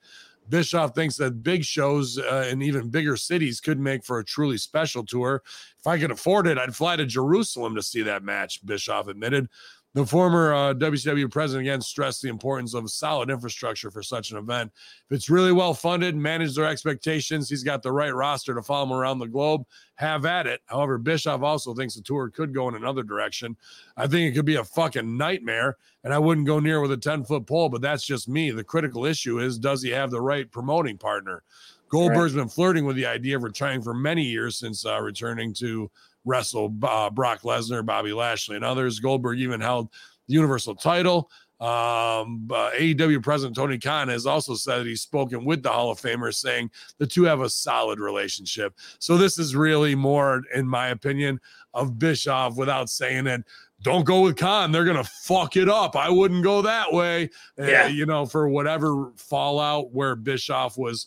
Bischoff thinks that big shows uh, in even bigger cities could make for a truly special tour. If I could afford it, I'd fly to Jerusalem to see that match, Bischoff admitted. The former uh, WCW president again stressed the importance of solid infrastructure for such an event. If it's really well funded, manage their expectations, he's got the right roster to follow him around the globe. Have at it. However, Bischoff also thinks the tour could go in another direction. I think it could be a fucking nightmare, and I wouldn't go near with a 10 foot pole, but that's just me. The critical issue is does he have the right promoting partner? Goldberg's been flirting with the idea of retiring for many years since uh, returning to wrestle uh, Brock Lesnar, Bobby Lashley, and others. Goldberg even held the Universal title. Um, uh, AEW President Tony Khan has also said that he's spoken with the Hall of Famer, saying the two have a solid relationship. So this is really more, in my opinion, of Bischoff without saying it. Don't go with Khan; they're gonna fuck it up. I wouldn't go that way. Uh, Yeah. you know, for whatever fallout where Bischoff was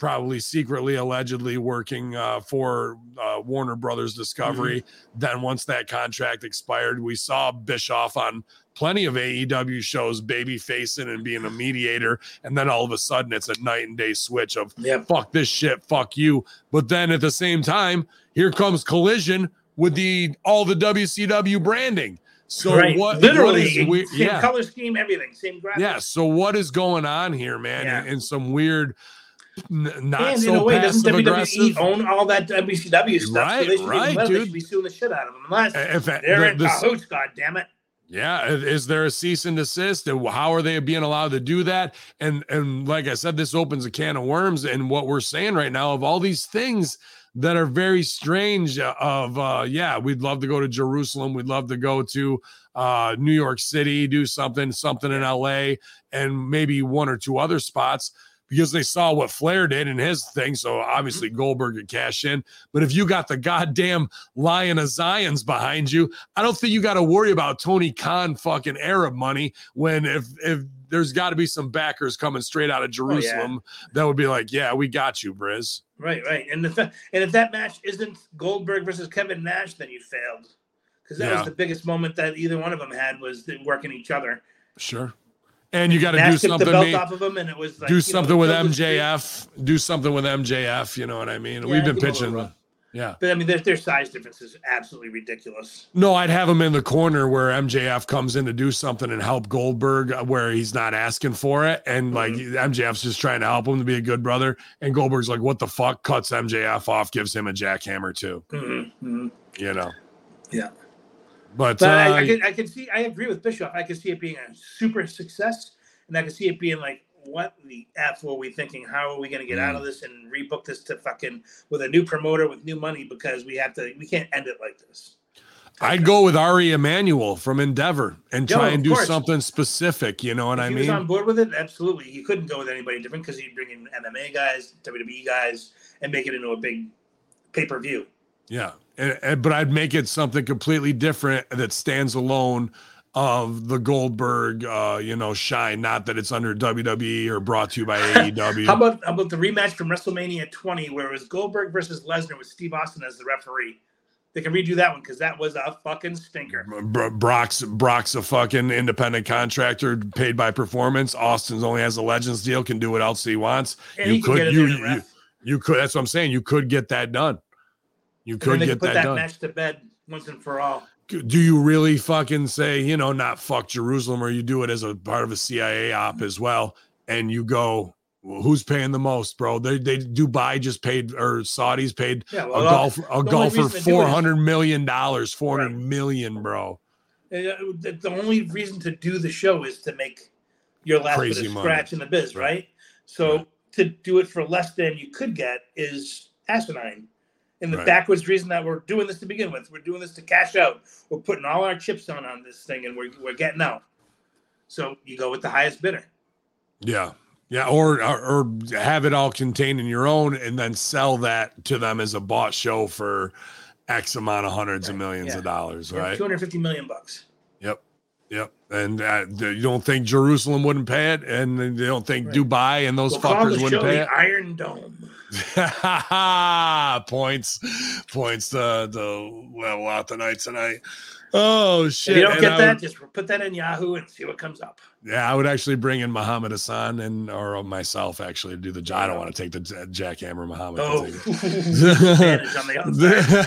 probably secretly, allegedly working uh, for uh, Warner Brothers Discovery. Then once that contract expired, we saw Bischoff on plenty of AEW shows, baby facing and being a mediator. And then all of a sudden, it's a night and day switch of Yep. fuck this shit, fuck you. But then at the same time, here comes Collision with the all the WCW branding. So right. what? Literally, what is same yeah. color scheme, everything, same graphics. Yeah. So what is going on here, man? Yeah. Some weird, n- not and so in a way, doesn't WWE aggressive. own all that WCW stuff? Right, so they should right, even let, They dude. should be suing the shit out of them, unless If they're the- in the- cahoots. God damn it! Yeah, is there a cease and desist? And how are they being allowed to do that? And and like I said, this opens a can of worms. And what we're saying right now of all these things that are very strange. uh, Of uh, yeah, we'd love to go to Jerusalem. We'd love to go to uh, New York City, do something, something in L.A. and maybe one or two other spots. Because they saw what Flair did in his thing. So obviously Mm-hmm. Goldberg could cash in. But if you got the goddamn Lion of Zion's behind you, I don't think you got to worry about Tony Khan fucking Arab money when if if there's got to be some backers coming straight out of Jerusalem that would be like, yeah, we got you, Briz. Right, right. And if that, and if that match isn't Goldberg versus Kevin Nash, then you failed. Because that Yeah. was the biggest moment that either one of them had was working each other. Sure. And you got to do took the something. belt off of him, and it was like, do you know, something with MJF. Do something with MJF. You know what I mean? Yeah, We've been give him a pitching. Yeah. But I mean, their, their size difference is absolutely ridiculous. No, I'd have him in the corner where MJF comes in to do something and help Goldberg uh, where he's not asking for it. And like Mm-hmm. MJF's just trying to help him to be a good brother. And Goldberg's like, what the fuck? Cuts MJF off, gives him a jackhammer too, Mm-hmm. you know? Yeah. But, But uh, I, I, can, I can see, I agree with Bischoff. I can see it being a super success, and I can see it being like, what the f were we thinking? How are we going to get out Mm. of this and rebook this to fucking with a new promoter with new money because we have to, we can't end it like this. I'd go with Ari Emanuel from Endeavor and try of and do course. something specific. You know what if I he mean? was on board with it, absolutely. He couldn't go with anybody different because he'd bring in MMA guys, WWE guys, and make it into a big pay per view. Yeah, but I'd make it something completely different that stands alone of the Goldberg, uh, you know, shine. Not that it's under WWE or brought to you by AEW. How about how about the rematch from WrestleMania 20, where it was Goldberg versus Lesnar with Steve Austin as the referee? They can redo that one because that was a fucking stinker. Bro- Brock's Brock's a fucking independent contractor paid by performance. Austin's only has a Legends deal, can do what else he wants. And you he could you, you you could. That's what I'm saying. You could get that done. You could get put that, that done. match to bed once and for all. do you really fucking say, you know, not fuck Jerusalem, or you do it as a part of a CIA op as well, and you go, well, who's paying the most, bro? They they Dubai just paid or Saudis paid Yeah, a well, golf a the only golfer reason to do it four hundred million dollars, four hundred Right. million, bro. Uh, The only reason to do the show is to make your last Crazy bit of money. scratch in the biz, right? So to do it for less than you could get is asinine. And the Right. backwards reason that we're doing this to begin with, we're doing this to cash out. We're putting all our chips on on this thing, and we're we're getting out. So you go with the highest bidder. Yeah. Yeah, or, or or have it all contained in your own, and then sell that to them as a bought show for X amount of hundreds of millions yeah. of dollars, right? Two hundred fifty million bucks. Yep. Yep. And uh, you don't think Jerusalem wouldn't pay it, and they don't think Right. Dubai and those We'll fuckers wouldn't pay the it. Iron Dome. points, points to the level out the night tonight. Oh shit! If you don't And get I that, would- just put that in Yahoo and see what comes up. Yeah, I would actually bring in Muhammad Hassan and or myself actually to do the. job. I don't want to take the jackhammer Muhammad. Oh, take it. the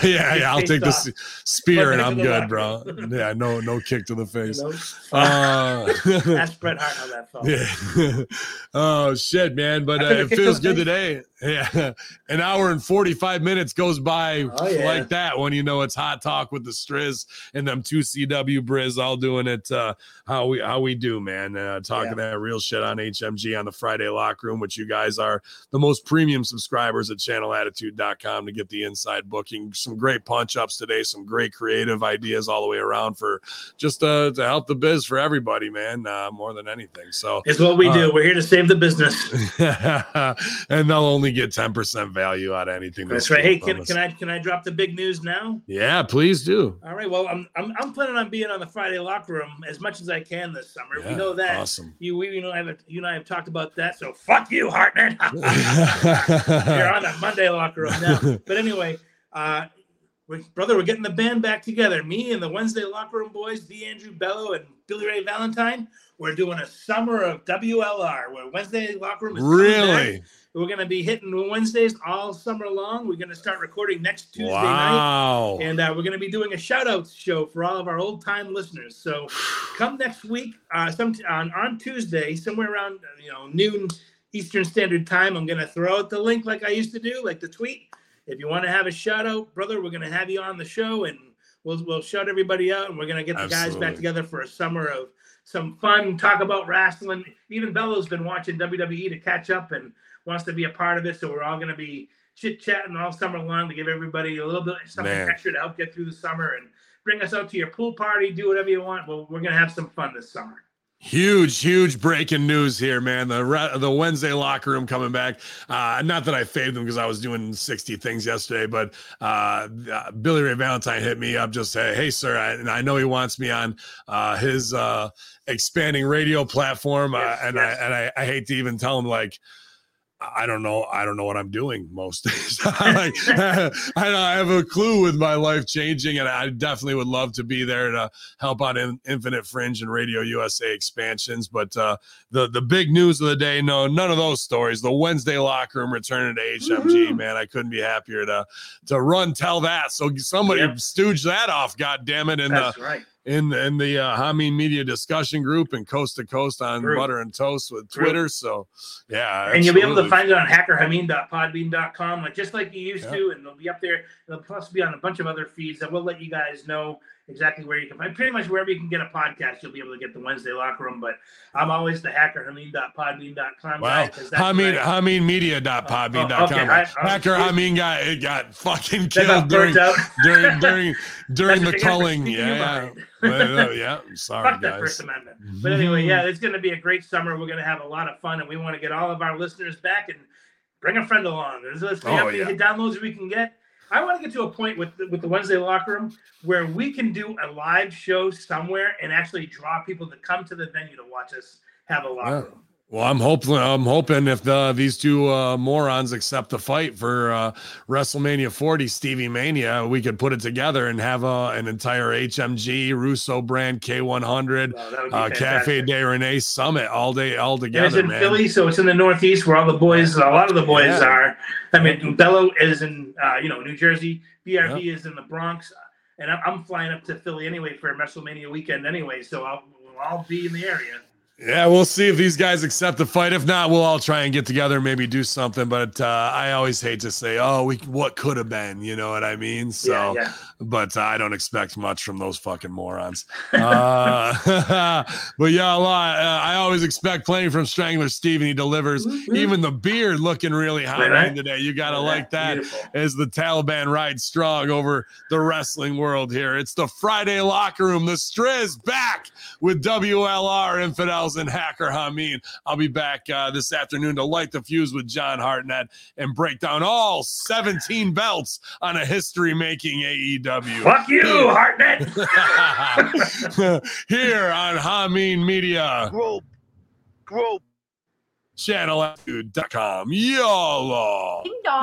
yeah, yeah, I'll take the spear and I'm good, bro. Yeah, no, no kick to the You face. know? Uh, Ask Bret Hart how that felt. yeah. oh shit, man! But uh, it feels good today. Yeah, an hour and forty-five minutes goes by Oh, yeah. like that when you know it's hot talk with the Strizz and them 2CW Briz all doing it. Uh, how we how we do, man? Uh, talking that real shit on HMG on the Friday locker room, which you guys are the most premium subscribers at ChannelAttitude.com to get the inside booking. Some great punch ups today, some great creative ideas all the way around for just uh, to help the biz for everybody, man. Uh, more than anything, so. It's what we Uh, do. We're here to save the business. and they'll only get 10% value out of anything. That's right. Hey, can, can I can I drop the big news now? Yeah, please do. All right. Well, I'm I'm, I'm planning on being on the Friday locker room as much as I can this summer. we Yeah, know that. Awesome. You we you know have you and I have talked about that. So fuck you, Hartman. You're on the Monday locker room now. But anyway, uh, we, brother, we're getting the band back together. Me and the Wednesday locker room boys, D. Andrew Bello and Billy Ray Valentine. We're doing a summer of WLR, where Wednesday locker room is really? We're going to be hitting Wednesdays all summer long. We're going to start recording next Tuesday night. And uh, we're going to be doing a shout out show for all of our old time listeners. So come next week, uh, some on, on Tuesday, somewhere around you know noon Eastern Standard Time. I'm going to throw out the link like I used to do, like the tweet. If you want to have a shout out, brother, we're going to have you on the show and we'll we'll shout everybody out and we're going to get the guys back together for a summer of some fun, talk about wrestling. Even Bello's been watching WWE to catch up and wants to be a part of it. So we're all going to be chit chatting all summer long to give everybody a little bit of something Man. extra to help get through the summer and bring us out to your pool party, do whatever you want. Well, we're going to have some fun this summer. Huge, huge breaking news here, man. The re- the Wednesday locker room coming back. Uh, not that I faved them because I was doing 60 things yesterday, but uh, uh, Billy Ray Valentine hit me up just say, hey, sir, I, and I know he wants me on uh, his uh, expanding radio platform, Yes, uh, and yes. I and I, I hate to even tell him like. I don't know. I don't know what I'm doing most days. like, I, I have a clue with my life changing, and I definitely would love to be there to help out in Infinite Fringe and Radio USA expansions. But uh, the the big news of the day, no, none of those stories. The Wednesday locker room returning to HMG, man. I couldn't be happier to to run tell that. So somebody Yep. stooge that off, God damn it! And That's right. In the in the uh, Hameen Media discussion group and coast to coast on True. Butter and Toast with True. Twitter. So yeah, and you'll be able to find it on hackerhameen.podbean.com, like just like you used Yep. to, and it'll be up there. It'll plus be on a bunch of other feeds that we'll let you guys know exactly where you can find. Pretty much wherever you can get a podcast, you'll be able to get the Wednesday locker room. But I'm always the hackerhameen.podbean.com Wow. guy Hameen, I- HameenMedia.podbean.com. Oh, okay. I- I- Hacker Hameen got it got fucking killed during burnt during during during the what you get for culling. Yeah, yeah. mind. Well, uh, yeah. Sorry, Fuck that guys. First Amendment. But anyway, yeah, it's going to be a great summer. We're going to have a lot of fun, and we want to get all of our listeners back and bring a friend along. Let's, let's Oh, yeah. the downloads we can get. I want to get to a point with the, with the Wednesday locker room where we can do a live show somewhere and actually draw people to come to the venue to watch us have a locker Yeah. room. Well, I'm hoping I'm hoping if the, these two uh, morons accept the fight for uh, WrestleMania 40 Stevie Mania, we could put it together and have uh, an entire HMG Russo brand K100 Wow, that would be uh, Cafe. De Rene Summit all day all And it's together, in man. Philly, so it's in the Northeast where all the boys, a lot of the boys Yeah. are. I mean, Bello is in, uh, you know, New Jersey. BRB is in the Bronx, and I'm, I'm flying up to Philly anyway for WrestleMania weekend anyway, so I'll, we'll be in the area. Yeah, we'll see if these guys accept the fight. If not, we'll all try and get together, and maybe do something. But uh, I always hate to say, "Oh, we what could have been," you know what I mean? So, yeah, yeah. but uh, I don't expect much from those fucking morons. Uh, but yeah, a lot. Uh, I always expect playing from Strangler Steve, and he delivers. Mm-hmm. Even the beard looking really high right? today. You gotta like that beautiful. as the Taliban rides strong over the wrestling world here. It's the Friday locker room. The Strizz back with WLR Infidel. And Hacker Hameen. I'll be back uh, this afternoon to light the fuse with John Hartnett and break down all 17 belts on a history making AEW. Fuck you, Hartnett. Here on Hameen Media. Group. Group. Channelattitude.com. YOLO. Ding dong.